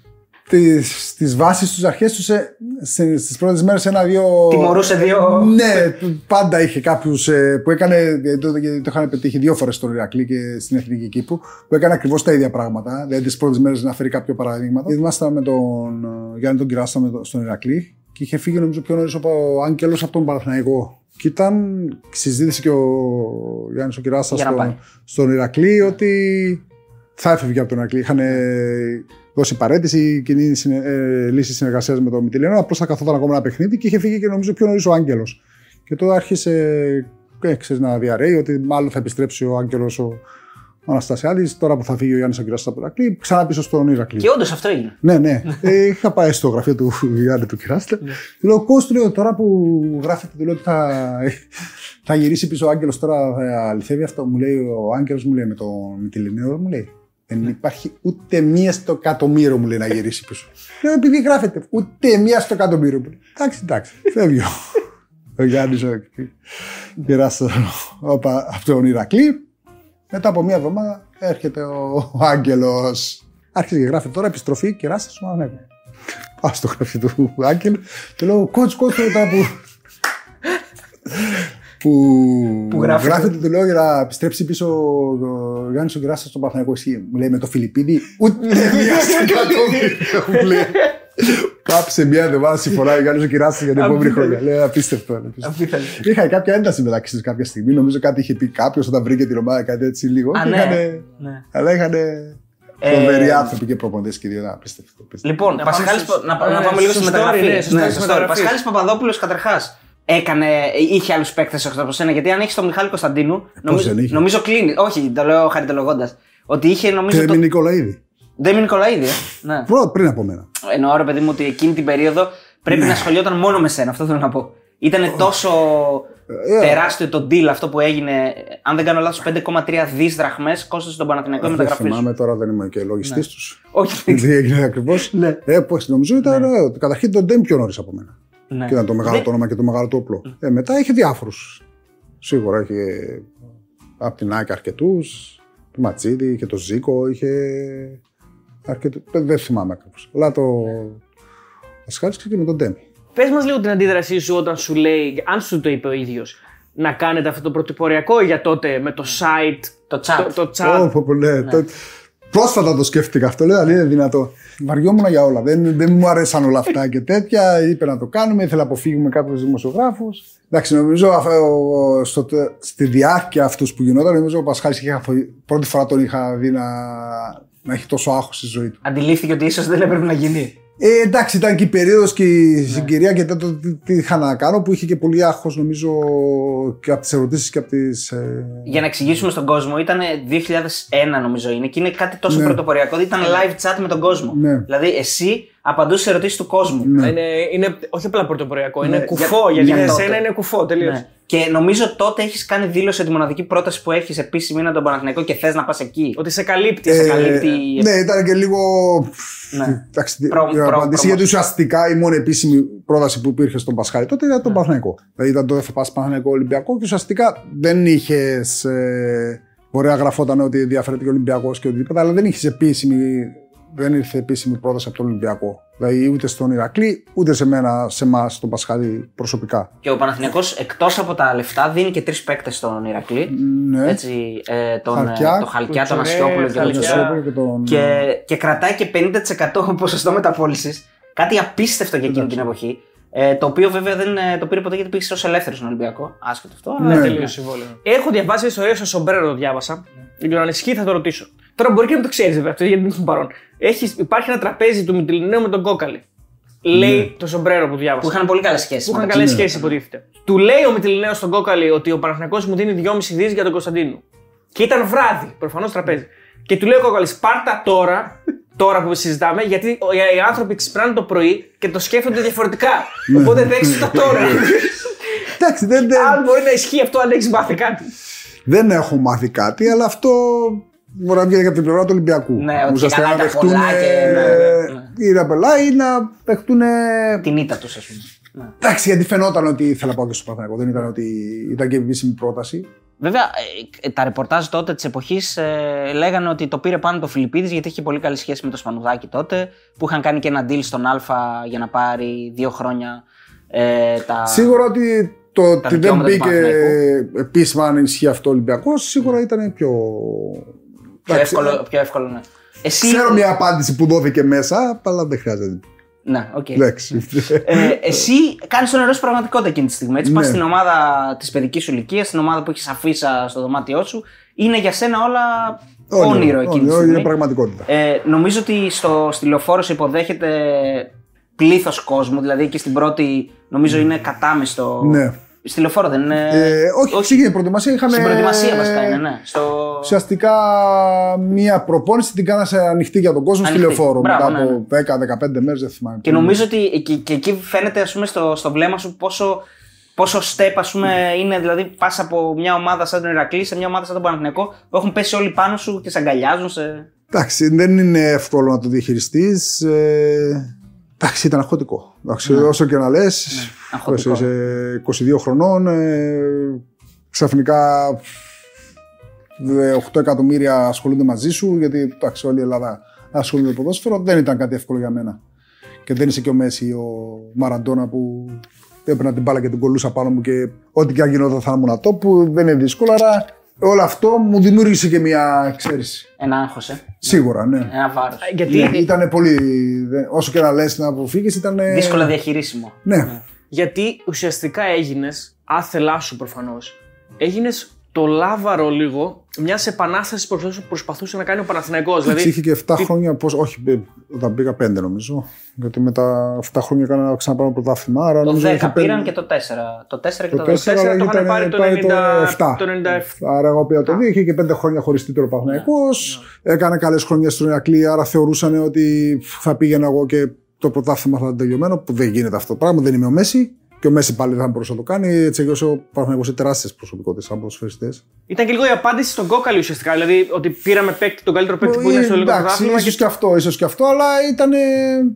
τις, τις βάσεις τους, αρχές τους σε, σε, στις πρώτες μέρες ένα-δύο... Τιμωρούσε δύο. Ναι, πάντα είχε κάποιους ε, που έκανε, γιατί το, γιατί το είχαν πετύχει δύο φορές στον Ηρακλή και στην Εθνική Κύπρου, που έκανε ακριβώς τα ίδια πράγματα, δηλαδή τις πρώτες μέρες να φέρει κάποιο παράδειγμα. Ήμασταν με τον ε, Γιάννη τον Κυράστα με το- στον Ηρακλή και είχε φύγει νομίζω πιο νωρίς ο Άγγελος από τον Παναθηναϊκό. Και ήταν, συζήτησε και ο Γιάννης ο Κυράστας Για να πάει. στον, στον Ηρακλή ότι θα έφευγε από τον Ηρακλή. Είχαν δώσει παρέτηση, κοινή συνε, ε, λύση συνεργασίας με τον Μητυλίνο. Απλώς θα καθόταν ακόμα ένα παιχνίδι και είχε φύγει και νομίζω πιο νωρίς ο Άγγελος. Και τότε άρχισε ε, ξέρεις, να διαρρέει ότι μάλλον θα επιστρέψει ο Άγγελος ο, ο Αναστασιάδης. Τώρα που θα φύγει ο Γιάννης Αγκυρά από τον Ηρακλή, ξανά πίσω στον Ηρακλή. Και όντως αυτό έγινε. Ναι, ναι. ε, είχα πάει στο γραφείο του Γιάννη του Κυράστα. Ναι. Του λέω, Κώστο, λέω, τώρα που γράφετε, του λέω ότι θα, θα γυρίσει πίσω ο Άγγελος τώρα, θα αληθεύει αυτό. Μου λέει ο Άγγελος, μου λέει με τον Μητυλινέο, μου λέει. Δεν υπάρχει ούτε μία στο εκατομμύριο μου λέει να γυρίσει πίσω. Λέω, επειδή γράφετε, ούτε μία στο εκατομμύριο μου λέει. Εντάξει, εντάξει, φεύγει ο, ο Γιάννης ο Κυράστα από τον Ηρακλή. Μετά από μία εβδομάδα έρχεται ο, ο Άγγελος. Άρχισε και γράφει τώρα επιστροφή και ράσα σου ανέβει. Πάω στο γραφείο του Άγγελου και λέω κότς κότς τώρα που... που, Που γράφεται. γράφεται, του λέω για να επιστρέψει πίσω ο Γιάννης ο Κυράσας στον Παθηναϊκό Ισχύ. Μου λέει με το Φιλιππίδη ούτε μία στο εκατομμύριο. Μου λέει. Κάψε μια εβδομάδα συμφωνάει ο Γιάννης ο Κυράσας για την επόμενη χρονιά. Λέω απίστευτο. είναι, απίστευτο. Είχα κάποια ένταση μεταξύ τους κάποια στιγμή. Νομίζω κάτι είχε πει κάποιος όταν βρήκε την ομάδα, κάτι έτσι λίγο. Α, Και ναι. είχανε- Ναι. Αλλά είχαν φοβεροί άνθρωποι και προπονητές και δύο. να, Απίστευτο. απίστευτο. Λοιπόν, Να Πασχάλης, πάμε στο- να, να ναι, πάμε λίγο στο στη story, μεταγραφή. ναι, στο story της στο story. μεταγραφής. Πασχάλης Παπαδόπουλος καταρχάς έκανε, είχε άλλους παίκτες εκτό από σένα. Γιατί αν έχεις τον Μιχάλη Κωνσταντίνου. Νομίζω, δεν είχε; νομίζω κλείνει. Όχι, το λέω χαριτολογώντας. Ότι είχε νομίζω. Και Το... με Νικολαίδη. Ντέμι Νικολαίδη, ε. ναι. Πρώτα πριν από μένα. Εννοώ ρε παιδί μου ότι εκείνη την περίοδο πρέπει Ναι. να ασχολιόταν μόνο με σένα. Αυτό θέλω να πω. Ήταν τόσο Ε, τεράστιο το deal αυτό που έγινε. Αν δεν κάνω λάθος, 5,3 δις δραχμές κόστησε τον Παναθηναϊκό η Δεν μεταγραφής. σου. θυμάμαι τώρα, δεν είμαι και λογιστής τους. Όχι, δεν Τι έγινε ακριβώς. Ναι. Ε, πώς, νομίζω ήταν. ε, Καταρχήν τον Ντέμ πιο νωρίς από μένα. Ναι. Και ήταν το μεγάλο Δεν- το όνομα και το μεγάλο το όπλο. Ε, μετά είχε διάφορους. Σίγουρα είχε από την Άκη αρκετούς. Του Ματσίδη και το Ζήκο. Είχε. Αρκετού. Δεν θυμάμαι ακριβώς. Αλλά το. Ασχάλισε και με τον Ντέμ. Πες μας λίγο την αντίδρασή σου όταν σου λέει, αν σου το είπε ο ίδιος, να κάνετε αυτό το πρωτοποριακό για τότε με το site, Το chat. το, το chat. Ω, πω, πω, ναι. Το- Πρόσφατα το σκέφτηκα αυτό. Λέω, αν είναι δυνατό. Βαριόμουν για όλα. Δεν, δεν μου αρέσαν όλα αυτά και τέτοια. Είπε να το κάνουμε. Ήθελα να αποφύγουμε κάποιους δημοσιογράφους. Εντάξει, νομίζω αφ- ο- στο, τε- στη διάρκεια αυτούς που γινόταν, νομίζω ο Πασχάλης είχε αφο- πρώτη φορά τον είχα δει να, να έχει τόσο άγχος στη ζωή του. Αντιλήφθηκε ότι ίσως δεν έπρεπε να γίνει. Ε, εντάξει, ήταν και η περίοδος και η συγκυρία και τότε τι, τι είχα να κάνω που είχε και πολύ άγχος νομίζω και από τις ερωτήσεις και από τις. Ε, Για να εξηγήσουμε στον κόσμο, ήταν 2001 νομίζω είναι και είναι κάτι τόσο Ναι. πρωτοποριακό. ότι Ήταν live chat με τον κόσμο. Ναι. Δηλαδή, εσύ απαντούσε σε ερωτήσεις του κόσμου. Ναι. Είναι, είναι όχι απλά πρωτοποριακό, είναι Ναι, κουφό. για- γιατί για για τότε. σένα είναι κουφό τελείως. Ναι. Και νομίζω τότε έχεις κάνει δήλωση ότι η μοναδική πρόταση που έχεις επίσημη είναι τον Παναθηναϊκό και θες να πας εκεί. Ότι σε καλύπτει. Ε, σε καλύπτει. καλύπτει- Ναι, ήταν και λίγο. Ναι. Εντάξει, Προ- για να προ- απαντήσει, προ- γιατί ουσιαστικά η μόνη επίσημη πρόταση που υπήρχε στον Πασχάλη τότε ήταν το Ναι. Παναθηναϊκό. Δηλαδή ήταν το ΕΦΠΑ Παναθηναϊκό Ολυμπιακό και ουσιαστικά δεν είχες. Ε, ωραία, γραφόταν ότι ενδιαφέρεται και ο Ολυμπιακός και οτιδήποτε, αλλά δεν είχες επίσημη. Δεν ήρθε επίσημη πρόταση από τον Ολυμπιακό. Δηλαδή ούτε στον Ηρακλή, ούτε σε μένα, σε εμάς, τον Πασχάλη προσωπικά. Και ο Παναθηναϊκός εκτός από τα λεφτά δίνει και τρεις παίκτες στον Ηρακλή. Ναι. Έτσι, ε, τον Χαλκιά, ε, το Χαλκιά, τον Κουτσουρέ, Ασιόπουλο και τον Χαλκιά. Τσουρέ. Σόπουλο και τον- Και, και κρατάει και 50% ποσοστό μεταπόλησης. Κάτι απίστευτο για εκείνη την εποχή. Ε, το οποίο βέβαια δεν ε, το πήρε ποτέ γιατί πήγε ω ελεύθερο στον Ολυμπιακό. Άσχετο αυτό. αλλά Ναι. Τελείω συμβόλαιο. Έχω διαβάσει ιστορία στο Σομπρέρο, το διάβασα. Δεν ξέρω αν ισχύει, θα το ρωτήσω. Τώρα μπορεί και να το ξέρεις βέβαια αυτό γιατί δεν είναι παρόν. Έχεις, υπάρχει ένα τραπέζι του Μιτιλινέου με τον Κόκαλη. Λέει το Σομπρέρο που διάβασα. Που είχαν πολύ καλές σχέσεις. Που είχαν καλές σχέσεις, υποτίθεται. Του λέει ο Μιτιλινέο στον Κόκαλη ότι ο Παναθηναϊκός μου δίνει 2,5 δις για τον Κωνσταντίνο. Και ήταν βράδυ, προφανώς τραπέζι. Και του λέει ο Κόκαλης, πάρτα τώρα, τώρα που συζητάμε, γιατί οι οι άνθρωποι ξυπνάνε το πρωί και το σκέφτονται διαφορετικά. Οπότε δέξτε το τώρα. Εντάξει, δεν, δεν, αν μπορεί να ισχύει αυτό, αν έχεις μάθει κάτι. δεν έχω μάθει κάτι, αλλά αυτό μπορεί να βγει και από την πλευρά του Ολυμπιακού. Ναι, ότι Ουσιαστικά καλά να τα δεχτούν πολλά και- ναι, ναι, η Ραπελά ή να δεχτούν. Την ήττα τους, ας πούμε. Ναι. Εντάξει, γιατί φαινόταν ότι ήθελα να πάω και στο Παναθηναϊκό. Δεν ήταν ότι ήταν και επίσημη πρόταση. Βέβαια, ε, τα ρεπορτάζ τότε της εποχής ε, λέγανε ότι το πήρε πάνω το Φιλιππίδης γιατί είχε πολύ καλή σχέση με το Σπανουδάκι τότε. Που είχαν κάνει και ένα deal στον Α για να πάρει δύο χρόνια ε, τα. Σίγουρα ότι το ότι δεν δικαιώματα του μπήκε Παναθηναϊκού. επίσημα αν ισχύει αυτό ο Ολυμπιακός, σίγουρα ήταν πιο. Πιο Εντάξει, εύκολο, πιο εύκολο, ναι. Εσύ. Ξέρω μια απάντηση που δόθηκε μέσα, αλλά δεν χρειάζεται. Ναι, οκ. Εντάξει. Ε, εσύ κάνεις το όνειρο στην πραγματικότητα εκείνη τη στιγμή. Έτσι, Ναι. πας στην ομάδα της παιδικής σου ηλικίας, στην ομάδα που έχεις αφίσα στο δωμάτιό σου. Είναι για σένα όλα όνειρο, εκείνη τη όνειρο, στιγμή. Είναι πραγματικότητα. Ε, νομίζω ότι στο, στη λεωφόρο σε υποδέχεται πλήθος κόσμου. Δηλαδή και στην πρώτη, νομίζω είναι κατάμεστο. Ναι. Στη λεωφόρο δεν είναι. Ε, όχι, όχι, στην προετοιμασία είχαμε. Στην προετοιμασία βασικά είναι, ναι. Στο... Ουσιαστικά μία προπόνηση την κάνασε ανοιχτή για τον κόσμο στη Ανοιχτή. λεωφόρο. Μπράβο, μετά ναι, από 10-15 μέρες, δεν θυμάμαι. Και νομίζω ότι και, και εκεί φαίνεται ας πούμε, στο, στο βλέμμα σου πόσο, πόσο step ας πούμε, είναι. Δηλαδή, πας από μια ομάδα σαν τον Ηρακλή σε μια ομάδα σαν τον Παναθηναϊκό που έχουν πέσει όλοι πάνω σου και σε αγκαλιάζουν. Σε... Εντάξει, δεν είναι εύκολο να το διαχειριστείς. Ε, εντάξει, ήταν αγχωτικό. Εντάξει, Όσο και να λες, Ναι. αγχωτικό. είσαι 22 χρονών, ε, ξαφνικά 8 εκατομμύρια ασχολούνται μαζί σου, γιατί εντάξει, όλη η Ελλάδα ασχολούνται με το ποδόσφαιρο. Δεν ήταν κάτι εύκολο για μένα. Και δεν είσαι και ο Μέση, ο Μαραντόνα που έπαιρνα την μπάλα και την κολούσα πάνω μου και ό,τι και αν γινόταν θα ήμουν αυτό που δεν είναι δύσκολο. Άρα όλο αυτό μου δημιούργησε και μια εξαίρεση. Ένα άγχος, ε. Σίγουρα, ναι. ένα βάρος. Γιατί, Ήταν πολύ. δεν- Όσο και να λες να αποφύγεις, ήταν. Δύσκολα διαχειρίσιμο. Ναι. γιατί ουσιαστικά έγινες, άθελά σου προφανώς, έγινες το λάβαρο λίγο μιας επανάστασης που προσπαθούσε να κάνει ο Παναθηναϊκός. Δηλαδή, Δηλαδή, είχε και 7 χρόνια. Πώς, όχι, ε, όταν πήγα 5 νομίζω. Γιατί μετά 7 χρόνια έκανα να ξαναπάρω πρωτάθλημα. Άρα Το νομίζω 10 είχε πέντε- πήραν και το 4. Το 4 και Το το 10. 4 4 αλλά το είχαν ήταν πάρει το πάει το 90 7. το 97. Άρα εγώ πήρα το 2, είχε και 5 χρόνια χωριστή ο Παναθυναϊκό. Έκανε καλές χρονιές στον Ηρακλή, άρα θεωρούσαν ότι θα πήγαινα εγώ και το πρωτάθλημα θα ήταν τελειωμένο. Που δεν γίνεται αυτό το πράγμα, δεν είμαι ο Μέση. Και ο Μέση πάλι δεν θα μπορούσε να το κάνει. Έτσι κι ο Παναθυναϊκό είναι τεράστιες προσωπικότητες σαν ποδοσφαιριστές. Ήταν και λίγο η απάντηση στον κόκαλη ουσιαστικά. Δηλαδή ότι πήραμε παίκτη, τον καλύτερο παίκτη που είναι στο ελληνικό Ε, Εντάξει, πρωτάθλημα. ίσως Και... και αυτό, ίσως και αυτό, αλλά ήταν.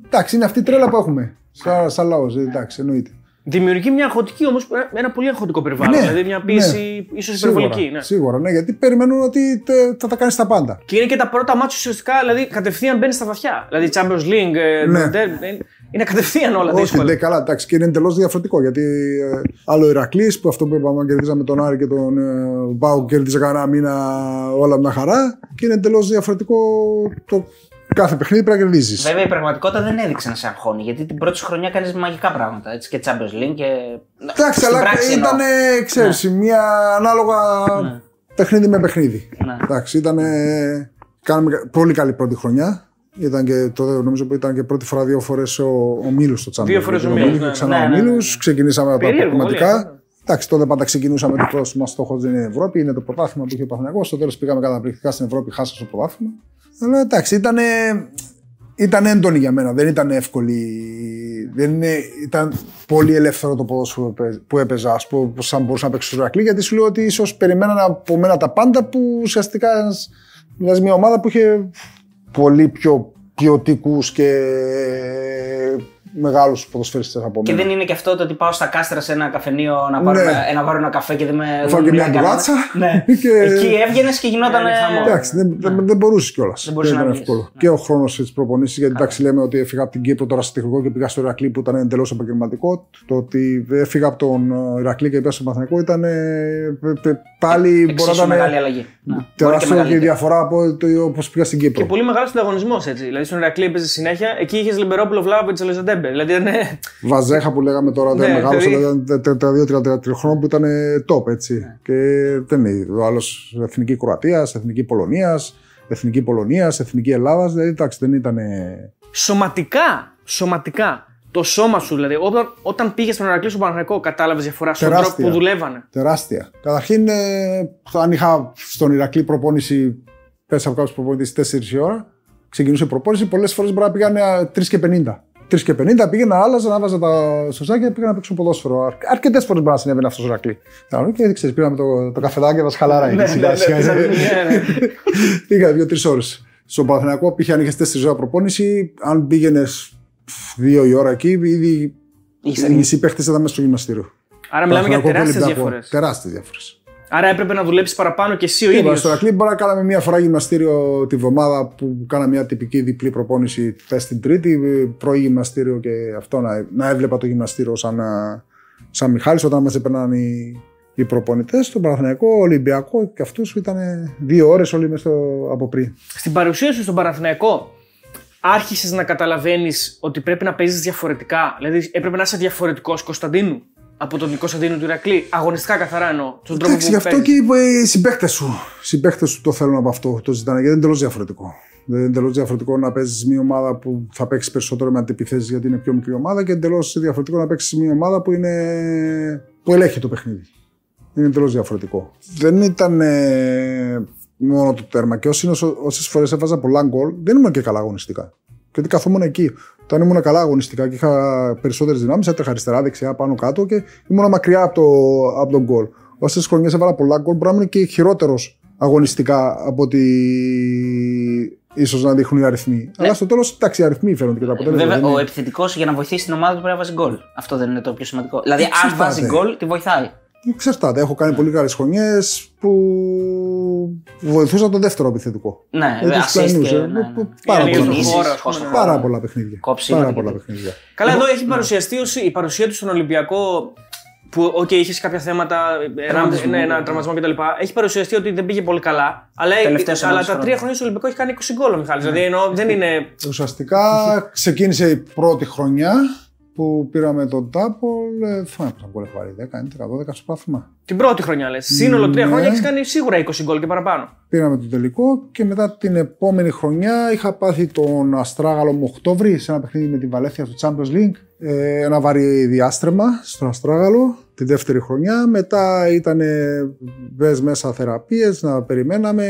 Εντάξει, είναι αυτή η τρέλα που έχουμε. Σαν, σαν λαός, εντάξει, εννοείται. Δημιουργεί μια αγχωτική όμως, ένα πολύ αγχωτικό περιβάλλον. Ναι, δηλαδή μια πίεση ναι. ίσως Σίγουρα, υπερβολική. Ναι. Σίγουρα, ναι, γιατί περιμένουν ότι τε- θα τα κάνεις τα πάντα. Και είναι και τα πρώτα μάτια ουσιαστικά, δηλαδή κατευθείαν μπαίνει στα βαθιά. Δηλαδή Champions League, ε, Ναι. Ε, ε, είναι κατευθείαν όλα Όχι, δύσκολα. δεν καλά, εντάξει, και είναι εντελώς διαφορετικό. Γιατί ε, άλλο Ηρακλής που αυτό που είπαμε, κερδίζαμε τον Άρη και τον ε, Μπάου, κέρδιζε κανένα μήνα όλα μια χαρά. Και είναι εντελώς διαφορετικό το κάθε παιχνίδι πρέπει να κερδίζεις. Βέβαια η πραγματικότητα δεν έδειξε να σε αγχώνει γιατί την πρώτη σου χρονιά κάνεις μαγικά πράγματα. Έτσι, και Champions League και. Εντάξει, Στην αλλά πράξη εννοώ. ήταν, ξέρεις, μια ανάλογα Ναι. παιχνίδι με παιχνίδι. Ναι. Εντάξει, ήταν. Κάναμε πολύ καλή πρώτη χρονιά. Ήταν και, το, νομίζω που ήταν και πρώτη φορά δύο φορές ο, ο Μίλου στο Champions Δύο φορές League. ο Μίλους, και ναι. ξανά Ναι, ο ναι, ναι, ναι. Μίλους. Ξεκινήσαμε από τα Περίεργο, πολύ, προβληματικά. ε. Εντάξει, τότε πάντα ξεκινούσαμε το πρώτο μας στόχος δεν είναι η Ευρώπη, είναι το πρωτάθλημα που είχε ο Παναγιώ. Στο τέλος πήγαμε καταπληκτικά στην Ευρώπη, χάσαμε στο πρωτάθλημα. Αλλά εντάξει, ήταν. ήταν έντονη για μένα. Δεν ήταν εύκολη. Δεν είναι, ήταν πολύ ελεύθερο το ποδόσφαιρο που έπαι- που έπαιζα. Ας πούμε, που σαν μπορούσα να παίξω στο Ηρακλή, γιατί σου λέω ότι ίσως περιμέναν από μένα τα πάντα που ουσιαστικά μοιάζει μια ομάδα που είχε πολύ πιο ποιοτικούς και μεγάλους ποδοσφαιριστές από Και μένα. δεν είναι και αυτό το ότι πάω στα κάστρα σε ένα καφενείο να πάρω, Ναι. ένα, να πάρω ένα καφέ και δεν με. Φάω δεν και μιλάει μια κανένας. ντουράτσα. Ναι. Και- Εκεί έβγαινες και γινόταν. Έκανε χαμό. Εντάξει, δεν, δεν, δεν μπορούσες κιόλας. Δεν μπορούσες ήταν να βγεις. εύκολο. Και ο χρόνος της προπονήσης, γιατί εντάξει, λέμε ότι έφυγα από την Κύπρο τώρα στο τεχνικό και πήγα στο Ηρακλή που ήταν εντελώς επαγγελματικό. Το ότι έφυγα από τον ε, Ηρακλή και πήγα στο Παθηνικό ήταν ε, π- π- πάλι μπορεί να Εξίσου ήταν μεγάλη αλλαγή. Ναι. Μπορεί και τεράστιο και η μεγαλύτερη. διαφορά από το όπως πήγα στην Κύπρο. Και πολύ μεγάλος ανταγωνισμός έτσι. Δηλαδή στον Ηρακλή έπαιζε συνέχεια, εκεί είχες Λιμπερόπουλο Βλάβοβιτς Ελεζαντέμπε. Δηλαδή ήταν. Βαζέχα που λέγαμε τώρα, Ναι, δεν μεγάλο, δηλαδή- ήταν 32-33 χρόνια που ήταν ε, top έτσι. Και δεν είναι. Ο άλλος εθνική Κροατίας, εθνική Πολωνίας, εθνική Πολωνίας, εθνική Ελλάδας. Δηλαδή εντάξει, δεν ήταν. ε, Σωματικά, σωματικά, το σώμα σου δηλαδή, όταν, όταν πήγες στον Ηρακλή στον Παναγενικό, κατάλαβες διαφορά στον Τεράστια. τρόπο που δουλεύανε. Τεράστια. Καταρχήν, ε, αν είχα στον Ηρακλή προπόνηση, πέσα από κάποιους προπονητές 4 η ώρα, ξεκινούσε η προπόνηση, πολλές φορές μπορεί να πήγανε 3 και 50. 3 και 50 πήγαινα, άλλαζα, να βάζα τα σωστάκια και πήγα να παίξω ποδόσφαιρο. Αρκετές φορές μπορεί να συνέβαινε αυτό στο Ηρακλή. Κάνω Και ξέρεις, πήραμε το, το καφεδάκι, μας χαλάρα. Ναι, σιγά ναι, σιγά. ναι, ναι, ναι. Πήγα δύο-τρεις ώρες. Στον Παναθηναϊκό πήγε αν είχες 4 ώρα προπόνηση, αν πήγαινες 2 η ώρα εκεί, ήδη Είχες οι μισοί παίχτες ήταν μέσα στο γυμναστήριο. Άρα μιλάμε για Παναθηναϊκό και τεράστιε Ολυμπιακό. διαφορές. Τεράστιες διαφορές. Άρα έπρεπε να δουλέψεις παραπάνω και εσύ ο Είπα, ίδιος. στο Ρακλή μπορεί να κάναμε μία φορά γυμναστήριο τη βδομάδα που κάναμε μια τυπική διπλή προπόνηση χθες την Τρίτη, πρωί γυμναστήριο και αυτό να, να έβλεπα το γυμναστήριο σαν, α, σαν Μιχάλης όταν μας έπαιρναν οι, οι προπονητές. Στον Παναθηναϊκό, Ολυμπιακό και αυτούς ήταν δύο ώρες όλοι μες στο, από πριν. Στην παρουσία σου στον Παναθηναϊκό, άρχισες να καταλαβαίνεις ότι πρέπει να παίζεις διαφορετικά. Δηλαδή έπρεπε να είσαι διαφορετικός Κωνσταντίνου; Από τον Κωνσταντίνο του Ηρακλή. Αγωνιστικά καθαρά εννοώ. Τον τρόπο Εντάξει, που γι' αυτό παίζεις. και οι- οι συμπαίχτε σου. Οι συμπαίχτε σου το θέλουν από αυτό. Το ζητάνε γιατί είναι εντελώς διαφορετικό. Δεν είναι εντελώς διαφορετικό να παίζεις μια ομάδα που θα παίξεις περισσότερο με αντιπιθέσεις γιατί είναι πιο μικρή ομάδα και εντελώς διαφορετικό να παίξεις μια ομάδα που, είναι... που ελέγχει το παιχνίδι. Είναι εντελώς διαφορετικό. Δεν ήταν ε, μόνο το τέρμα. Και όσες φορές έβαζα πολλά γκολ, δεν ήμουν και καλά αγωνιστικά. Γιατί καθόμουν εκεί. Όταν ήμουν καλά αγωνιστικά και είχα περισσότερες δυνάμεις, έτρεχα αριστερά, δεξιά, πάνω κάτω και ήμουν μακριά από, το, από τον γκολ. Όσες χρονιές έβαλα πολλά γκολ, μπορεί να ήμουν και χειρότερος αγωνιστικά από ότι ίσως να δείχνουν οι αριθμοί. Αλλά στο τέλος, εντάξει, οι αριθμοί φαίνονται και τα αποτέλεσμα. Βέβαια, δεν ο είναι- επιθετικός για να βοηθήσει την ομάδα του πρέπει να βάζει γκολ. Αυτό δεν είναι το πιο σημαντικό. Δηλαδή, αν Εξαρτάται. βάζει γκολ, τη βοηθάει. Εξαρτάται. Έχω κάνει πολύ καλές χρονιές που βοηθούσα το δεύτερο επιθετικό. Ναι, Με τους assist πλαϊνούς, και- ε, ναι, ναι. Πάρα Είναι πολλά λίγο Κινήσεις, χώρο, παιχνίδια. ας πούμε. χώρο. Πάρα πολλά παιχνίδια. Κόψει Πάρα είναι πολλά και- παιχνίδια. Καλά, εδώ έχει παρουσιαστεί ως η παρουσία του στον Ολυμπιακό που, οκ, είχε κάποια θέματα, ένα, Τραυματισμό, ναι, ένα ναι. τραυματισμό κτλ. Έχει παρουσιαστεί ότι δεν πήγε πολύ καλά. Αλλά, Τελευταίος αλλά ενάμιση τα τρία χρόνια. χρόνια στο Ολυμπιακό έχει κάνει 20 γκολ ο Μιχάλης. Δηλαδή εννοώ, δεν είναι. Ουσιαστικά ξεκίνησε η πρώτη χρονιά που πήραμε τον Double. ε, Θυμάμαι πόσα γκολ έχω βάλει, 10, 11, 12 στο πάθημα. Την πρώτη χρονιά λες. Σύνολο τρία Ναι. χρόνια έχεις κάνει σίγουρα 20 γκολ και παραπάνω. Πήραμε τον τελικό και μετά την επόμενη χρονιά είχα πάθει τον Αστράγαλο μου Οκτώβρη σε ένα παιχνίδι με τη Βαλέθια στο Champions League. Ε, ένα βαρύ διάστρεμα στον Αστράγαλο τη δεύτερη χρονιά. Μετά ήταν μπες μέσα θεραπείες, να περιμέναμε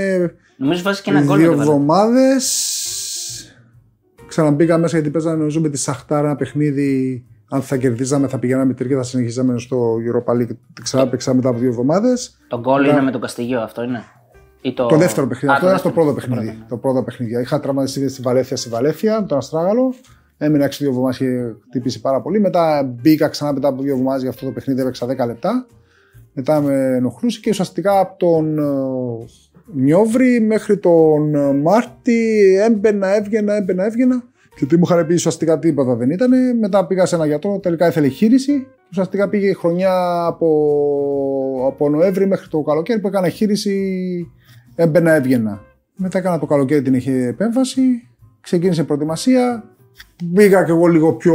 Νομίζω βάζεις και ένα γκολ. με δύο το Βαλένθια. εβδομάδες. Ξαναμπήκα μέσα γιατί παίζανε νομίζω με τη Σαχτάρα ένα παιχνίδι. Αν θα κερδίζαμε, θα πηγαίναμε τρίτη και θα συνεχίζαμε στο Europa League. Ξαναπέξα μετά από δύο εβδομάδες. Το γκολ είναι με τον Καστιγιό, αυτό είναι; Ή το... Το δεύτερο παιχνίδι. Α, Αυτό το ήταν στο δεύτερο. πρώτο παιχνίδι. Το πρώτο παιχνίδι. Είχα τραυματιστεί στη Βαλέθια στη Βαλέθια, με τον Αστράγαλο. Έμεινα 6-2 εβδομάδες και είχε χτυπήσει πάρα πολύ. Μετά μπήκα ξανά μετά από δύο εβδομάδες για αυτό το παιχνίδι, έπαιξα 10 λεπτά. Μετά με ενοχλούσε και ουσιαστικά από τον ε, Νιόβρη μέχρι τον ε, Μάρτι έμπαινα, έβγαινα, έμπαινα, έβγαινα. Και τι μου είχαν πει ουσιαστικά τίποτα δεν ήταν. Μετά πήγα σε ένα γιατρό, τελικά ήθελε χείριση. Ουσιαστικά πήγε η χρονιά από, από Νοέμβρη μέχρι το καλοκαίρι που έκανα χείριση, έμπαινα, έβγαινα. Μετά έκανα το καλοκαίρι την είχε επέμβαση, ξεκίνησε η προετοιμασία. Μπήκα και εγώ λίγο πιο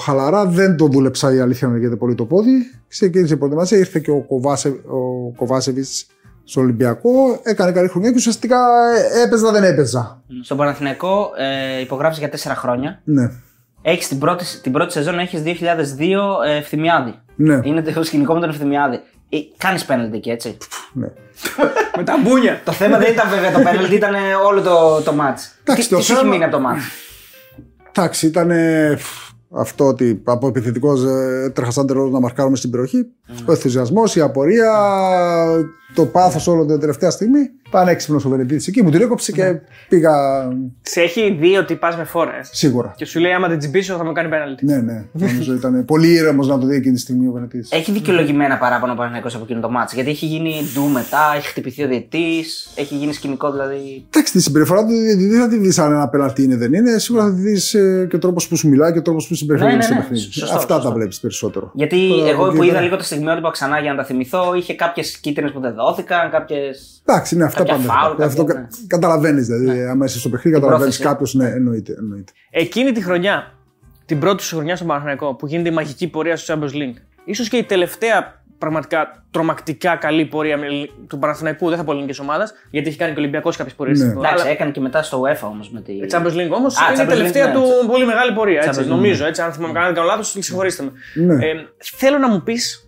χαλαρά, δεν το δούλεψα η αλήθεια μου γιατί πολύ το πόδι. Ξεκίνησε η προετοιμασία, ήρθε και ο, Κοβάσε, ο Κοβάσεβιτς στο Ολυμπιακό, έκανε καλή χρονιά και ουσιαστικά ε, έπαιζα δεν έπαιζα. Στον Παναθηναϊκό ε, υπογράψει για 4 χρόνια. Ναι, Έχεις την πρώτη, την πρώτη σεζόν έχεις 2002 ε, Ευθυμιάδη. ναι, Είναι το σκηνικό με τον Ευθυμιάδη. Ε, Κάνεις πέναλτι εκεί, έτσι. ναι. Με τα μπούνια. το θέμα δεν ήταν βέβαια το πέναλτι, ήταν όλο το, το match. Εντάξει, τι το τι σου έχει θέμα- μείνει από το match. Εντάξει, ήταν αυτό ότι από επιθετικός έτρεχα σαν τερό να μαρκάρουμε στην περιοχή. Ο ενθουσιασμός, η απορία, το πάθος όλο την τελευταία στιγμή. Πανέξυπνος ο Βενετίτη εκεί, μου την έκοψε και πήγα. Σε έχει δει ότι πας με φόρες. Σίγουρα. Και σου λέει: Άμα δεν τσιμπήσω, θα μου κάνει πέναλτι. Ναι, ναι. Νομίζω ήταν πολύ ήρεμος να το δει εκείνη τη στιγμή ο Βενετίτη. Έχει δικαιολογημένα παράπονα ο Παναγενικό από εκείνο το μάτσο. Γιατί έχει γίνει ντου μετά, έχει χτυπηθεί ο διετή, έχει γίνει σκηνικό δηλαδή. Εντάξει, τη συμπεριφορά του δεν θα τη δεις αν ένα πέναλτι είναι δεν είναι. Σίγουρα θα τη δεις και ο τρόπος που σου μιλάει και ο τρόπος που συμπεριφέρεται Ναι, ναι, στο ναι. παιχνίδι. Σωστό, Αυτά σωστό. τα βλέπεις περισσότερο. Γιατί Τώρα, εγώ εκεί που είδα ήταν- λίγο τα στιγμιότυπα ξανά για να τα θυμηθώ, είχε κάποιες κίτρινες που δεν δόθηκαν, κάποιε. Εντάξει, ναι, αυτά Κάποια πάντα. φάουλ, αυτό κάποια, κα- ναι. καταλαβαίνεις. Δηλαδή, άμα είσαι στο παιχνίδι, Την καταλαβαίνεις πρόθεση. κάποιος. Ναι, εννοείται. εννοείται. Εκείνη τη χρονιά, την πρώτη σου χρονιά στον Παναθηναϊκό, που γίνεται η μαγική πορεία στο Champions League, ίσως και η τελευταία πραγματικά τρομακτικά καλή πορεία με- του Παναθηναϊκού, δεν θα πω ελληνική ομάδα, γιατί έχει κάνει και ο Ολυμπιακός κάποιες πορείες. Ναι. Εντάξει, έκανε και μετά στο UEFA όμως με τη. Champions League όμως Α, είναι η Champions τελευταία League, του ναι. πολύ μεγάλη πορεία. Έτσι, Champions League, νομίζω. Έτσι, αν θυμάμαι καλά, δεν κάνω λάθος, συγχωρήστε με. Ναι. Ε, θέλω να μου πεις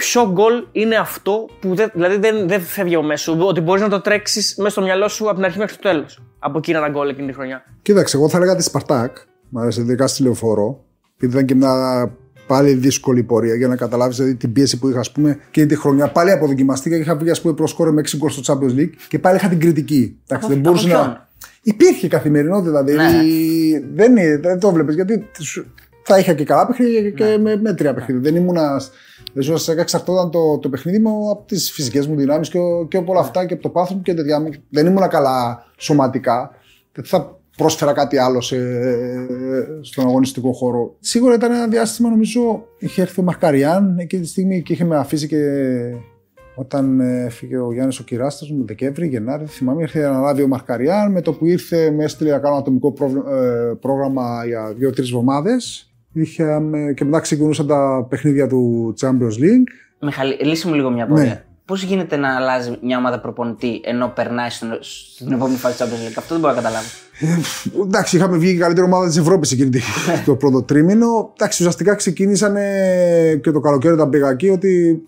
ποιο γκολ είναι αυτό που δεν, δηλαδή δεν, δεν φεύγει από μέσα σου, ότι μπορείς να το τρέξεις μέσα στο μυαλό σου από την αρχή μέχρι το τέλος. Από εκείνα τα γκολ εκείνη τη χρονιά. Κοίταξε, εγώ θα έλεγα τη Σπαρτάκ. Μ' άρεσε ειδικά στη λεωφόρο. Γιατί ήταν και μια πάλι δύσκολη πορεία για να καταλάβεις δηλαδή, την πίεση που είχα, ας πούμε, εκείνη τη χρονιά. Πάλι αποδοκιμαστήκα και είχα βγει, ας πούμε, προς σκόρε με 6 γκολ στο Champions League και πάλι είχα την κριτική. Εντάξει, δεν από μπορούσε ποιον; να. Υπήρχε καθημερινότητα, δηλαδή. Ναι. Δεν, είναι- δεν το βλέπεις γιατί σου- θα είχα και καλά παιχνίδια και με μέτρια παιχνίδια. Δεν ήμουνα. Δηλαδή, ουσιαστικά εξαρτώταν το, το παιχνίδι μου από τις φυσικές μου δυνάμεις και, ο- και από όλα αυτά και από το πάθος μου και τέτοια. Δεν ήμουνα καλά σωματικά. Δεν θα πρόσφερα κάτι άλλο σε, στον αγωνιστικό χώρο. Σίγουρα ήταν ένα διάστημα, νομίζω, είχε έρθει ο Μαρκαριάν εκείνη τη στιγμή και είχε με αφήσει και όταν ε, φύγε ο Γιάννης ο Κυράστας μου, Δεκέμβρη, Γενάρη, δεν θυμάμαι, ήρθε να αναλάβει ο Μαρκαριάν. Με το που ήρθε, με έστειλε να κάνω ατομικό πρόβλημα- ε, πρόγραμμα για δύο-τρεις εβδομάδες. Είχαμε, και μετά ξεκινούσαν τα παιχνίδια του Champions League. Μιχαλή, λύση μου λίγο μια πορεία. Ναι. Πώς γίνεται να αλλάζει μια ομάδα προπονητή ενώ περνάει στον- στην επόμενη φάση του Champions League; Αυτό δεν μπορώ να καταλάβω. Εντάξει, είχαμε βγει η καλύτερη ομάδα της Ευρώπης εκείνη τη- το πρώτο τρίμηνο. Εντάξει, ουσιαστικά ξεκίνησαν και το καλοκαίρι όταν πήγα εκεί ότι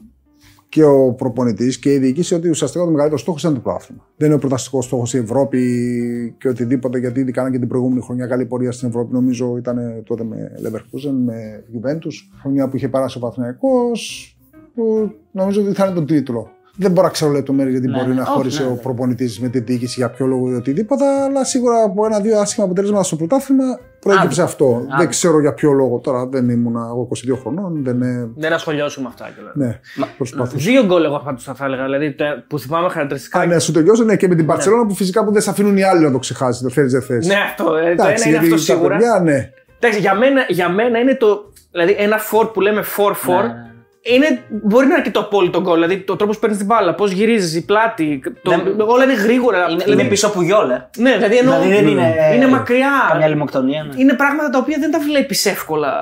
και ο προπονητής και η διοίκηση ότι ουσιαστικά το μεγαλύτερο στόχος ήταν το πρωτάθλημα. Δεν είναι ο πρωταστικό στόχος η Ευρώπη και οτιδήποτε, γιατί ήδη κάνανε και την προηγούμενη χρονιά καλή πορεία στην Ευρώπη. Νομίζω ήταν τότε με Leverkusen, με Juventus. Χρονιά που είχε περάσει ο Παθηναϊκός, που νομίζω ότι θα είναι τον τίτλο. Δεν μπορώ να ξέρω λεπτομέρειε γιατί Ναι, μπορεί ναι. να Όχι, χώρισε ναι, ο ναι. προπονητής με τη διοίκηση για ποιο λόγο ή οτιδήποτε, αλλά σίγουρα από ένα-δύο άσχημα αποτελέσματα στο πρωτάθλημα προέκυψε αυτό. Δεν ξέρω για ποιο λόγο τώρα, δεν ήμουν εγώ 22 χρονών, δεν είναι. Δεν ασχολιώσουμε με αυτά κιόλα. Ναι, προσπαθούσα. Δύο γκολ εγώ πάντω θα έλεγα. Δηλαδή το- που θυμάμαι χαρακτηριστικά. Α, ναι, σου τελειώσω, ναι, και με την Παρσελόνα που φυσικά που δεν σε αφήνουν οι άλλοι να το ξεχάσεις, το φέρει δεν θες. Ναι, αυτό. ε, το Εντάξει, ένα είναι γιατί αυτό τα σίγουρα. παιδιά, ναι. Εντάξει, για μένα, για μένα είναι το. Δηλαδή, ένα φορ που λέμε 4-4 Ναι, ναι. Είναι, μπορεί να είναι και το απόλυτο γκολ. Δηλαδή, το τρόπο που παίρνεις την μπάλα, πώς γυρίζεις, η πλάτη. Το, Δεν- όλα είναι γρήγορα. Είναι, δηλαδή, είναι πίσω από γιόλε. Ναι, δηλαδή, εννοώ, Δηλαδή δεν είναι. είναι μακριά. Καμιά λιμοκτονία. Ναι. Είναι πράγματα τα οποία δεν τα βλέπεις εύκολα.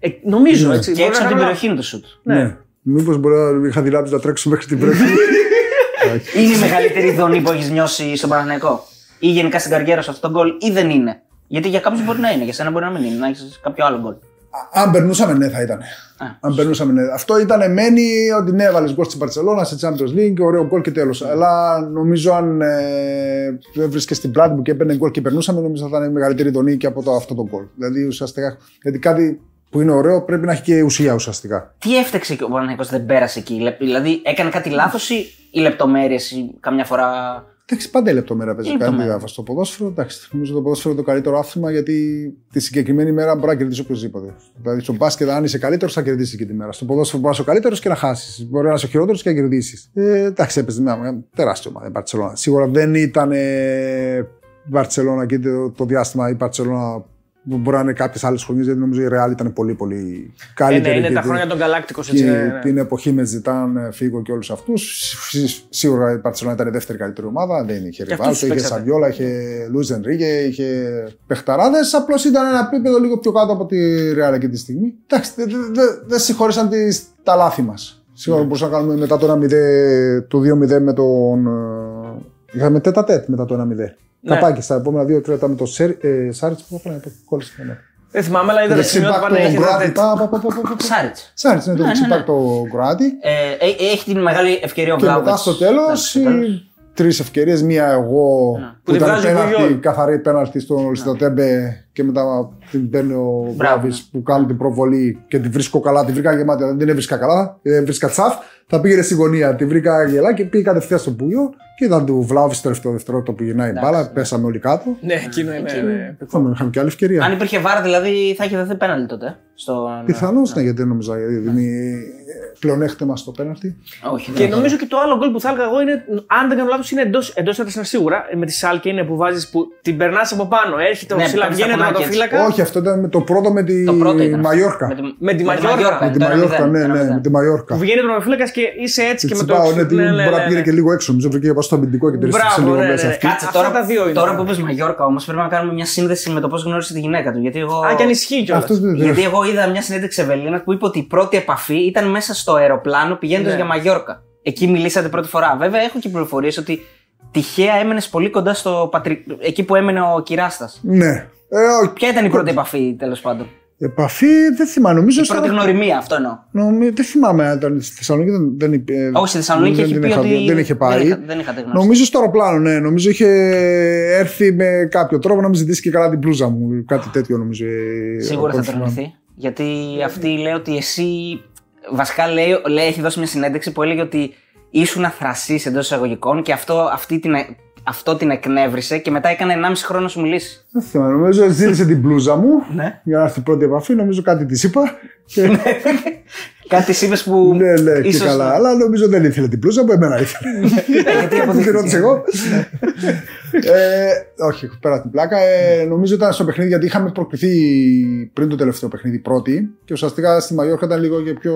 Ε, νομίζω Ναι. έτσι. Και μπορεί έξω να από την κάνω περιοχή είναι το σουτ. Ναι. ναι. Μήπως μπορεί να είχα δηλάψει να τρέξω μέχρι την πρώτη. Είναι η μεγαλύτερη δονή που έχεις νιώσει στον Παναγενικό. Ή γενικά στην καριέρα σου αυτό το γκολ, ή δεν είναι. Γιατί για κάποιους μπορεί να είναι, για σένα μπορεί να μην είναι, να έχεις κάποιο άλλο γκολ. Αν περνούσαμε, ναι, θα ήταν. Αν περνούσαμε, ναι. Αυτό ήταν μένει ότι ναι, έβαλες γκολ στην Παρσελόνα, σε Champions League, ωραίο γκολ και τέλος. Αλλά νομίζω αν ε, έβρισκε στην πλάτη μου και έπαιρνε γκολ και περνούσαμε, νομίζω θα ήταν μεγαλύτερη δονή και από το, αυτό το γκολ. Δηλαδή ουσιαστικά. Γιατί κάτι που είναι ωραίο πρέπει να έχει και ουσία ουσιαστικά. Τι έφταξε και ο Παναγενικό δεν πέρασε εκεί; Λε- Δηλαδή έκανε κάτι λάθος ή οι λεπτομέρειες καμιά φορά. Εντάξει, πάντα η λεπτομέρεια παίζει Η κάτι λεπτομέρεια. διάφορα στο ποδόσφαιρο. Εντάξει, νομίζω το ποδόσφαιρο είναι το καλύτερο άθλημα γιατί τη συγκεκριμένη μέρα μπορεί να κερδίσει οποιοδήποτε. Δηλαδή στο μπάσκετ, αν είσαι καλύτερος, θα κερδίσεις και τη μέρα. Στο ποδόσφαιρο μπορείς να είσαι ο καλύτερος και να χάσεις. Μπορεί να είσαι ο χειρότερος και να κερδίσεις. Ε, εντάξει, έπαιζε μια, μια τεράστια ομάδα η Μπαρσελόνα. Σίγουρα δεν ήταν ε, η Μπαρσελόνα και το, το διάστημα η Μπαρσελόνα που μπορεί να είναι κάποιες άλλες χρονιές, γιατί νομίζω η Real ήταν πολύ πολύ Ε, ναι, καλύτερη. είναι και τα τη- χρόνια των Galacticos και έτσι. ναι, ναι. την εποχή με Ζητάν, Φίγκο και όλους αυτούς. Σίγουρα η Παρσελόνα ήταν η δεύτερη καλύτερη ομάδα. Δεν είχε Και αυτούς Ριβάλτο, τους είχε παίξατε. Σαβιόλα, είχε Λούζ Ενρίγε, είχε Πεχταράδε. Απλώς ήταν ένα επίπεδο λίγο πιο κάτω από τη Ρεάλ εκείνη τη στιγμή. Εντάξει, δεν δε, δε, δεν συγχώρεσαν τις, τα λάθη μας. Σίγουρα μπορούσαμε να κάνουμε μετά το 1-0, το 2-0 με τον. ε, Είχαμε τέτα τέτ μετά το 1-0. Ναι. Καπάκι στα επόμενα δύο τρία με τον Σέρ- ε, Σάριτς που έπρεπε να κόλλησε. Ναι. Δεν θυμάμαι, αλλά είδα τα σημεία του πάνε. τον είχε Γκράτη. τέτοιο. πα, πα, πα, πα, πα, πα. Σάριτς. Σάριτς, ναι, το Ναι, ναι, δεξιμπάκ ναι. το Γκράτη. Ε, ε, έχει την μεγάλη ευκαιρία ο Και Βλάβοβιτ. μετά στο τέλος τρεις ευκαιρίες. Μία εγώ Που που τη ήταν βγάζει ο πέναλτι, Πουιόλ. καθαρή πέναλτι στον Λιστοτέμπε και μετά την παίρνει ο Μπράβη ναι. που κάνει την προβολή και τη βρίσκω καλά. Τη βρήκα γεμάτη, δεν την έβρισκα καλά. Δεν βρίσκα τσαφ. Θα πήγαινε στη γωνία. Τη βρήκα γελά και πήγε κατευθείαν στον Πούγιο και ήταν του Βλάβης στο τελευταίο δευτερόλεπτο που γυρνάει η μπάλα. Πέσαμε όλοι κάτω. Ναι, εκείνο είναι. ναι. Είχαμε, είχαμε και άλλη ευκαιρία. Αν υπήρχε βάρα, δηλαδή θα είχε δοθεί πέναλτι τότε. Στο... Πιθανώς ναι, γιατί δεν νομίζω γιατί δίνει πλεονέκτημα στο πέναλτι. Όχι, Και δεν νομίζω και το άλλο γκολ που θα έλεγα εγώ είναι, αν δεν κάνω λάθος, είναι εντός εντός έδρας σίγουρα. Με τη Σάλκε είναι που βάζεις που την περνάς από πάνω. Έρχεται ο Ναι, Ψηλά, που βγαίνει κάνει το στα κονάκια ματοφύλακα. Όχι, αυτό ήταν με το πρώτο με τη Το πρώτο ήταν. Μαγιόρκα. Με τη, Με τη Μαγιόρκα. Με τη το ένα Μαγιόρκα, μηδέν, ναι, το ένα ναι, μηδέν. με τη Μαγιόρκα. Που βγαίνει το ματοφύλακας και είσαι έτσι και με το. Τσιπάω, ναι, τι- ναι, ναι, μπορεί να ναι, πήγαινε ναι. και λίγο έξω. Νομίζω βρήκε πάνω στο αμυντικό και την Μπράβο, ρίξε λίγο ναι, ναι, μέσα ναι. αυτή. Κάτσε Αυτά τώρα, τα δύο είναι. τώρα που είπες Μαγιόρκα όμως πρέπει να κάνουμε μια σύνδεση με το πώς γνώρισε τη γυναίκα του. Γιατί εγώ, Α, και αν ισχύει κιόλας. Αυτός δεν γιατί εγώ είδα μια συνέντευξη Ευελίνα που είπε ότι η πρώτη επαφή ήταν μέσα στο αεροπλάνο πηγαίνοντας Ναι. για Μαγιόρκα. Εκεί μιλήσατε πρώτη φορά. Βέβαια, έχω και πληροφορίες ότι τυχαία έμενες πολύ κοντά στο πατρι... εκεί που έμενε ο Κυράστας. Ναι. Ε, όχι. Ποια ήταν η πρώτη επαφή, τέλος πάντων; Επαφή δεν θυμάμαι. Νομίζω Η πρώτη στο- γνωριμία, αυτό εννοώ. Νομίζω, δεν θυμάμαι αν ήταν στη Θεσσαλονίκη. Δεν, δεν, είπε- Όχι, στη Θεσσαλονίκη δεν έχει την πει είχα ότι. δει, δεν είχε πάει. Δεν, είχα- δεν είχατε γνώρισει. Νομίζω στο αεροπλάνο, ναι. Νομίζω είχε έρθει με κάποιο τρόπο να μου ζητήσει και καλά την πλούζα μου. Κάτι τέτοιο νομίζω. ε, Σίγουρα θα από ό,τι θυμάμαι. τρελαθεί. Γιατί αυτή λέει ότι εσύ. Βασικά λέει, λέει, έχει δώσει μια συνέντευξη που έλεγε ότι ήσουν αθρασής εντός εισαγωγικών και αυτό, αυτή την, αυτό την εκνεύρισε και μετά έκανε 1,5 χρόνο να σου μιλήσει. Δεν θυμάμαι. Νομίζω ζήτησε την πλούζα μου Ναι. για να έρθει η πρώτη επαφή. Νομίζω κάτι της είπα. Και... Κάτι της είπες που. ναι, ναι, και ίσως- καλά. Αλλά νομίζω δεν ήθελε την πλούζα μου, εμένα ήθελε. γιατί Που την ρώτησε αποδείχθηκε. εγώ. ε, όχι, έχω πέρα την πλάκα. Ε, νομίζω ήταν στο παιχνίδι γιατί είχαμε προκριθεί πριν το τελευταίο παιχνίδι πρώτη και ουσιαστικά στη Μαγιόρκα ήταν λίγο και πιο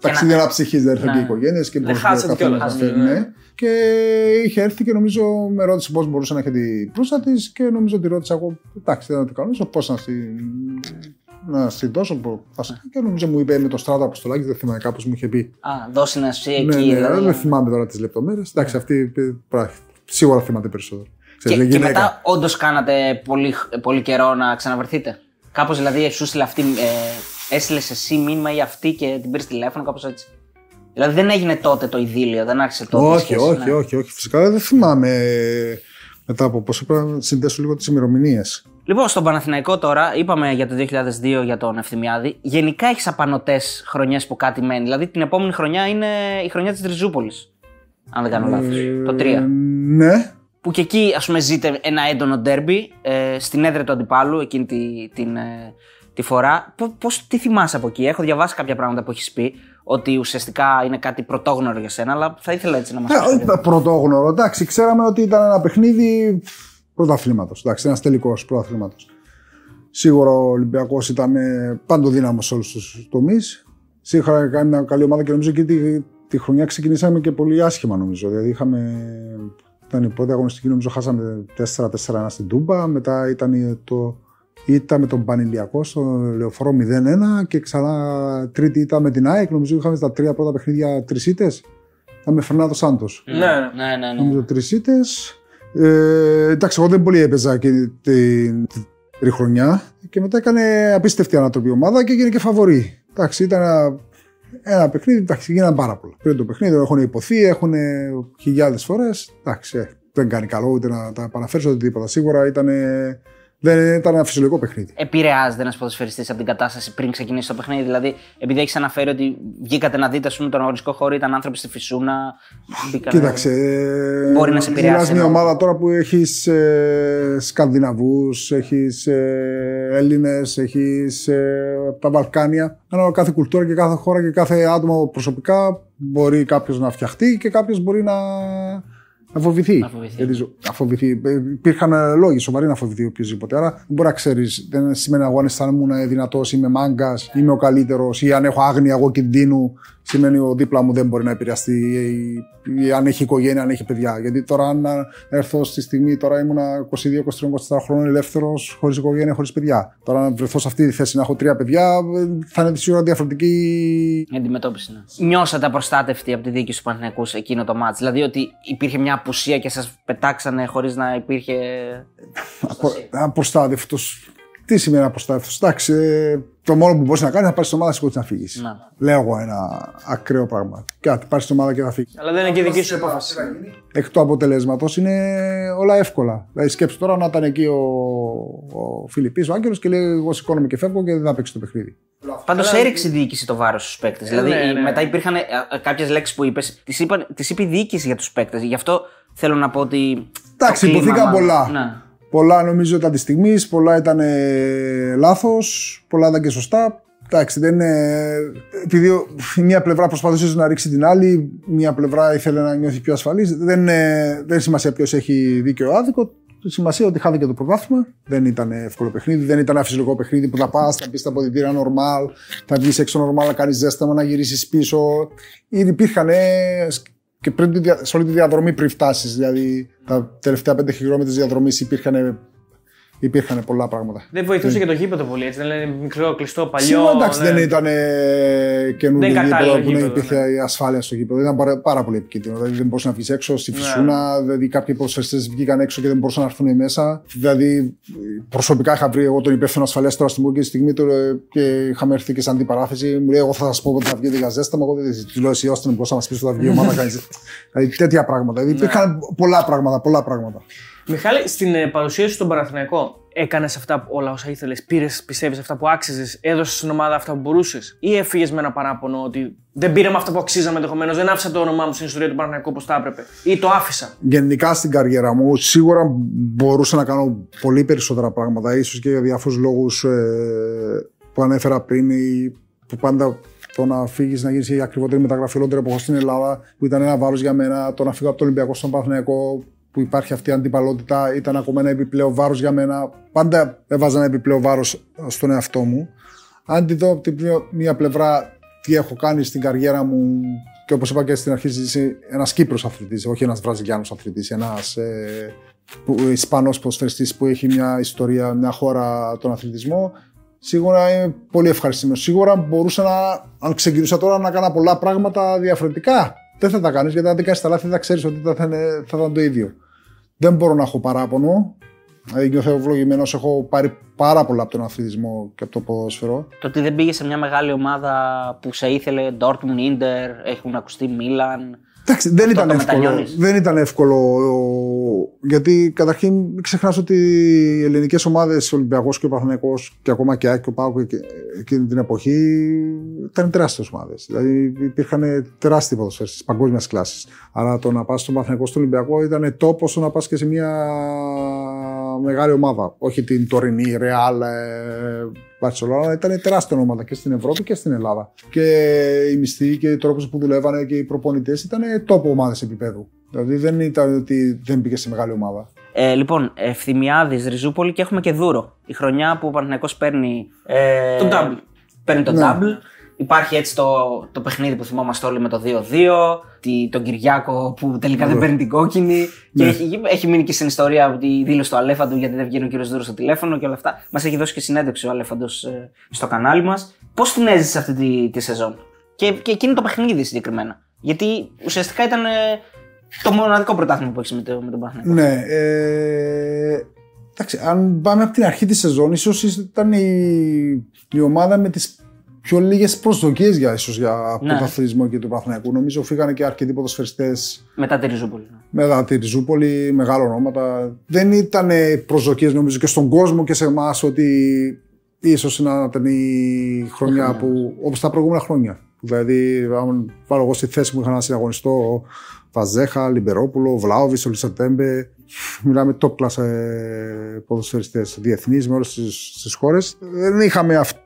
ταξίδι αναψυχής. Δεν ήρθαν Ναι. και οι οικογένειες και Δεν μπορούσε χάσατε ο καθένας κιόλας, να φέρει, ναι. ναι. Και είχε έρθει και νομίζω με ρώτησε πώς μπορούσε να έχει την πλούσα της και νομίζω ότι ρώτησα εγώ. Εντάξει, δεν θα το κανονίσω, πώς να στη. Να στη δώσω προ- βασικά. Και νομίζω μου είπε με το στράτο Αποστολάκη, δεν θυμάμαι κάπως μου είχε πει. Α, δώσει να εσύ εκεί. Ναι, ναι, δηλαδή. δεν θυμάμαι τώρα τις λεπτομέρειες. Εντάξει, αυτή ε, πράγμα, σίγουρα θυμάται περισσότερο. Και, Ξέρεις, και γυναίκα. μετά, όντως κάνατε πολύ, πολύ καιρό να ξαναβρεθείτε; Κάπως δηλαδή σου έστειλε αυτή. Ε, έστειλες εσύ μήνυμα ή αυτή και την πήρες τηλέφωνο, κάπως έτσι; Δηλαδή δεν έγινε τότε το ειδήλιο, δεν άρχισε τότε. η όχι, σχέση, όχι, ναι. όχι, όχι. Φυσικά δεν θυμάμαι ε, μετά από πόσο πρέπει να συνδέσω λίγο τις ημερομηνίες. Λοιπόν, στον Παναθηναϊκό τώρα, είπαμε για το 2002 για τον Ευθυμιάδη. Γενικά έχεις απανοτές χρονιές που κάτι μένει. Δηλαδή την επόμενη χρονιά είναι η χρονιά της Τριζούπολης. Αν δεν κάνω λάθος. Το 3. Ναι. Που και εκεί ας πούμε ζείτε ένα έντονο ντέρμπι ε, στην έδρα του αντιπάλου εκείνη τη, την, ε, τη φορά. Πώ πώς, τι θυμάσαι από εκεί, Έχω διαβάσει κάποια πράγματα που έχεις πει ότι ουσιαστικά είναι κάτι πρωτόγνωρο για σένα, αλλά θα ήθελα έτσι να μας Ε, όχι πρωτόγνωρο. Εντάξει, ξέραμε ότι ήταν ένα παιχνίδι πρωταθλήματος. Εντάξει, ένας τελικός πρωταθλήματος. Σίγουρα ο Ολυμπιακός ήταν ε, παντοδύναμο σε όλους τους τομείς. Σίγουρα κάνει μια καλή ομάδα και νομίζω και τη, τη χρονιά ξεκινήσαμε και πολύ άσχημα νομίζω. Δηλαδή είχαμε. Ήταν η πρώτη αγωνιστική, νομίζω χάσαμε 4-4-1 στην Τούμπα. Μετά ήταν η- το ήττα με τον Πανηλιακό στο Λεωφόρο 0-1 και ξανά τρίτη ήττα με την ΑΕΚ. Νομίζω είχαμε στα τρία πρώτα παιχνίδια τρεις ήττες. Ήταν με Φερνάντο Σάντος. Ναι, ναι. ναι, ναι, ναι. Νομίζω τρεις ήττες. Ε, εντάξει, εγώ δεν πολύ έπαιζα και την τριχρονιά και μετά έκανε απίστευτη ανατροπή η ομάδα και έγινε και φαβορή. Εντάξει, ήταν ένα, ένα παιχνίδι, εντάξει, γίνανε πάρα πολλά. Πριν το παιχνίδι έχουν υποθεί, έχουν χιλιάδες φορές. Εντάξει, ε, δεν κάνει καλό ούτε να τα επαναφέρει ούτε τίποτα. Σίγουρα ήταν, δεν ήταν ένα φυσιολογικό παιχνίδι. Επηρεάζεται ένας ποδοσφαιριστής από την κατάσταση πριν ξεκινήσει το παιχνίδι. Δηλαδή, επειδή έχεις αναφέρει ότι βγήκατε να δείτε ας πούμε, τον αγωνιστικό χώρο, ήταν άνθρωποι στη φυσούνα. Μπήκανε... Κοίταξε. ε, Μπορεί να σε επηρεάσει, μιλάς μια εννοώ. ομάδα τώρα που έχεις ε, Σκανδιναβούς, έχεις ε, Έλληνες, έχεις ε, από τα Βαλκάνια. Ανάλογα κάθε κουλτούρα και κάθε χώρα και κάθε άτομο προσωπικά μπορεί κάποιος να φτιαχτεί και κάποιος μπορεί να, να φοβηθεί. Να φοβηθεί. Γιατί ζω- να φοβηθεί. Ε, Υπήρχαν ε, λόγοι σοβαροί να φοβηθεί οποιοδήποτε. Άρα δεν μπορεί να ξέρεις, δεν σημαίνει εγώ αν αισθάνομαι δυνατός, είμαι μάγκας, είμαι ο καλύτερος ή αν έχω άγνοια εγώ κινδύνου, σημαίνει ο δίπλα μου δεν μπορεί να επηρεαστεί ή, ή αν έχει οικογένεια, αν έχει παιδιά. Γιατί τώρα, αν έρθω στη στιγμή, τώρα ήμουνα 22, 23, 24 χρόνια ελεύθερος, χωρίς οικογένεια, χωρίς παιδιά. Τώρα, αν βρεθώ σε αυτή τη θέση να έχω τρία παιδιά, ε, θα είναι σίγουρα διαφορετική Η αντιμετώπιση, ναι. Νιώσατε απροστάτευτοι από τη δίκη του Παναθηναϊκού σε εκείνο το μάτς; Δηλαδή ότι υπήρχε μια απουσία και σας πετάξανε χωρίς να υπήρχε. Απο, απροστάτευτος. Τι σημαίνει απροστάτευτος; Εντάξει, ε, το μόνο που μπορείς να κάνεις είναι να πάρεις την ομάδα και να φύγεις. Να. Λέω εγώ ένα ακραίο πράγμα. Και να πάρεις την ομάδα και να φύγεις. Αλλά δεν είναι και δική σου απόφαση. Εκ του αποτελέσματος είναι όλα εύκολα. Δηλαδή, σκέψτε τώρα να ήταν εκεί ο, ο Φιλιππής, ο Άγγελος και λέει: Εγώ σηκώνομαι και φεύγω και δεν θα παίξει το παιχνίδι. Πάντως έριξε η διοίκηση το βάρος στους παίκτες. δηλαδή ναι, ναι. μετά υπήρχαν κάποιες λέξεις που είπες, τις τις είπε η διοίκηση για τους παίκτες. Γι' αυτό θέλω να πω ότι. Εντάξει, το κλίμα, υποθήκαν μάλλον- πολλά. Ναι. Πολλά νομίζω ήταν της στιγμής, πολλά ήταν λάθος, πολλά ήταν και σωστά. Εντάξει, δεν είναι. Επειδή ο- η μία πλευρά προσπαθούσε να ρίξει την άλλη, μία πλευρά ήθελε να νιώθει πιο ασφαλής. Δεν, είναι- δεν είναι σημασία ποιος έχει δίκιο ή άδικο. Η σημασία είναι ότι χάθηκε το πρωτάθλημα. Δεν ήταν εύκολο παιχνίδι, δεν ήταν ένα φυσιολογικό παιχνίδι που θα πας, θα πει στα αποδητήρια normal, θα βγεις έξω normal να κάνεις ζέσταμα, να γυρίσεις πίσω. Ήδη υπήρχαν ε, και πριν τη δια- σε όλη τη διαδρομή πριν φτάσεις. Δηλαδή τα τελευταία 5 χιλιόμετρα διαδρομής υπήρχαν, υπήρχαν πολλά πράγματα. Δεν βοηθούσε και το γήπεδο πολύ έτσι. Δεν είναι μικρό, κλειστό, παλιό. Σίγουρα εντάξει, ναι. δεν ήταν ε, καινούργιο Δεν κατάλληλο γήπεδο που δεν γήπεδο, υπήρχε η ασφάλεια στο γήπεδο. Ήταν πάρα, πάρα πολύ επικίνδυνο. Δηλαδή δεν μπορούσε να βγει έξω στη φυσούνα. Δηλαδή κάποιοι ποδοσφαιριστέ βγήκαν έξω και δεν μπορούσαν να έρθουν μέσα. Δηλαδή προσωπικά είχα βρει εγώ τον υπεύθυνο ασφαλείας τώρα στην Μούγκη τη στιγμή του ε, και είχαμε έρθει και σαν αντιπαράθεση. Μου λέει: Εγώ θα σας πω ότι θα βγει για ζέσταμα. Εγώ δεν τους λέω: Εσύ ώστε να μπορούσα να μας πεις ότι θα βγει η ομάδα. κάνει ζέσταμα». δηλαδή τέτοια πράγματα. Δηλαδή υπήρχαν πολλά πράγματα. Πολλά πράγματα. Μιχάλη, στην ε, παρουσία σου στον Παναθηναϊκό, έκανες αυτά που- όλα όσα ήθελες, πήρες, πιστεύεις αυτά που άξιζες, έδωσες στην ομάδα αυτά που μπορούσες, ή έφυγες με ένα παράπονο ότι δεν πήραμε αυτά που αξίζαμε ενδεχομένως, δεν άφησα το όνομά μου στην ιστορία του Παναθηναϊκού όπως θα έπρεπε, ή το άφησα; γενικά στην καριέρα μου σίγουρα μπορούσα να κάνω πολύ περισσότερα πράγματα ίσως και για διάφορους λόγους ε, που ανέφερα πριν ή που πάντα το να φύγεις να γίνεις η ακριβότερη μεταγραφή ολόκληρη εποχή στην Ελλάδα που ήταν ένα βάρος για μένα. Το να φύγω από το Ολυμπιακό στον Παναθηναϊκό που υπάρχει αυτή η αντιπαλότητα ήταν ακόμα ένα επιπλέον βάρος για μένα. Πάντα έβαζα ένα επιπλέον βάρος στον εαυτό μου. Αν τη δω από την πιο- μία πλευρά τι έχω κάνει στην καριέρα μου και όπως είπα και στην αρχή συζήτηση, ένας Κύπρος αθλητής, όχι ένας Βραζιλιάνος αθλητής, ένας ε, που, Ισπανός ποδοσφαιριστής που έχει μια ιστορία, μια χώρα τον αθλητισμό, σίγουρα είμαι πολύ ευχαριστημένος. Σίγουρα μπορούσα να, αν ξεκινούσα τώρα να κάνω πολλά πράγματα διαφορετικά. Δεν θα τα κάνεις γιατί αν δεν κάνεις τα λάθη θα ξέρεις ότι θα, είναι, θα ήταν το ίδιο. Δεν μπορώ να έχω παράπονο. Δηλαδή νιώθω ευλογημένος. Έχω πάρει πάρα πολλά από τον αθλητισμό και από το ποδόσφαιρο. Το ότι δεν πήγε σε μια μεγάλη ομάδα που σε ήθελε, Dortmund, Inter, έχουν ακουστεί Milan. Εντάξει, δεν Αυτό ήταν, το εύκολο, μετανιώνεις. δεν ήταν εύκολο. ο- Γιατί καταρχήν μην ξεχνάς ότι οι ελληνικές ομάδες, ο Ολυμπιακός και ο Παναθυναϊκό και ακόμα και η ΑΕΚ και ο Πάουκ και- εκείνη την εποχή ήταν τεράστιες ομάδες. Δηλαδή υπήρχαν τεράστιοι ποδοσφαίρες παγκόσμιας κλάσης. Άρα το να πας στον Παναθυναϊκό στον Ολυμπιακό ήταν τόπο όσο να πας και σε μια μεγάλη ομάδα. Όχι την τωρινή, Real, ε, Barcelona, ήταν τεράστια ομάδα και στην Ευρώπη και στην Ελλάδα. Και οι μισθοί και οι τρόποι που δουλεύανε και οι προπονητές ήταν τόπο ομάδες επίπεδου. Δηλαδή δεν ήταν ότι δεν πήγε σε μεγάλη ομάδα. Ε, λοιπόν, Ευθυμιάδης, Ριζούπολη και έχουμε και Δούρο. Η χρονιά που ο Παναθηναϊκός παίρνει. Ε, Το double. Παίρνει το Ναι. double. Υπάρχει έτσι το, το παιχνίδι που θυμόμαστε όλοι με το 2-2. Τη, τον Κυριάκο που τελικά δεν παίρνει την κόκκινη. Και έχει, έχει μείνει και στην ιστορία από τη δήλωση του Αλέφαντου γιατί δεν βγαίνει ο κύριος Δούρος στο τηλέφωνο και όλα αυτά. Μας έχει δώσει και συνέντευξη ο Αλέφαντος στο κανάλι μας. Πώς την έζησε αυτή τη, τη σεζόν; Και, και εκείνο το παιχνίδι συγκεκριμένα. Γιατί ουσιαστικά ήταν ε, το μοναδικό πρωτάθλημα που έχεις με, το, με τον Παναθηναϊκό. Ναι. Ε, εντάξει, αν πάμε από την αρχή της σεζόν, ίσως ήταν η, η ομάδα με τις πιο λίγες προσδοκίες για, ίσως, για Ναι. πρωταθλητισμό και του Παναθηναϊκού. Νομίζω φύγανε και αρκετοί ποδοσφαιριστές Μετά τη Ριζούπολη. μετά τη Ριζούπολη, μεγάλα ονόματα. Δεν ήταν προσδοκίες νομίζω και στον κόσμο και σε εμάς ότι ίσως να ήταν η χρονιά που. όπως τα προηγούμενα χρόνια. Δηλαδή, αν βάλω εγώ στη θέση μου, είχα να συναγωνιστώ Βαζέχα, Λιμπερόπουλο, Βλάοβι, Ολισατέμπε. Μιλάμε top class ε, ποδοσφαιριστές διεθνείς με όλες τις χώρες. Δεν είχαμε αυτή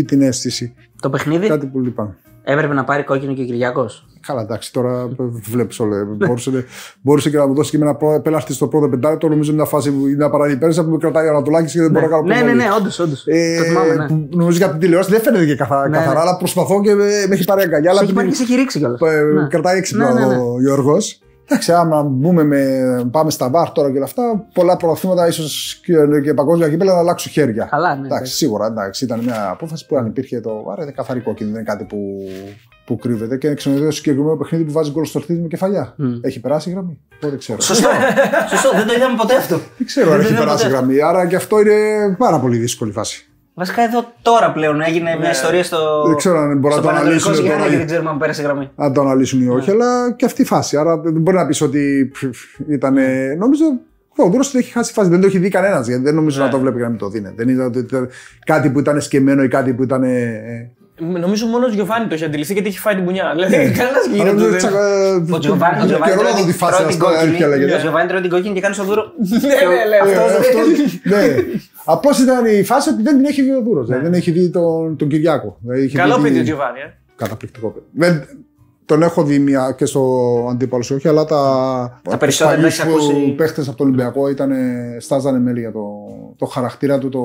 την αίσθηση. Το παιχνίδι; Κάτι που λυπάμαι. έπρεπε να πάρει κόκκινο και ο Κυριακό. Καλά, εντάξει, τώρα βλέπεις όλο. μπορούσε, μπορούσε και να μου δώσει και με ένα πρό- πέναλτι στο πρώτο πεντάλεπτο. Νομίζω μια φάση που είναι παραλυπέρνησα που με κρατάει ο Ανατολάκης και δεν μπορώ να κάνω Ναι, ναι, προβολή. ναι, όντως, όντως. Ε, το θυμάμαι, ναι. που Νομίζω για την τηλεόραση δεν φαίνεται και καθα- Ναι, καθαρά, ναι. αλλά προσπαθώ και με, με έχεις πάρει αγκαλιά. Σε αλλά έχει πάρει επειδή- και σε έχει ρίξει κιόλας. ε, Ναι. Κρατάει έξυπνα Ναι, ναι, ναι. ο Γιώργος. Εντάξει, άμα μπούμε με, πάμε στα βάρ τώρα και όλα αυτά, πολλά πρωταθλήματα ίσως και, και παγκόσμια κύπελα να αλλάξουν χέρια. Καλά, ναι. Εντάξει, σίγουρα εντάξει, ήταν μια απόφαση που αν υπήρχε το βάρ, είναι καθαρή κόκκινη, δεν είναι κάτι που, που κρύβεται. Και ξενοδοχείο συγκεκριμένο παιχνίδι που βάζει γκολ στο χτίσμα με κεφαλιά. Έχει περάσει η γραμμή; Εγώ δεν ξέρω. Σωστό. Σωστό, δεν το είδαμε ποτέ αυτό. Δεν ξέρω αν Δεν έχει το είδαμε περάσει η ποτέ. γραμμή. Άρα και αυτό είναι πάρα πολύ δύσκολη φάση. Βασικά εδώ τώρα πλέον έγινε μια ιστορία στο. Δεν ξέρω αν μπορεί να στο το Πανατολικός αναλύσουν Γιάννη τώρα. και δεν ξέρουμε αν πέρασε γραμμή. Αν το αναλύσουν ή όχι, αλλά και αυτή η φάση. Άρα δεν μπορεί να πεις ότι ήταν. Νομίζω ο Δούρο το έχει χάσει φάση. Δεν το έχει δει κανένας. Γιατί δεν νομίζω Ναι. να το βλέπει και να μην το δίνει. Δεν ήταν ότι ήταν κάτι που ήταν σκεμμένο ή κάτι που ήταν. ε, Νομίζω μόνο ο Γιωβάνι το έχει αντιληφθεί γιατί έχει φάει την πουνιά. Δηλαδή κανένας αλλά γίνεται. δεν δεν- ξα- Ο Τζοβάνι ο Καιρό Τζοβάνι να τρώει δω τη την- φάση, τρώει ας την πω, αλήθεια κόκκινη. λέγεται. Ο Τζοβάνι τρώει την κόκκινη και κάνει στο δούρο. Ναι, ναι, ναι, Ε, αυτός αυτό, δεν- ναι. Απλώς ήταν η φάση ότι δεν την έχει δει ο Δούρος. Δεν έχει δει τον, τον Κυριάκο. Δηλαδή, έχει Καλό δει- παιδί ο Γιωβάνι. ε. Καταπληκτικό παιδί. Δεν, τον έχω δει μια και στο αντίπαλο όχι, αλλά τα, Τα περισσότερα παλιούς τα έχεις ακούσει. παίχτες από τον Ολυμπιακό ήταν, στάζανε μέλη για το, το χαρακτήρα του, το,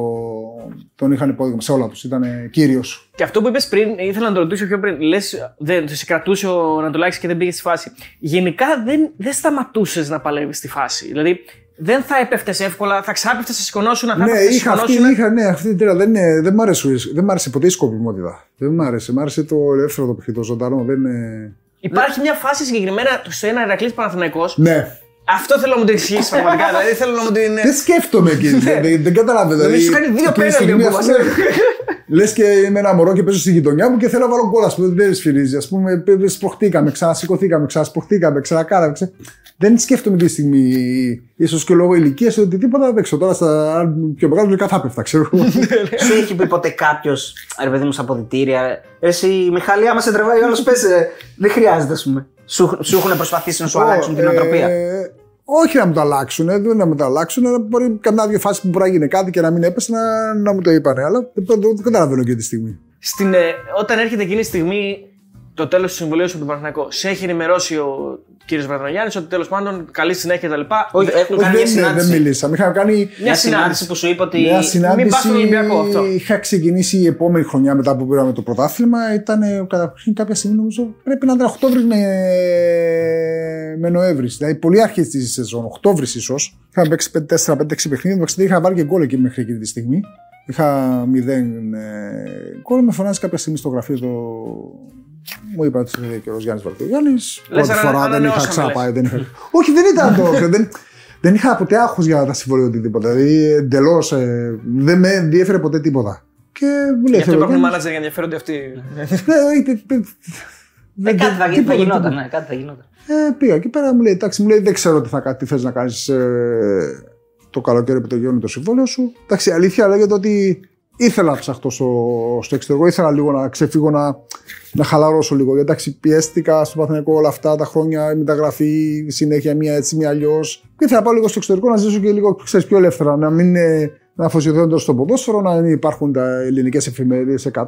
τον είχαν υπόδειγμα σε όλα τους. Ήταν κύριος. Και αυτό που είπες πριν, ήθελα να το ρωτήσω πιο πριν. Λες, δεν σε κρατούσε ο Ανατολάκης και δεν πήγε στη φάση. Γενικά δεν, δεν σταματούσες να παλεύεις στη φάση. Δηλαδή δεν θα έπεφτες εύκολα, θα ξάπεφτες, θα σηκωνόσουν, θα Ναι, έπεφτες, είχα αυτή, σηκωνόσουν. είχα, ναι, αυτή την τρέλα. Δεν, είναι- δεν, μ άρεσε, δεν μ' άρεσε ποτέ η σκοπιμότητα. Δεν μ' άρεσε. Μ' άρεσε το ελεύθερο το παιχνίδι, το ζωντανό. Δεν είναι... Υπάρχει μια φάση συγκεκριμένα στο ένα Ηρακλή Παναθηναϊκός. Ναι. Αυτό θέλω να μου την εξηγήσεις πραγματικά. δηλαδή θέλω να μου την. Δεν σκέφτομαι εκεί. δεν, δεν, δεν καταλαβαίνω. Δηλαδή, σου κάνει δύο πέναλτι ο Μπούμπας. Λες και είμαι ένα μωρό και παίζω στη γειτονιά μου και θέλω να βάλω γκολ. Α πούμε, δεν σφυρίζει. Α πούμε, π- σποχτήκαμε, ξανασηκωθήκαμε, ξανασποχτήκαμε, ξανακάναμε. Ξα... Δεν σκέφτομαι εκείνη τη στιγμή, ίσως και λόγω ηλικίας ή οτιδήποτε. Δεν ξέρω τώρα, στα αν πιο μεγάλο λογικά θα πέφτα, ξέρω. εγώ. Σου έχει πει ποτέ κάποιος, ρε παιδί μου, στα αποδητήρια, Εσύ, Μιχάλη, άμα σε τρεβάει ο άλλος, πες. Δεν χρειάζεται, ας πούμε. Σου, σου έχουν προσπαθήσει να σου αλλάξουν την Ε, οτροπία. Όχι να μου το αλλάξουν, δεν είναι να μου το αλλάξουν, αλλά μπορεί καμιά δύο φάσεις που μπορεί να γίνει κάτι και να μην έπεσε να, να μου το είπανε. Αλλά δεν, δεν, δεν καταλαβαίνω και τη στιγμή. Στην, ε, όταν έρχεται εκείνη η στιγμή το τέλος του συμβολίου σου από τον Παναθηναϊκό, σε έχει ενημερώσει ο κ. Βραδονογιάννη ότι τέλος πάντων καλή συνέχεια κτλ. Όχι, έχουν Όχι, κάνει μια δεν, δεν συνάντηση. μιλήσαμε. Είχαμε κάνει Μια Μια συνάντηση. συνάντηση που σου είπε ότι. Μια συνάντηση. πας στον Ολυμπιακό, αυτό. Είχα ξεκινήσει η επόμενη χρονιά μετά που πήραμε το πρωτάθλημα. Ήταν ε, καταρχήν κάποια στιγμή νομίζω πρέπει να ήταν Οκτώβρης με, με Νοέμβρης. Δηλαδή πολύ αρχές της σεζόν. Οκτώβρης ίσως. Είχαμε παίξει 4-5-6 παιχνίδια. Εντάξει, δεν είχα βάλει και γκολ εκεί μέχρι εκείνη τη στιγμή. Είχα 0 ε, γκολ. Με φωνάζει κάποια στιγμή στο γραφείο το. Μου είπα ότι είναι και ο Γιάννη Βαρτογιάννη. Πρώτη ανα- φορά δεν είχα ανανεώσαμε, ξαναπάει. Δεν είχα... Όχι, δεν ήταν το. δεν, δεν είχα ποτέ άγχος για τα συμβόλαια οτιδήποτε. Δηλαδή εντελώς. δεν με ενδιέφερε ποτέ τίποτα. Και μου λέει Γι' αυτό «Θέλω υπάρχουν Γιάννης». μάνατζερ για ενδιαφέρονται αυτοί. Ναι, ε, ε, ε, Ε, δεν- κάτι θα, θα τίποτα, γινόταν, τίποτα. ναι, κάτι θα γινόταν. Ε, πήγα εκεί πέρα, μου λέει, εντάξει, μου λέει, δεν ξέρω τι, θα, κα- τι θες να κάνεις ε, το καλοκαίρι που τελειώνει το συμβόλαιο σου. Εντάξει, η αλήθεια λέγεται ότι ήθελα να ψαχτώ στο, στο εξωτερικό, ήθελα λίγο να ξεφύγω, να, να χαλαρώσω λίγο. Γιατί εντάξει, πιέστηκα στο Παθηνικό όλα αυτά τα χρόνια, η μεταγραφή, συνέχεια μία έτσι, μία αλλιώς. Και ήθελα να πάω λίγο στο εξωτερικό να ζήσω και λίγο ξέρεις, πιο ελεύθερα, να μην ε, να αφοσιωθώ στο ποδόσφαιρο, να μην υπάρχουν τα ελληνικές εφημερίδες 100,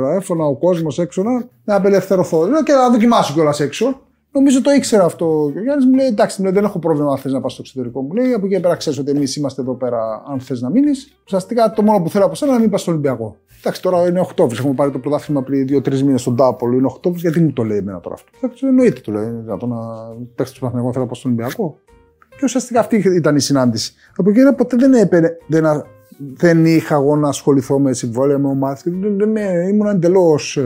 ραέφωνα, ο κόσμος έξω, να, να απελευθερωθώ και να δοκιμάσω κιόλας έξω. Νομίζω το ήξερα αυτό. Και ο Γιάννης μου λέει: Εντάξει, μου λέει, δεν έχω πρόβλημα αν θες να πας στο εξωτερικό. Μου λέει: Από εκεί και πέρα ξέρεις ότι εμείς είμαστε εδώ πέρα, αν θες να μείνεις. Ουσιαστικά το μόνο που θέλω από σένα είναι να μην πας στο Ολυμπιακό. Εντάξει, τώρα είναι Οκτώβρης. Έχουμε πάρει το πρωτάθλημα πριν 2-3 μήνες στον Τάπολο. Είναι Οκτώβρης, γιατί μου το λέει εμένα τώρα αυτό. Εντάξει, εννοείται το λέει. Είναι δυνατόν να παίξει το πρωτάθλημα, θέλω να πάω στον Ολυμπιακό. Και ουσιαστικά αυτή ήταν η συνάντηση. Από εκεί και πέρα ποτέ δεν, έπαιρνε, δεν, α- δεν είχα εγώ να ασχοληθώ με συμβόλαια, με ομάδες. Δεν, δεν, με- ήμουν εντελώς.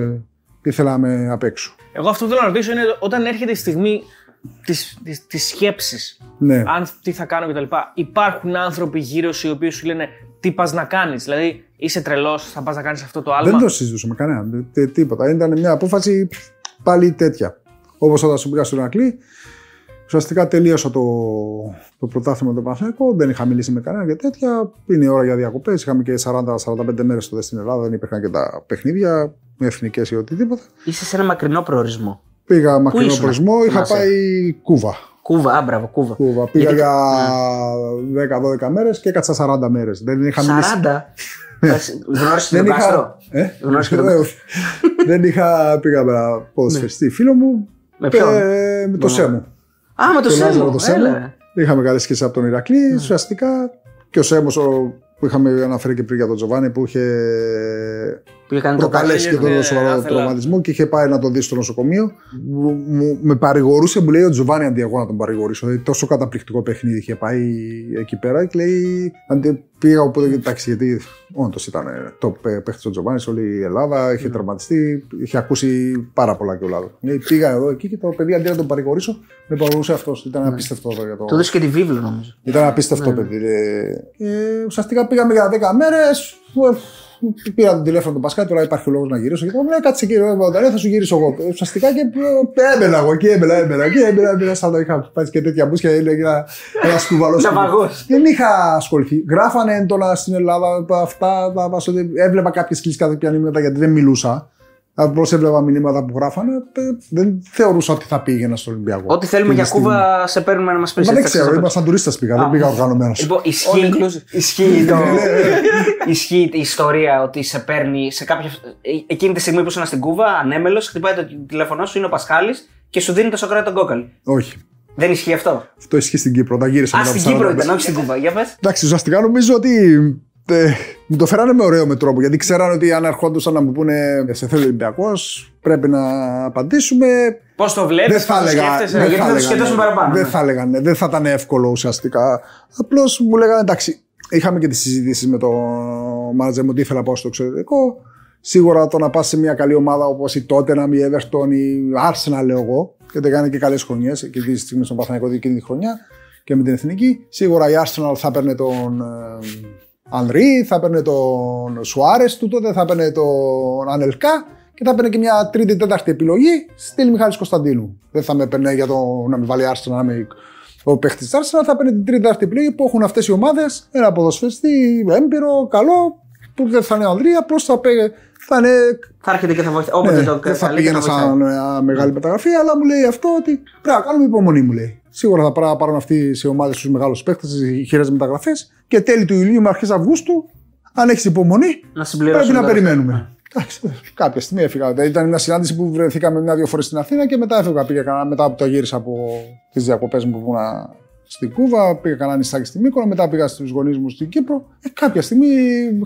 Ε, ήθελα να με απ' έξω. Εγώ αυτό που θέλω να ρωτήσω είναι όταν έρχεται η στιγμή της, της, της σκέψης, Ναι. αν τι θα κάνω κτλ. Υπάρχουν άνθρωποι γύρω σου οι οποίοι σου λένε τι πας να κάνεις. Δηλαδή είσαι τρελός, θα πας να κάνεις αυτό το άλμα. Δεν το συζητούσα με κανέναν. τε- τίποτα. Ήταν μια απόφαση πάλι τέτοια. Όπως όταν σου πήγα στον Ηρακλή, ουσιαστικά τελείωσα το, το πρωτάθλημα του Παναθηναϊκού. Δεν είχα μιλήσει με κανέναν και τέτοια. Είναι η ώρα για διακοπές. Είχαμε και 40-45 μέρες τότε στην Ελλάδα. Δεν υπήρχαν και τα παιχνίδια, εθνικές ή οτιδήποτε. Είσαι σε ένα μακρινό προορισμό. Πήγα μακρινό ήσουν, προορισμό. Είχα θυμάσαι; πάει Κούβα. Κούβα, α, μπράβο, κούβα. Κούβα. Πήγα Γιατί- για 10-12 μέρες και έκατσα 40 μέρες. Δεν είχα μιλήσει. 40. Γνώρισες Δεν τον είχα. Κάστρο; Ε; Γνώρισες και τον Ε, όχι. Δεν είχα. Πήγα με ένα ποδοσφαιριστή φίλο μου. Με ποιον; Ε, με το Σέμο. Α, με το Τον Λάζαρο Σέμο. το Σέμο. Έλα. Είχαμε καλέ σχέσει από τον Ηρακλή. Ουσιαστικά και ο Σέμος που είχαμε αναφέρει και πριν για τον Τζοβάνι που είχε Πήγε κάνει το προκαλέσει και Ναι, τον σοβαρό άθελα. τραυματισμό και είχε πάει να τον δει στο νοσοκομείο. Μου, μου- με παρηγορούσε, μου λέει ο Τζοβάνι αντί εγώ να τον παρηγορήσω. Δηλαδή, τόσο καταπληκτικό παιχνίδι είχε πάει εκεί πέρα και λέει. Αντί, πήγα οπότε, εντάξει, γιατί όντως ήταν το παίχτης ο Τζοβάνις, όλη η Ελλάδα, είχε τραυματιστεί, είχε ακούσει πάρα πολλά και ο Λάδος. Λέει, πήγα εδώ εκεί και το παιδί αντί να τον παρηγορήσω, με παρηγορούσε αυτός. Ήταν απίστευτο εδώ για το. Του έδωσε και τη βίβλο νομίζω. Ήταν απίστευτο παιδί. Ε, ε, ουσιαστικά πήγαμε για 10 μέρες. Πήρα το τηλέφωνο του Πασκάλ, τώρα υπάρχει λόγος να γυρίσω. Και μου λέει κάτσε εκεί, ρε, θα σου γυρίσω εγώ. Ουσιαστικά και ε, έμπαινα εγώ εκεί, έμπαινα, έμπαινα εκεί, έμπαινα, έμπαινα. Σαν να είχα πάει και τέτοια μπούσια, έλεγα ένα σκουβαλό. Δεν είχα ασχοληθεί. Γράφανε έντονα στην Ελλάδα αυτά, έβλεπα κάποιες κλειστικά μηνύματα γιατί δεν μιλούσα. Απλώς έβλεπα μηνύματα που γράφανε. Ε, δεν θεωρούσα ότι θα πήγαινα στο Ολυμπιακό. Ό,τι θέλουμε για Κούβα σε παίρνουμε να μας πεις. Δεν ξέρω, ήμουν σαν τουρίστα πήγα, δεν πήγα οργανωμένος. Λοιπόν, ισχύει, ισχύει, το, ισχύει η ιστορία ότι σε παίρνει σε κάποια. Εκείνη τη στιγμή που είσαι στην Κούβα, ανέμελος, χτυπάει το τηλέφωνό σου, είναι ο Πασχάλης και σου δίνει το Σοκράτη τον κόκαλη. Όχι. Δεν ισχύει αυτό; Αυτό ισχύει στην Κύπρο. Τα γύρισα Α, στην Κύπρο ήταν, όχι στην Κούβα. Για πες. Εντάξει, ουσιαστικά νομίζω ότι ε, μου το φέρανε με ωραίο με τρόπο γιατί ξέρανε ότι αν ερχόντουσαν να μου πούνε σε θέλεις Ολυμπιακός, πρέπει να απαντήσουμε. Πώς το βλέπεις, δεν θα έλεγα. Δεν γιατί θα το σκεφτόσουν παραπάνω. Δεν θα έλεγαν, δεν θα ήταν εύκολο ουσιαστικά. Απλώς μου λέγανε εντάξει. Είχαμε και τις συζητήσεις με το μάνατζερ μου ότι ήθελα να πάω στο εξωτερικό. Σίγουρα το να πας σε μια καλή ομάδα όπως η Tottenham, η Everton, η Arsenal, λέω εγώ, γιατί έκανε και καλές χρονιές και τη στιγμή στον Παθανικό εκείνη τη χρονιά και με την εθνική. Σίγουρα η Arsenal θα παίρνει τον ε, Ανρί, θα παίρνει τον Σουάρες του τότε, θα παίρνει τον Ανελκά και θα παίρνει και μια τρίτη-τέταρτη επιλογή στη Μιχάλης Κωνσταντίνου. Δεν θα με παίρνει για το να με βάλει Άρσενα, να είμαι ο παίχτης της Άρσενα, θα παίρνει την τρίτη-τέταρτη επιλογή που έχουν αυτές οι ομάδες. Ένα ποδοσφαιριστή έμπειρο, καλό, που δεν θα είναι Ανδρή, απλώς θα, παίρνει. θα είναι. Θα έρχεται και θα βοηθάει. Όποτε ναι, το Δεν θα πήγαινε σαν μια μεγάλη μεταγραφή, αλλά μου λέει αυτό ότι πρέπει να κάνουμε υπομονή, μου λέει. Σίγουρα θα πρέπει να πάρουν αυτοί σε ομάδες τους μεγάλους παίχτε, οι χειρές μεταγραφές και τέλη του Ιουλίου με αρχές Αυγούστου, αν έχεις υπομονή, να πρέπει να περιμένουμε. Εντάξει, κάποια στιγμή έφυγα. Ήταν μια συνάντηση που βρεθήκαμε μια-δύο φορές στην Αθήνα και μετά έφυγα. Πήγα μετά που το γύρισα από τις διακοπές μου που ήμουν στην Κούβα, πήγα κανένα νησάκι στη Μύκονα, μετά πήγα στους γονείς μου στην Κύπρο. Ε, κάποια στιγμή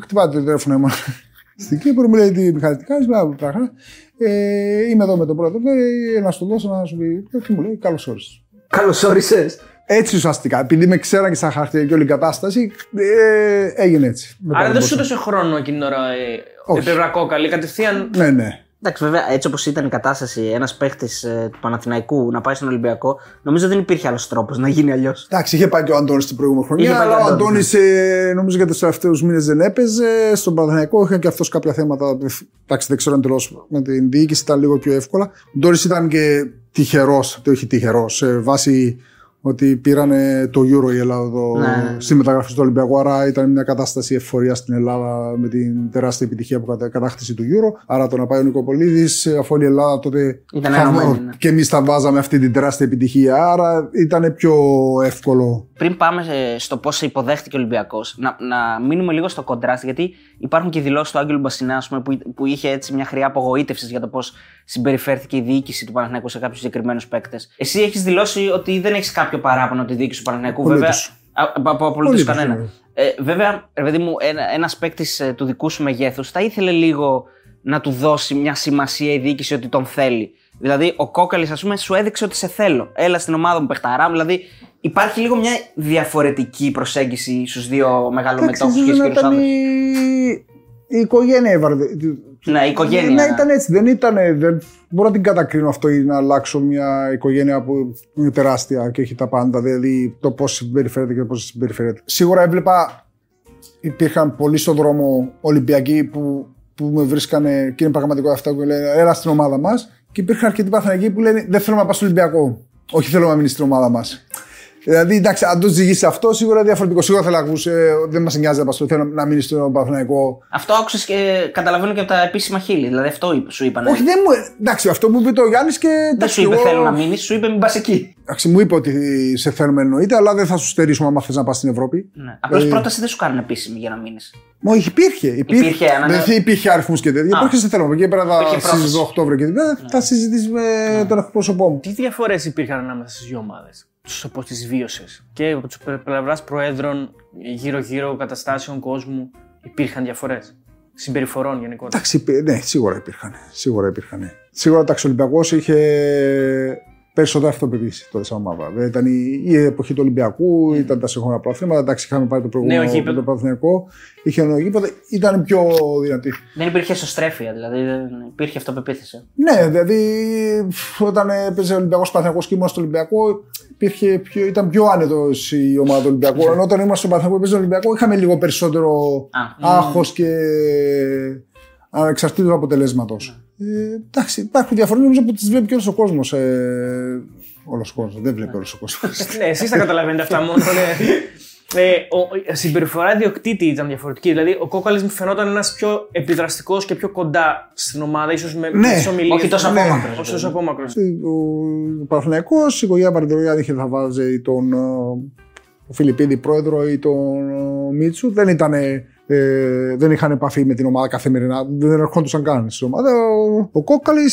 χτυπάτε το τηλέφωνο μου στην Κύπρο, μου λέει τι Μιχάλη, τι κάνει, ε, είμαι εδώ με τον πρόεδρο, ε, να σου δώσω να σου πει. Και μου λέει, καλώς όρισες. Καλώς όρισες. Έτσι ουσιαστικά. Επειδή με ξέραν και στα χαρακτηριστικά και όλη η κατάσταση, ε, έγινε έτσι. Άρα δεν σου έδωσε χρόνο εκείνη την ώρα ε, κόκαλη, κατευθείαν; Ναι, ναι. Εντάξει, βέβαια, έτσι όπως ήταν η κατάσταση, ένας παίχτης ε, του Παναθηναϊκού να πάει στον Ολυμπιακό, νομίζω δεν υπήρχε άλλος τρόπος να γίνει αλλιώς. Εντάξει, είχε πάει και ο Αντώνης την προηγούμενη χρονιά. Αλλά ο Αντώνης, ε, νομίζω για τους τελευταίους μήνες δεν έπαιζε. Στον Παναθηναϊκό είχαν και αυτός κάποια θέματα. Εντάξει, δεν ξέρω εντελώ με την διοίκηση, ήταν λίγο πιο εύκολα. Ο Αντώνης ήταν και τυχερός, το έχει τυχερός, σε βάση ότι πήραν το Euro η Ελλάδα το... ναι. στη μεταγραφή του Ολυμπιακού. Άρα ήταν μια κατάσταση ευφορία στην Ελλάδα με την τεράστια επιτυχία που κατα... κατάκτηση του Euro. Άρα το να πάει ο Νικοπολίδης, αφού όλη η Ελλάδα τότε. Ήταν θα... ναι. Και εμείς τα βάζαμε αυτή την τεράστια επιτυχία. Άρα ήταν πιο εύκολο. Πριν πάμε στο πώς υποδέχτηκε ο Ολυμπιακός, να, να μείνουμε λίγο στο κοντράστ, γιατί υπάρχουν και δηλώσεις του Άγγελου Μπασινά που, που είχε έτσι μια χρειά απογοήτευσης για το πώς συμπεριφέρθηκε η διοίκηση του Παναθηναϊκού σε κάποιους συγκεκριμένους παίκτες. Εσύ έχεις δηλώσει ότι δεν έχεις κάποιο παράπονο της διοίκησης του Παναθηναϊκού, βέβαια. Από απολύτως κανένα. Ε, βέβαια, ρε παιδί μου, ένα παίκτης ε, του δικού σου μεγέθους θα ήθελε λίγο να του δώσει μια σημασία η διοίκηση ότι τον θέλει. Δηλαδή, ο Κόκαλης, ας πούμε, σου έδειξε ότι σε θέλω. Έλα στην ομάδα μου, παιχταρά Δηλαδή, υπάρχει λίγο μια διαφορετική προσέγγιση στους δύο μεγαλομετόχους και ισχυρού άντρε. Η οικογένεια ναι, η οικογένεια. Ναι, ήταν έτσι. Δεν ήταν. Δεν μπορώ να την κατακρίνω αυτό ή να αλλάξω μια οικογένεια που είναι τεράστια και έχει τα πάντα. Δηλαδή το πώς συμπεριφέρεται και πώς συμπεριφέρεται. Σίγουρα έβλεπα υπήρχαν πολλοί στον δρόμο Ολυμπιακοί που, που με βρίσκανε και είναι πραγματικό αυτό που λένε Έλα στην ομάδα μας. Και υπήρχαν αρκετοί Παθηνακοί που λένε Δεν θέλω να πάω στο Ολυμπιακό. Όχι θέλω να μείνει στην ομάδα μας. Δηλαδή, εντάξει, αν το ζυγίσει αυτό, σίγουρα είναι διαφορετικό. Σίγουρα θέλω να ακούσει, δεν μας νοιάζει να θέλω να μείνεις στο Παναθηναϊκό. Αυτό άκουσες και καταλαβαίνω και από τα επίσημα χείλη. Δηλαδή, αυτό σου είπαν. Όχι, δεν μου. Εντάξει, αυτό μου είπε το Γιάννης και. Δεν σου είπε θέλω να μείνεις, σου είπε μην πας εκεί. Εντάξει, μου είπε ότι σε θέλουμε εννοείται, αλλά δεν θα σου στερήσουμε άμα θες να πας στην Ευρώπη. Ναι. Απλώς ε... πρόταση δεν σου κάνουν επίσημη για να μείνεις. Μα υπήρχε. Υπήρχε, υπήρχε, δεν υπήρχε αριθμούς και τέτοια. Υπήρχε σε θέλω. Εκεί πέρα στι Οκτώβριο και τέτοια. Θα συζητήσει με ναι. τον εκπρόσωπό μου. Τι διαφορές υπήρχαν ανάμεσα στις δύο ομάδες; Πώ τις βίωσες. Και από τους πλευράς προέδρων, γύρω-γύρω καταστάσεων κόσμου, υπήρχαν διαφορές. Συμπεριφορών γενικότερα. Εντάξει, ναι, σίγουρα υπήρχαν. Σίγουρα υπήρχαν. Σίγουρα ο Ολυμπιακός είχε περισσότερη αυτοπεποίθηση τότε σαν ομάδα. Δηλαδή, ήταν η, η εποχή του Ολυμπιακού, mm. ήταν τα σύγχρονα προαθλήματα. Εντάξει, είχαμε πάρει το προηγούμενο ναι, το Παναθηναϊκό. Είχε νέο γήπεδο, ήταν πιο δυνατή. Δεν υπήρχε εσωστρέφεια, δηλαδή δεν υπήρχε αυτοπεποίθηση. Ναι, δηλαδή όταν έπαιζε ο Ολυμπιακός Παναθηναϊκός και ήμουν στο Ολυμπιακό, υπήρχε πιο, ήταν πιο άνετος η ομάδα του Ολυμπιακού. Ενώ όταν ήμασταν στον Παναθηναϊκό που Ολυμπιακό είχαμε λίγο περισσότερο άγχος και ανεξαρτήτως αποτελέσματος. Ε, εντάξει, υπάρχουν διαφορές νομίζω που τις βλέπει και όλος ο κόσμος. Ε, όλος ο κόσμος. Δεν βλέπει όλος ο κόσμος. ναι, εσείς τα καταλαβαίνετε αυτά μόνο. Ναι. Ε, ο, η συμπεριφορά ιδιοκτήτη ήταν διαφορετική. Δηλαδή, ο Κόκαλης μου φαινόταν ένας πιο επιδραστικός και πιο κοντά στην ομάδα, ίσως με ναι, Όχι τόσο ναι. απόμακρος. Όχι τόσο απόμακρος. Ο Παναθυναϊκό, η οικογένεια Παρτιδωρία είχε θα βάζει τον ο Φιλιππίδη πρόεδρο ή τον Μίτσου. Δεν, ήταν, ε, δεν είχαν επαφή με την ομάδα καθημερινά. Δεν ερχόντουσαν καν στην ομάδα. Ο, ο Κόκαλη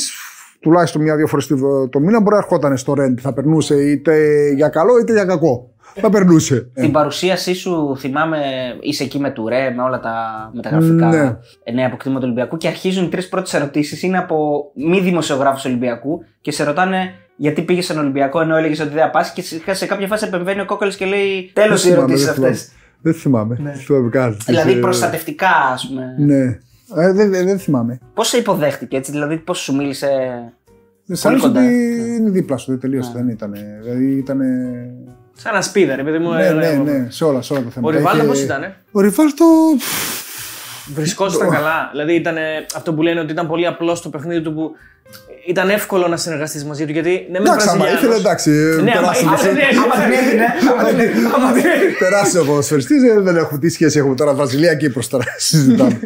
τουλάχιστον μια-δύο φορές το μήνα μπορεί να ερχόταν στο ρέντ. Θα περνούσε είτε για καλό είτε για κακό θα περνούσε. Την παρουσίασή σου θυμάμαι, είσαι εκεί με τουρέ, με όλα τα μεταγραφικά ναι. νέα αποκτήματα του Ολυμπιακού και αρχίζουν οι τρεις πρώτες ερωτήσεις. Είναι από μη δημοσιογράφους Ολυμπιακού και σε ρωτάνε γιατί πήγες στον Ολυμπιακό ενώ έλεγες ότι δεν πας και σε κάποια φάση επεμβαίνει ο κόκκαλο και λέει τέλος οι ερωτήσεις αυτές. Δεν θυμάμαι. Ναι. θυμάμαι δηλαδή προστατευτικά, ας πούμε. Ναι. Ε, δεν, δεν, θυμάμαι. Πώς σε υποδέχτηκε έτσι, δηλαδή πώς σου μίλησε. Σαν ότι είναι δίπλα σου, τελείω ναι. δεν ήταν. Δηλαδή ήταν Σαν ένα σπίδα, ρε παιδί μου. Ναι, ναι, ναι, σε όλα, σε όλα τα θέματα. Ο Ριβάλτο πώς ήταν. Ο Ριβάλτο. Βρισκόσασταν καλά. Δηλαδή ήταν αυτό που λένε ότι ήταν πολύ απλό το παιχνίδι του που ήταν εύκολο να συνεργαστείς μαζί του. Γιατί ναι, με εντάξει, άμα ήθελε, εντάξει. Ναι, άμα ήθελε. Τεράστιο ποδοσφαιριστή, δεν έχω τι σχέση έχουμε τώρα. Βραζιλία Κύπρο τώρα συζητάμε.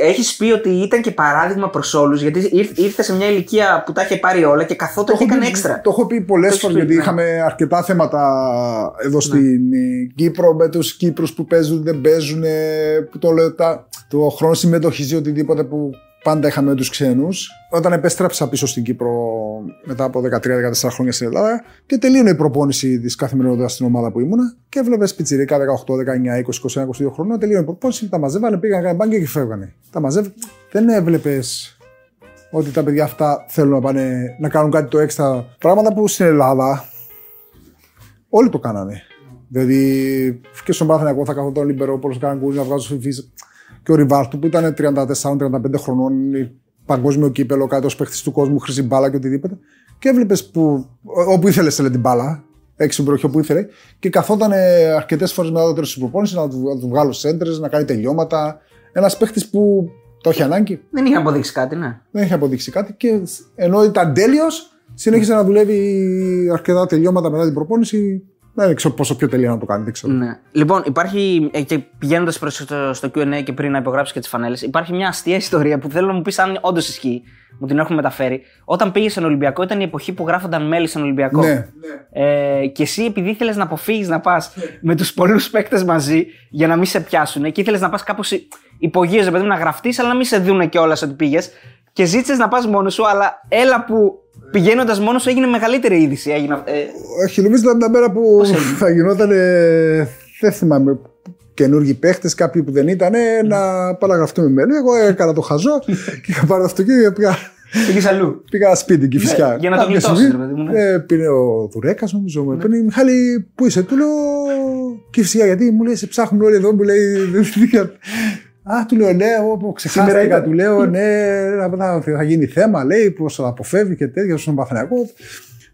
έχεις πει ότι ήταν και παράδειγμα προς όλους, γιατί ήρθε σε μια ηλικία που τα είχε πάρει όλα και καθόταν και έκανε έξτρα. Το έχω πει πολλές φορές, γιατί είχαμε αρκετά θέματα εδώ στην Κύπρο με τους Κύπρους που παίζουν, δεν παίζουν. Το χρόνο συμμετοχής ή οτιδήποτε που πάντα είχαμε τους ξένους. Όταν επέστρεψα πίσω στην Κύπρο μετά από 13-14 χρόνια στην Ελλάδα και τελείωνε η προπόνηση της καθημερινότητας στην ομάδα που ήμουνα και έβλεπες πιτσιρίκα 18, 19, 20, 21, 22 χρόνια. Τελείωνε η προπόνηση, τα μαζεύανε, πήγαν μπάνκια και φεύγανε. Τα μαζεύανε. Δεν έβλεπες ότι τα παιδιά αυτά θέλουν να πάνε να κάνουν κάτι το έξτρα. Πράγματα που στην Ελλάδα όλοι το κάνανε. Δηλαδή και στον Πάθηνακο θα καθόταν λιμπερό, όπω κάναν κούζι να βγάζουν και ο Ριβάρτου που ήταν 34-35 χρονών, παγκόσμιο κύπελο, κάτω παίχτης του κόσμου, χρυσή μπάλα και οτιδήποτε. Και έβλεπες που όπου ήθελε στέλνε την μπάλα, έξι μπροχή όπου ήθελε, και καθόταν αρκετές φορές μετά το τέλος της προπόνησης να του, να του βγάλω σέντρες, να κάνει τελειώματα. Ένας παίχτης που το έχει ανάγκη. Δεν είχε αποδείξει κάτι, ναι. Δεν είχε αποδείξει κάτι και ενώ ήταν τέλειος, συνέχισε να δουλεύει αρκετά τελειώματα μετά την προπόνηση δεν ξέρω πόσο πιο τελεία να το κάνει, δεν ξέρω. Ναι. Λοιπόν, υπάρχει ε, και πηγαίνοντας προς το, στο QA και πριν να υπογράψεις και τις φανέλες, υπάρχει μια αστεία ιστορία που θέλω να μου πεις αν όντως ισχύει. Μου την έχουν μεταφέρει. Όταν πήγες στον Ολυμπιακό, ήταν η εποχή που γράφονταν μέλη στον Ολυμπιακό. Ναι. Ε, και εσύ, επειδή ήθελες να αποφύγεις να πας με τους πολλούς παίκτες μαζί για να μην σε πιάσουν και ήθελες να πας κάπως υπογείω, παιδί να γραφτείς, αλλά να μην σε δουν κιόλας ότι πήγες. Και ζήτησες να πας μόνος σου, αλλά έλα που πηγαίνοντας μόνος σου έγινε μεγαλύτερη είδηση. Έγινε, ε... Όχι, νομίζω ήταν τα μέρα που θα γινόταν. Ε, δεν θυμάμαι. Καινούργιοι παίχτες, κάποιοι που δεν ήταν, να παραγραφτούμε με Εγώ έκανα το χαζό και είχα πάρει το αυτοκίνητο και πήγα. Πήγες αλλού. Πήγα σπίτι και φυσικά. Ναι, για να το γλιτώσεις, ναι. ε, Πήρε ο Δουρέκας, νομίζω. Με παίρνει Μιχάλη, πού είσαι, του λέω. Και φυσικά γιατί μου λέει, σε ψάχνουν όλοι εδώ, μου λέει. Α, του λέω ναι, όπου ξεχάστηκα, του λέω ναι, θα γίνει θέμα, λέει, πώς θα αποφεύγει και τέτοια στον Παθηνακό.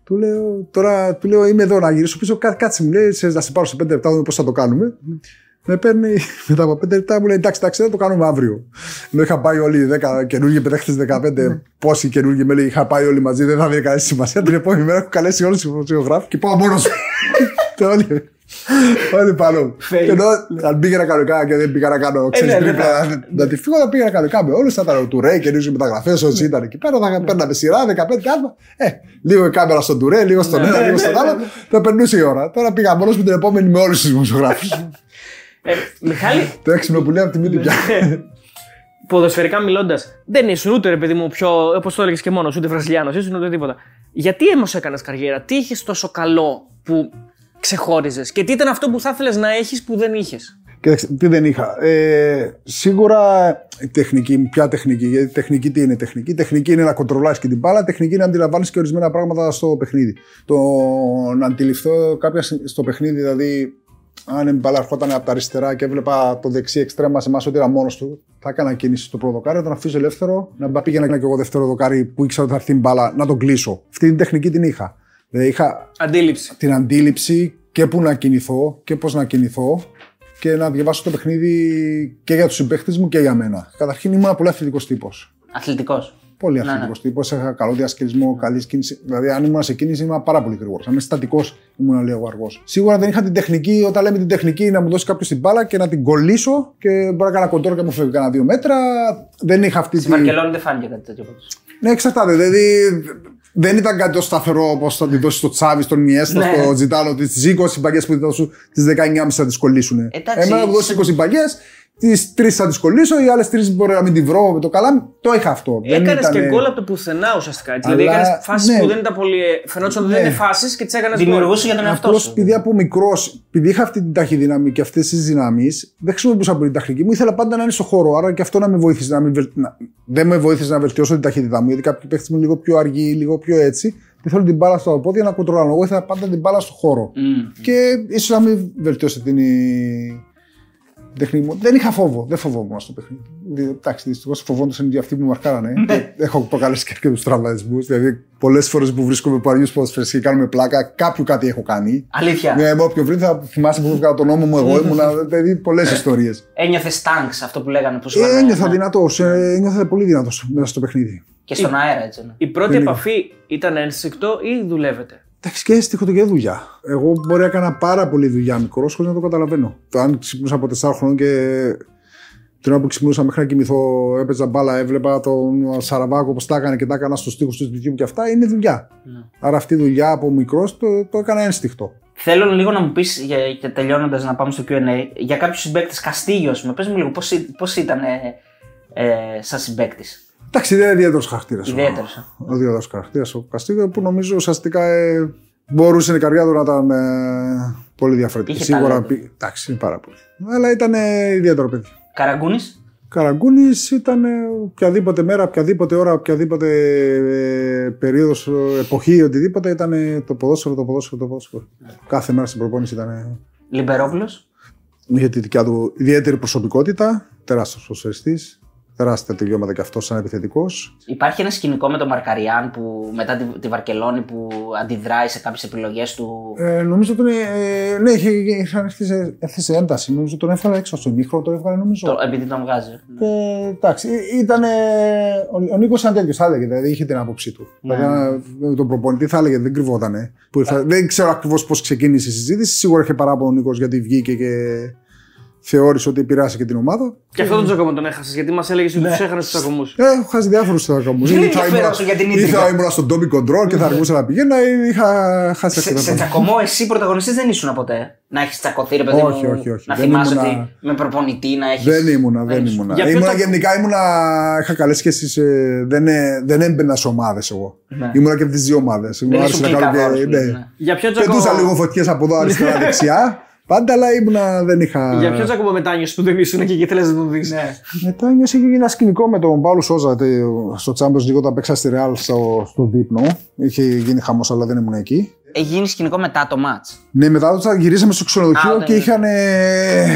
Του λέω, τώρα του λέω, είμαι εδώ να γυρίσω πίσω. Κάτσε μου λέει, να σε πάρω σε πέντε λεπτά, πώς θα το κάνουμε. Με παίρνει μετά από πέντε λεπτά, μου λέει εντάξει, εντάξει, θα το κάνουμε αύριο. Ενώ είχα πάει όλοι οι 10 καινούργιοι παίχτε, 15, πόσοι καινούργιοι με λέει, είχα πάει όλοι μαζί, δεν θα δει κανένα σημασία. Την επόμενη μέρα έχω καλέσει όλους τους δημοσιογράφους και πάω μόνος σου. Όλοι πάνω. Ενώ αν πήγαινα κανονικά και δεν πήγα να κάνω ε, ξέρεις, ναι, να τη φύγω, θα πήγαινα κανονικά με όλους. Θα ήταν του Ρέι και λίγο μεταγραφές όσοι ήταν εκεί πέρα. Θα παίρναμε σειρά 15 κάτω. Ε, λίγο η κάμερα στον Τουρέ, λίγο στον ναι, ένα, λίγο στον άλλο. Θα περνούσε η ώρα. Τώρα πήγα μόνος με την επόμενη με όλους τους δημοσιογράφους. Ε, Μιχάλη; Το έξυπνο που λέει από τη μύτη πια. Ποδοσφαιρικά μιλώντας, δεν ήσουν ούτε ρε παιδί μου πιο, όπως το έλεγες και μόνος, ούτε Βραζιλιάνος, ήσουν ούτε τίποτα. Γιατί όμω έκανες καριέρα, τι είχες τόσο καλό που ξεχώριζες και τι ήταν αυτό που θα ήθελες να έχεις που δεν είχες; Κοίταξε, τι δεν είχα. Ε, σίγουρα η τεχνική, ποια τεχνική, γιατί τεχνική τι είναι τεχνική; Τεχνική είναι να κοντρολάρει και την μπάλα, τεχνική είναι να αντιλαμβάνεις και ορισμένα πράγματα στο παιχνίδι. Το να αντιληφθώ κάποια στο παιχνίδι, δηλαδή αν η μπάλα ερχόταν από τα αριστερά και έβλεπα το δεξί εξτρέμα σε εμάς ότι ήταν μόνος του, θα έκανα κίνηση στο πρώτο δοκάρι, τον αφήσω ελεύθερο, να πήγαινα και εγώ δεύτερο δοκάρι που ήξερα ότι θα έρθει η μπάλα, να τον κλείσω. Αυτή την τεχνική την είχα. Δηλαδή είχα Αντίληψη. την αντίληψη και πού να κινηθώ και πώς να κινηθώ και να διαβάσω το παιχνίδι και για τους συμπαίχτες μου και για μένα. Καταρχήν ήμουν πολύ αθλητικός τύπος. Αθλητικός. Πολύ Ναι, αθλητικός τύπος. Είχα καλό διασκελισμό, καλή κίνηση. Δηλαδή, αν ήμουν σε κίνηση, ήμουν πάρα πολύ γρήγορος. Αν είμαι στατικός, ήμουν λίγο αργός. Σίγουρα δεν είχα την τεχνική, όταν λέμε την τεχνική, να μου δώσει κάποιος την μπάλα και να την κολλήσω και μπορεί να κάνω κοντόρ και μου φεύγει κανένα δύο μέτρα. Δεν είχα αυτή Στη τη. Βαρκελόνη δεν φάνηκε κάτι τέτοιο πάντως. Ναι, εξαρτάται. Δηλαδή, δεν ήταν κάτι τόσο σταθερό όπως θα τη δώσει στο Τσάβης, στον Μιέστα, Ναι. στο Τζιτάλο, τις 20 μπαγκέ που θα δώσουν, τις 19,5 θα τις κολλήσουν. Εντάξει, Εμένα μου δώσει 20 μπαγκέ, τις 3 θα τις κολλήσω, οι άλλες 3 μπορεί να μην τη βρω με το καλάμι. Το είχα αυτό. Δεν Έκανες ήτανε- και γκολ από το πουθενά ουσιαστικά. Έτσι. Αλλά, Δηλαδή έκανες φάσεις ναι. που δεν ήταν πολύ. Φαινόταν ότι δεν Ναι. είναι φάσεις και τις έκανες γκολ. Δημιουργούσε για τον εαυτό Απλώς σου. επειδή από μικρός, επειδή είχα αυτή την ταχυδύναμη και αυτές τις δυνάμει, δεν χρησιμοποιούσα πολύ την τεχνική μου. Ήθελα πάντα να είναι στο χώρο. Άρα και αυτό να με βοήθησε να μην βελ... να... Δεν με βοήθησε να βελτιώσω την ταχύτητά μου. Γιατί κάποιοι παίχτες μου λίγο πιο αργοί, λίγο πιο έτσι. Και θέλω την μπάλα στα πόδια να κοντρολάρω. Εγώ ήθελα πάντα την μπάλα στο χώρο. Μμ. Και ίσως να μην βελτιώσει την την τεχνική μου. Δεν είχα φόβο. Δεν φοβόμουν στο παιχνίδι. Δι- Εντάξει, δυστυχώς φοβόντουσαν και αυτοί που μαρκάρανε. Έχω προκαλέσει και αρκετούς τραυματισμούς. Δηλαδή, πολλές φορές που βρίσκομαι με παλιού ποδοσφαιριστέ και κάνουμε πλάκα, κάποιου κάτι έχω κάνει. Αλήθεια. Ναι, με όποιο βρει θα θυμάσαι που έβγαλα τον νόμο μου εγώ. Ήμουνα, δηλαδή, πολλές ιστορίες. Ένιωθες τάγκ αυτό που λέγανε. Που σου Ε, λέγανε, ένιωθα ναι. δυνατός. Ένιωθα πολύ δυνατός μέσα στο παιχνίδι. Και στον αέρα έτσι. ναι. Η πρώτη Δεν επαφή ήταν ένστικτο ή δουλεύετε; Εντάξει, και έστειχο το και δουλειά. Εγώ μπορεί να έκανα πάρα πολύ δουλειά μικρό χωρίς να το καταλαβαίνω. Το αν ξυπνούσα από 4 χρόνων και την ώρα που ξυπνούσα μέχρι να κοιμηθώ, έπαιζα μπάλα, έβλεπα τον Σαραβάκο πώς τα έκανε και τα έκανα στους τοίχου του σπιτιού μου και αυτά, είναι δουλειά. Ναι. Άρα αυτή η δουλειά από μικρός το, το έκανα ένστικτο. Θέλω λίγο να μου πεις, και τελειώνοντας να πάμε στο QA, για κάποιους συμπαίκτες, Καστίγιος, με πες μου λίγο πώς ήταν ε, ε, σαν συμπαίκτης; Εντάξει, δεν είναι ιδιαίτερος χαρακτήρας. Ιδιαίτερος. Ο ιδιαίτερος χαρακτήρας ο Καστίγιο που νομίζω ουσιαστικά ε, μπορούσε η καρδιά του να ήταν ε, πολύ διαφορετική. Είχε Σίγουρα. ταλέντο. πη- Εντάξει, είναι πάρα πολύ. Αλλά ήταν ε, ιδιαίτερο παιδί. Καραγκούνης; Καραγκούνης ήταν ε, οποιαδήποτε μέρα, οποιαδήποτε ώρα, οποιαδήποτε ε, περίοδος, εποχή, οτιδήποτε ήταν ε, το ποδόσφαιρο, το ποδόσφαιρο, το ποδόσφαιρο. Κάθε μέρα στην προπόνηση ήταν. ε, Λιμπερόπουλος; είχε τη δικιά του ιδιαίτερη προσωπικότητα, τεράστιος προσφερειστή, τεράστια τελειώματα και αυτός σαν επιθετικός. Υπάρχει ένα σκηνικό με τον Μαρκαριάν που μετά τη, τη Βαρκελόνη που αντιδράει σε κάποιες επιλογές του. Ε, νομίζω ότι ε, ναι, είχε, είχαν έρθει σε, έρθει σε ένταση. Νομίζω τον έβγαλε έξω στο μήχρο, το έβγαλε νομίζω. Το, επειδή τον βγάζει. Ε, εντάξει, ήταν. Ο, ο Νίκος ήταν τέτοιος, θα έλεγε. Δηλαδή είχε την άποψή του. Ναι. Δηλαδή, με τον προπονητή θα έλεγε, δεν κρυβότανε. Που ήρθα- δεν ξέρω ακριβώς πώς ξεκίνησε η συζήτηση. Σίγουρα είχε παράπονο ο Νίκος γιατί βγήκε και θεώρησε ότι επηρεάσε και την ομάδα. Και αυτό τον Τζακωμό τον έχασες, γιατί μας έλεγες ότι τους έχανε τους Τζακωμούς. Ε, έχω χάσει διάφορους στραγγαμού. Δεν είναι ενδιαφέρον σου για την ίδρυκα. Ήθελα ήμουν στον Toby Control και θα αργούσα να πηγαίνω. ε, Είχα χάσει Σε, αρκετά σε πράγματα. τσακωμό, εσύ πρωταγωνιστής δεν ήσουν ποτέ. Να έχεις τσακωθεί, ρε παιδί Όχι, μου. όχι, όχι. Να Δεν θυμάσαι ήμουνα- ότι με προπονητή να έχει. Δεν ήμουνα, δεν ήσουν. ήμουνα. Για ποιο ήμουνα το- γενικά ήμουνα, είχα καλές σχέσεις. Δεν, ε, δεν έμπαινα σε ομάδες εγώ. Ναι. Ήμουνα και από τις δύο ομάδες. Δεν ήσουν κλικαδόρος, ναι. ναι. Για ποιο Τζακωμό. Πετούσα λίγο φωτιές από εδώ αριστερά δεξιά. Πάντα, αλλά ήμουνα, δεν είχα. Για ποιος Τζακωμό μετάνιο που δεν ήσουν εκεί και ήθελες να τον δεις; Ναι. Μετά νιώσε και ένα σκηνικό με τον Παύλο Σόζα τε- στο Champions League όταν παίξα στη Real στο, στο δείπνο. Είχε γίνει χαμός, αλλά δεν ήμουν εκεί. Έχει γίνει σκηνικό μετά το match. Ναι, μετά το γυρίσαμε στο ξενοδοχείο Α, και ναι. είχαν ε,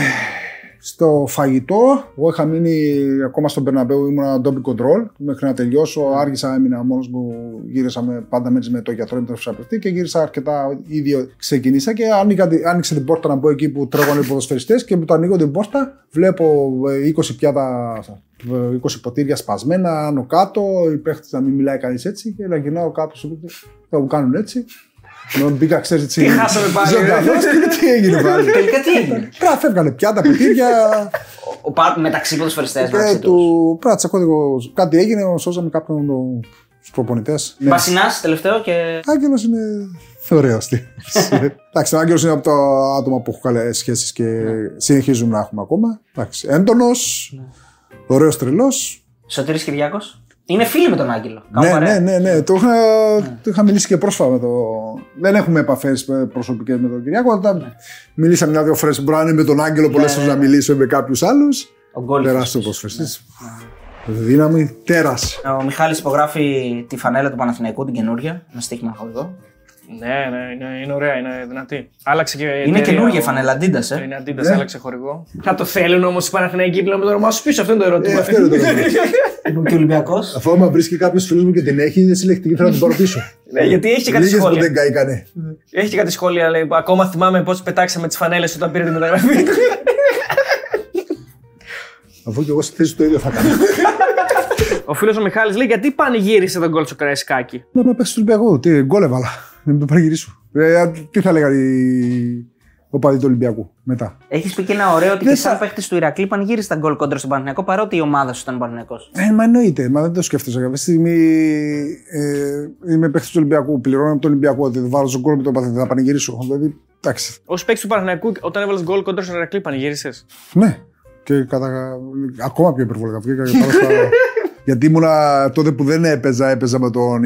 στο φαγητό. Εγώ είχα μείνει ακόμα στον Περναμπέου, ήμουν ντόπι control μέχρι να τελειώσω. Άργησα, έμεινα μόνος μου. Γύρισα με, πάντα με, με το γιατρό, με τον φυσιαπευτή και γύρισα αρκετά. Ήδη ξεκινήσα και άνοιγα, τη- άνοιξε την πόρτα να μπω εκεί που τρέχουν οι ποδοσφαιριστές και με το ανοίγω την πόρτα βλέπω ε, 20 πιάτα. ε, 20 ποτήρια σπασμένα άνω κάτω, οι παίχτες να μην μιλάει κανείς έτσι και να γυρνάω κάτω στο σπίτι. Θα μου κάνουν έτσι. Ενώ μπήκα, ξέρεις έτσι. Τι χάσαμε πάλι, ζωντανός και τι έγινε πάλι. Τελικά τι έγινε; Πρέπει φεύγανε πιάτα, ποτήρια. Ο, πα- μεταξύ ποδοσφαιριστές και μεταξύ του. τους. Πρέπει να τσακώ λίγο. Κάτι έγινε, σώσαμε κάποιον τους προπονητές. Ναι. Βασινάς, τελευταίο και. Άγγελος είναι ωραίο Εντάξει, ο Άγγελος είναι από τα άτομα που έχω καλές σχέσεις και συνεχίζουμε να έχουμε ακόμα. Έντονος, ωραίος τρελός. Σωτήρης Κυριάκος. Είναι φίλοι με τον Άγγελο. Κάνουν Ναι, παρέα. ναι, ναι, ναι. Το είχα, το είχα μιλήσει και πρόσφατα με το. Δεν έχουμε επαφές προσωπικές με τον Κυριάκο. Όταν μιλήσαμε μια-δύο φορές, μπορεί να είναι με τον Άγγελο, πολλές φορές να μιλήσω με κάποιους άλλους. Ο Γκόλ. Τεράστιο προσφερστή. Δύναμη, τέρας. Ο Μιχάλης υπογράφει τη φανέλα του Παναθηναϊκού, την καινούργια, με στοίχημα από εδώ. Ναι, ναι, είναι, είναι ωραία, είναι δυνατή. Άλλαξε και. Είναι εταιρεία, καινούργια ο- φανέλα, Adidas, ε. Είναι Adidas, Ναι. άλλαξε χορηγό. Θα το θέλουν όμως οι Παναθηναϊκοί πλέον με το όνομά σου πίσω, αυτό είναι το Ε, ερώτημα. αυτό είναι το ερώτημα. Και ο Ολυμπιακός; Αφού άμα βρίσκει κάποιος φίλος μου και την έχει, είναι συλλεκτική, θέλω να την πάρω πίσω. Ναι, γιατί έχει και κάτι Λίγες που σχόλια. δεν καήκανε. Έχει και κάτι σχόλια, λέει. που Ακόμα θυμάμαι πώς πετάξαμε τις φανέλες όταν πήρε τη μεταγραφή. Αφού και εγώ στη θέση του ίδιο θα κάνω. Ο φίλος ο Μιχάλης λέει γιατί πανηγύρισε τον γκολ στο Καραϊσκάκι. Να να παίξει του Ολυμπιακού. Τι γκολ έβαλα. Δεν το παραγυρίσω. Ε, τι θα λέγανε οι οπαδοί του Ολυμπιακού μετά; Έχεις πει και ένα ωραίο ότι Δεν και σαν θα- παίχτης του Ηρακλή πανηγύρισε τα γκολ κόντρα στον Παναθηναϊκό παρότι η ομάδα σου ήταν Παναθηναϊκό. Ε, μα εννοείται, μα δεν το σκέφτεσαι. Κάποια στιγμή ε, είμαι παίχτης του Ολυμπιακού. Πληρώνω από τον Ολυμπιακό. ότι Θα βάλω στον γκολ με τον παθητή, θα πανηγυρίσω. Δηλαδή, εντάξει. Ω παίκτη του Παναθηναϊκού, όταν έβαλες γκολ κόντρα στον Ερακλή, πανηγύρισες; Ναι. Και κατά, ακόμα πιο υπερβολικά. Βγήκα και πάνω στα... Γιατί ήμουνα τότε που δεν έπαιζα, έπαιζα με τον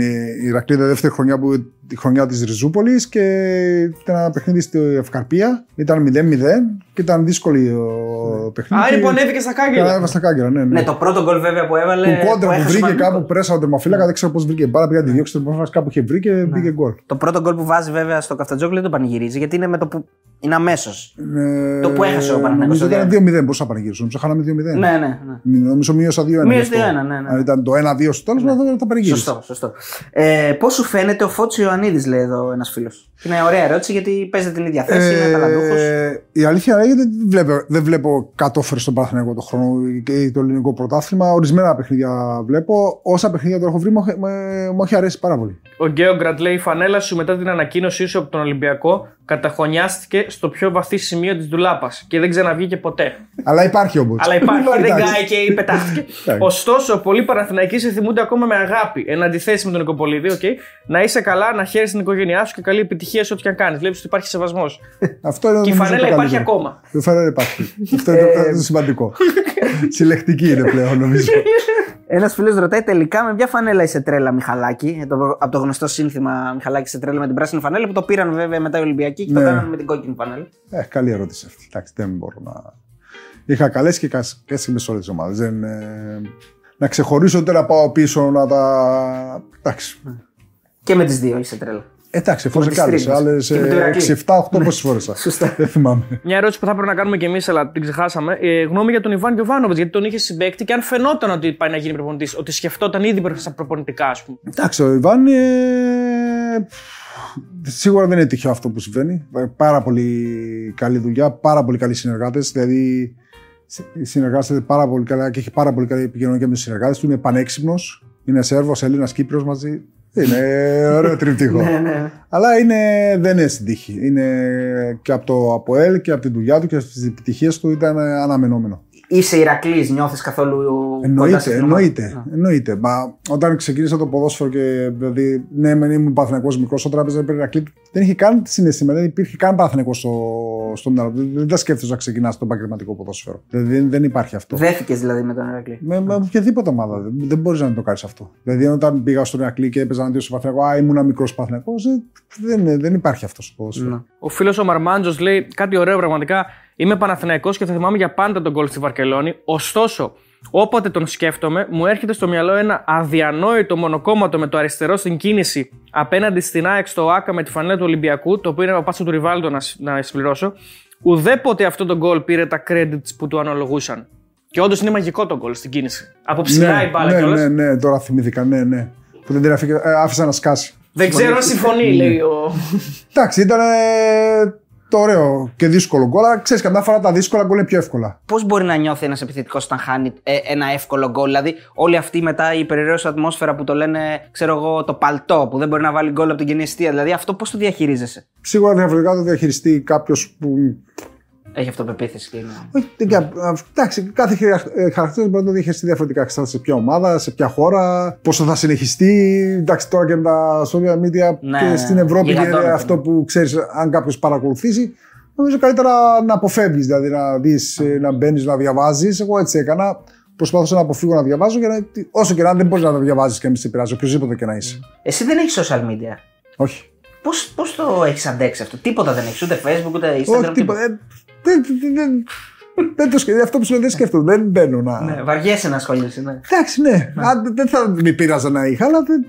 Ηρακλή τη δεύτερη χρονιά που τη χρονιά της Ριζούπολης και ήταν ένα παιχνίδι στη Ευκαρπία. Ήταν 0-0 και ήταν δύσκολη ο παιχνίδι. Άρα που ανέβηκε στα κάγκελα. Ανέβα στα κάγκελα, ναι. ναι. Ναι, το πρώτο γκολ βέβαια που έβαλε. Που κόντρα που έχασε ο βρήκε Παναθηναϊκός. κάπου πρέσα ο τερμοφύλακα, δεν ξέρω πώς βρήκε μπάλα. Πήγα να τη διώξει το τερμοφύλακα, κάπου είχε βρει και Ναι. μπήκε γκολ. Το πρώτο γκολ που βάζει βέβαια στο Καφτατζόκλι δεν το πανηγυρίζει γιατί είναι με το που. Είναι αμέσως. Ε, Το που έχασε ο Παναθηναϊκός Νομίζω στο ήταν 2-0. Πώ θα πανηγυρίσω, νομίζω χάναμε 2-0. Ναι, ναι. ναι. Νομίζω μείωσα 2-1. Μείωσε γι' αυτό. 2-1, ναι, ναι. Αν ήταν το 1-2 στο τέλος, δεν θα πανηγύρισα. Σωστό, σωστό. Ε, Πώς σου φαίνεται ο Φώτσο Ιωαννίδη, λέει εδώ ένας φίλος. Είναι ωραία ερώτηση γιατί παίζει την ίδια θέση, είναι ταλαντούχος. Ε, η αλήθεια είναι ότι δεν βλέπω, δεν βλέπω κατόφερε στον Παναθηναϊκό το χρόνο και το ελληνικό πρωτάθλημα. Ορισμένα παιχνίδια βλέπω. Όσα παιχνίδια το έχω βρει, μου, έχει- με- μου έχει αρέσει πάρα πολύ. Ο Γκέογκρατ λέει: Η φανέλα σου μετά την ανακοίνωσή σου από τον Ολυμπιακό καταχωνιάστηκε στο πιο βαθύ σημείο της ντουλάπας και δεν ξαναβγήκε ποτέ. Αλλά υπάρχει όμως. Αλλά υπάρχει, δεν κάηκε και πετάχτηκε. Εντάξει. Ωστόσο, πολλοί Παναθηναϊκοί σε θυμούνται ακόμα με αγάπη. Εν αντιθέσει με τον Νικοπολίδη, οκ. Να είσαι καλά, να χαίρεσαι την οικογένειά σου και καλή επιτυχία σε ό,τι και αν κάνεις. Βλέπεις ότι υπάρχει σεβασμός. Αυτό είναι και η νομίζω, φανέλα το υπάρχει καλύτερο. ακόμα. Η φανέλα υπάρχει. Αυτό είναι το- το σημαντικό. Συλλεκτική είναι πλέον, νομίζω. Ένας φίλος ρωτάει τελικά με ποια φανέλα είσαι τρέλα, Μιχαλάκη; Ε, το- Από το γνωστό σύνθημα Μιχαλάκη είσαι τρέλα με την πράσινη φανέλα που το πήραν βέβαια μετά οι Ολυμπιακοί και το Ναι. κάνανε με την κόκκινη φανέλα. Ε, καλή ερώτηση αυτή. Εντάξει, δεν μπορώ να. Είχα καλέ και κέσιμε σε όλε τις ομάδες. Δεν, ε, να ξεχωρίσω τώρα να πάω πίσω να τα. Εντάξει. Και με τις δύο είσαι τρέλα. Εντάξει, εφόσον τις και άλλε. τρίτες. Άλλες Και με το Ηρακλή. 6-7-8 πόσες φορές. Σωστά. Δεν θυμάμαι. Μια ερώτηση που θα έπρεπε να κάνουμε κι εμείς, αλλά την ξεχάσαμε. Ε, γνώμη για τον Ιβάν Γιοβάνοβιτ, γιατί τον είχε συμπέκτη και αν φαινόταν ότι πάει να γίνει προπονητής, ότι σκεφτόταν ήδη προ- στα προπονητικά, ας πούμε. Εντάξει, ο Ιβάν ε, σίγουρα δεν είναι τυχαίο αυτό που συμβαίνει. Πάρα πολύ καλή δουλειά, πάρα πολύ καλοί συνεργάτες. Δηλαδή συνεργάζεται πάρα πολύ καλά και έχει πάρα πολύ καλή επικοινωνία και με τους συνεργάτες του. Είναι πανέξυπνος. Είναι Σέρβος, Έλληνας, Κύπριος μαζί. Είναι ωραίο τριπτυχό. Ναι, ναι. Αλλά είναι, δεν είναι στην τύχη. Είναι και από το ΑΠΟΕΛ και από τη δουλειά του και από τι επιτυχίες του ήταν αναμενόμενο. Είσαι Ηρακλής, νιώθεις καθόλου κοντά Εννοείται, στην ομάδα; εννοείται, εννοείται. Μα όταν ξεκίνησα το ποδόσφαιρο και δηλαδή, ναι, μεν ήμουν παθηνακό μικρός, όταν έπαιζα πριν Ηρακλή, δεν είχε καν συναίσθημα, δεν υπήρχε καν παθηνακό στο, στο μυαλό μου. Δεν τα σκέφτεσαι να ξεκινάς το επαγγελματικό ποδόσφαιρο. Δηλαδή δεν, δεν υπάρχει αυτό. Δέθηκες δηλαδή με τον Ηρακλή; Με, με οποιαδήποτε ομάδα δεν, δεν μπορείς να το κάνεις αυτό. Δηλαδή, όταν πήγα στον Ηρακλή και έπαιζα αντίον στο Παθηνακό, Α, ήμουν μικρός Παθηνακό, δεν, δεν υπάρχει αυτός στο ποδόσφαιρο. Ναι. Ο φίλος ο Μαρμάντζος λέει κάτι ωραίο πραγματικά. Είμαι Παναθηναϊκός και θα θυμάμαι για πάντα τον γκολ στη Βαρκελόνη. Ωστόσο, όποτε τον σκέφτομαι, μου έρχεται στο μυαλό ένα αδιανόητο μονοκόμματο με το αριστερό στην κίνηση απέναντι στην ΑΕΚ στο ΑΚΑ με τη φανέλα του Ολυμπιακού, το οποίο είναι ο πάσος του Ριβάλτο να, σ- να συμπληρώσω. Ουδέποτε αυτό το γκολ πήρε τα credits που του αναλογούσαν. Και όντως είναι μαγικό το γκολ στην κίνηση. Από ψηλά η μπάλα ναι, κιόλας. ναι, ναι, τώρα θυμήθηκα, ναι, ναι. Που δεν την αφήκα, ε, άφησα να σκάσει. Δεν ξέρω αν συμφωνεί, λέει ο. Εντάξει, ήταν ε, το ωραίο και δύσκολο γκολ. Αλλά ξέρεις, καμιά φορά τα δύσκολα γκολ είναι πιο εύκολα. Πώς μπορεί να νιώθει ένας επιθετικός όταν χάνει ε, ένα εύκολο γκολ; Δηλαδή, όλη αυτή μετά η περιραίωση ατμόσφαιρα που το λένε, ξέρω εγώ, το παλτό που δεν μπορεί να βάλει γκολ από την κοινή αιστεία. Δηλαδή, αυτό πώς το διαχειρίζεσαι; Σίγουρα διαφορετικά το διαχειριστεί κάποιος που. Έχει αυτοπεποίθηση και είναι. Όχι, δεν κα- α, Εντάξει, κάθε χαρακτήρας μπορεί να το διαχειριστεί διαφορετικά. Ξέρετε σε ποια ομάδα, σε ποια χώρα, πόσο θα συνεχιστεί. Εντάξει, τώρα και με τα social media Ναι, και ναι, στην ναι. Ευρώπη είναι Γιγαντώνεται. αυτό που ξέρεις, αν κάποιος παρακολουθήσει. Νομίζω καλύτερα να αποφεύγεις, δηλαδή να δεις, να μπαίνεις, να διαβάζεις. Εγώ έτσι έκανα. Προσπαθούσα να αποφύγω να διαβάζω, για να, όσο και να δεν μπορείς να τα διαβάζεις και να μην σε πειράζει, οποιοδήποτε και να είσαι. Εσύ δεν έχεις social media; Όχι. Πώς πώς το έχεις αντέξει αυτό, Τίποτα δεν έχεις. Ούτε Facebook, ούτε Instagram. Όχι, τίποτα. Ε, Δεν, δεν, δεν, δεν το σκέφτομαι. Αυτό που σου λέω δεν σκέφτομαι. Δεν μπαίνω να. Ναι, βαριέσαι να ασχολείσαι. Ναι. Εντάξει, ναι. Αν, δεν θα με πείραζα να είχα, αλλά δεν,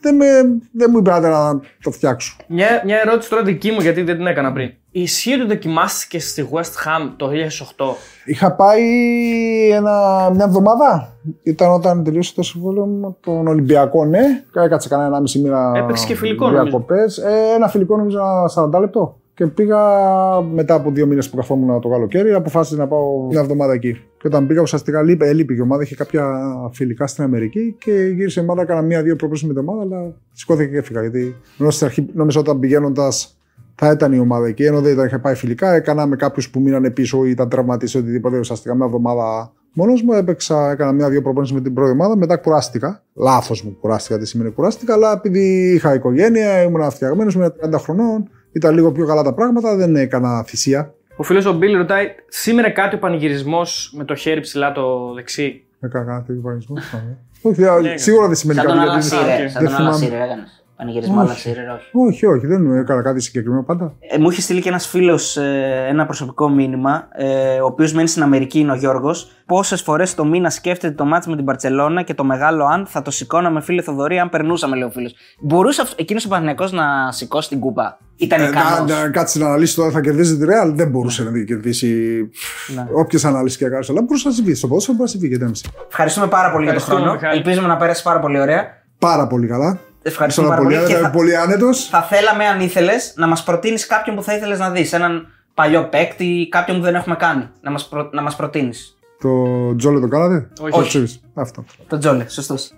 δεν, με, δεν μου είπε άντε να το φτιάξω. Μια, μια ερώτηση τώρα δική μου, γιατί δεν την έκανα πριν. Ισχύει ότι δοκιμάστηκες στη West Ham το 2008. Είχα πάει ένα, μια εβδομάδα. Ήταν όταν τελείωσε το συμβόλαιο μου με τον Ολυμπιακό, ναι. Έκατσε κανένα ένα μισή μήνα. Έπαιξε και φιλικό, νομίζω. διακοπές. Ε, ένα φιλικό νομίζω ένα 40 λεπτό. Και πήγα μετά από δύο μήνες που καθόμουν το καλοκαίρι, αποφάσισα να πάω μια εβδομάδα εκεί. Και όταν πήγα, ουσιαστικά λείπε, έλειπε η ομάδα, είχε κάποια φιλικά στην Αμερική και γύρισε η ομάδα, έκανα μία-δύο προπλήσει με την ομάδα, αλλά σηκώθηκε και έφυγα. Γιατί ενώ στην αρχή νόμιζα όταν πηγαίνοντας θα ήταν η ομάδα εκεί, ενώ δεν ήταν, είχε πάει φιλικά. Έκανα με κάποιους που μείνανε πίσω ή ήταν τραυματίσει οτιδήποτε. Ουσιαστικά μια εβδομάδα μόνος μου έπαιξα, έκανα μια-δύο προπόνηση με την πρώτη ομάδα. Μετά κουράστηκα. Λάθος μου κουράστηκα, τι σημαίνει κουράστηκα, αλλά επειδή είχα οικογένεια, ήμουν φτιαγμένο, ήμουν 30 χρονών, ήταν λίγο πιο καλά τα πράγματα, δεν έκανα θυσία. Ο φίλος ο Μπίλ ρωτάει, σήμερα κάτι ο πανηγυρισμός με το χέρι ψηλά το δεξί; Έκανα κάτι πανηγυρισμός. Όχι, σίγουρα δεν σημαίνει Σαν κάτι. τον γιατί- Αλασίρε. Σαν δεν τον Αλασίρε θυμάμαι. Έκανε. Πανηγυρισμό Αλασίρε, όχι. Όχι, όχι, δεν έκανα κάτι συγκεκριμένο πάντα. Ε, μου είχε στείλει και ένας φίλος ένα προσωπικό μήνυμα, ε, ο οποίος μένει στην Αμερική, είναι ο Γιώργος. Πόσες φορές το μήνα σκέφτεται το μάτς με την Παρσελώνα και το μεγάλο αν θα το σηκώναμε, φίλε Θοδωρή, αν περνούσαμε, λέει ο φίλος. Μπορούσε εκείνος ο Παναγιακό να σηκώσει την κούπα; Ήταν Ε, να, ικανό. να κάτσει να αναλύσει τώρα θα κερδίσει τη Real, δεν μπορούσε να κερδίσει Ναι. όποιες αναλύσεις και έκανε. Αλλά μπορούσε να συμβεί. Στο ποδόσφαιρο μπορεί να συμβεί γιατί έμεινε. Ευχαριστούμε πάρα πολύ για τον Ευχαριστούμε, χρόνο. Μιχάλη. Ελπίζουμε να πέρασε πάρα πολύ ωραία. Πάρα πολύ καλά. Ευχαριστούμε Ήσουν πάρα πολύ, πολύ. Και άνετο, θα, πολύ άνετος. θα θέλαμε, αν ήθελες, να μας προτείνεις κάποιον που θα ήθελες να δεις. Έναν παλιό παίκτη, κάποιον που δεν έχουμε κάνει. Να μας προ, να μας προτείνεις. Το Τζόλε το κάνατε; Όχι. Το Τσίβις. Αυτό. Τον Τζόλε, σωστός.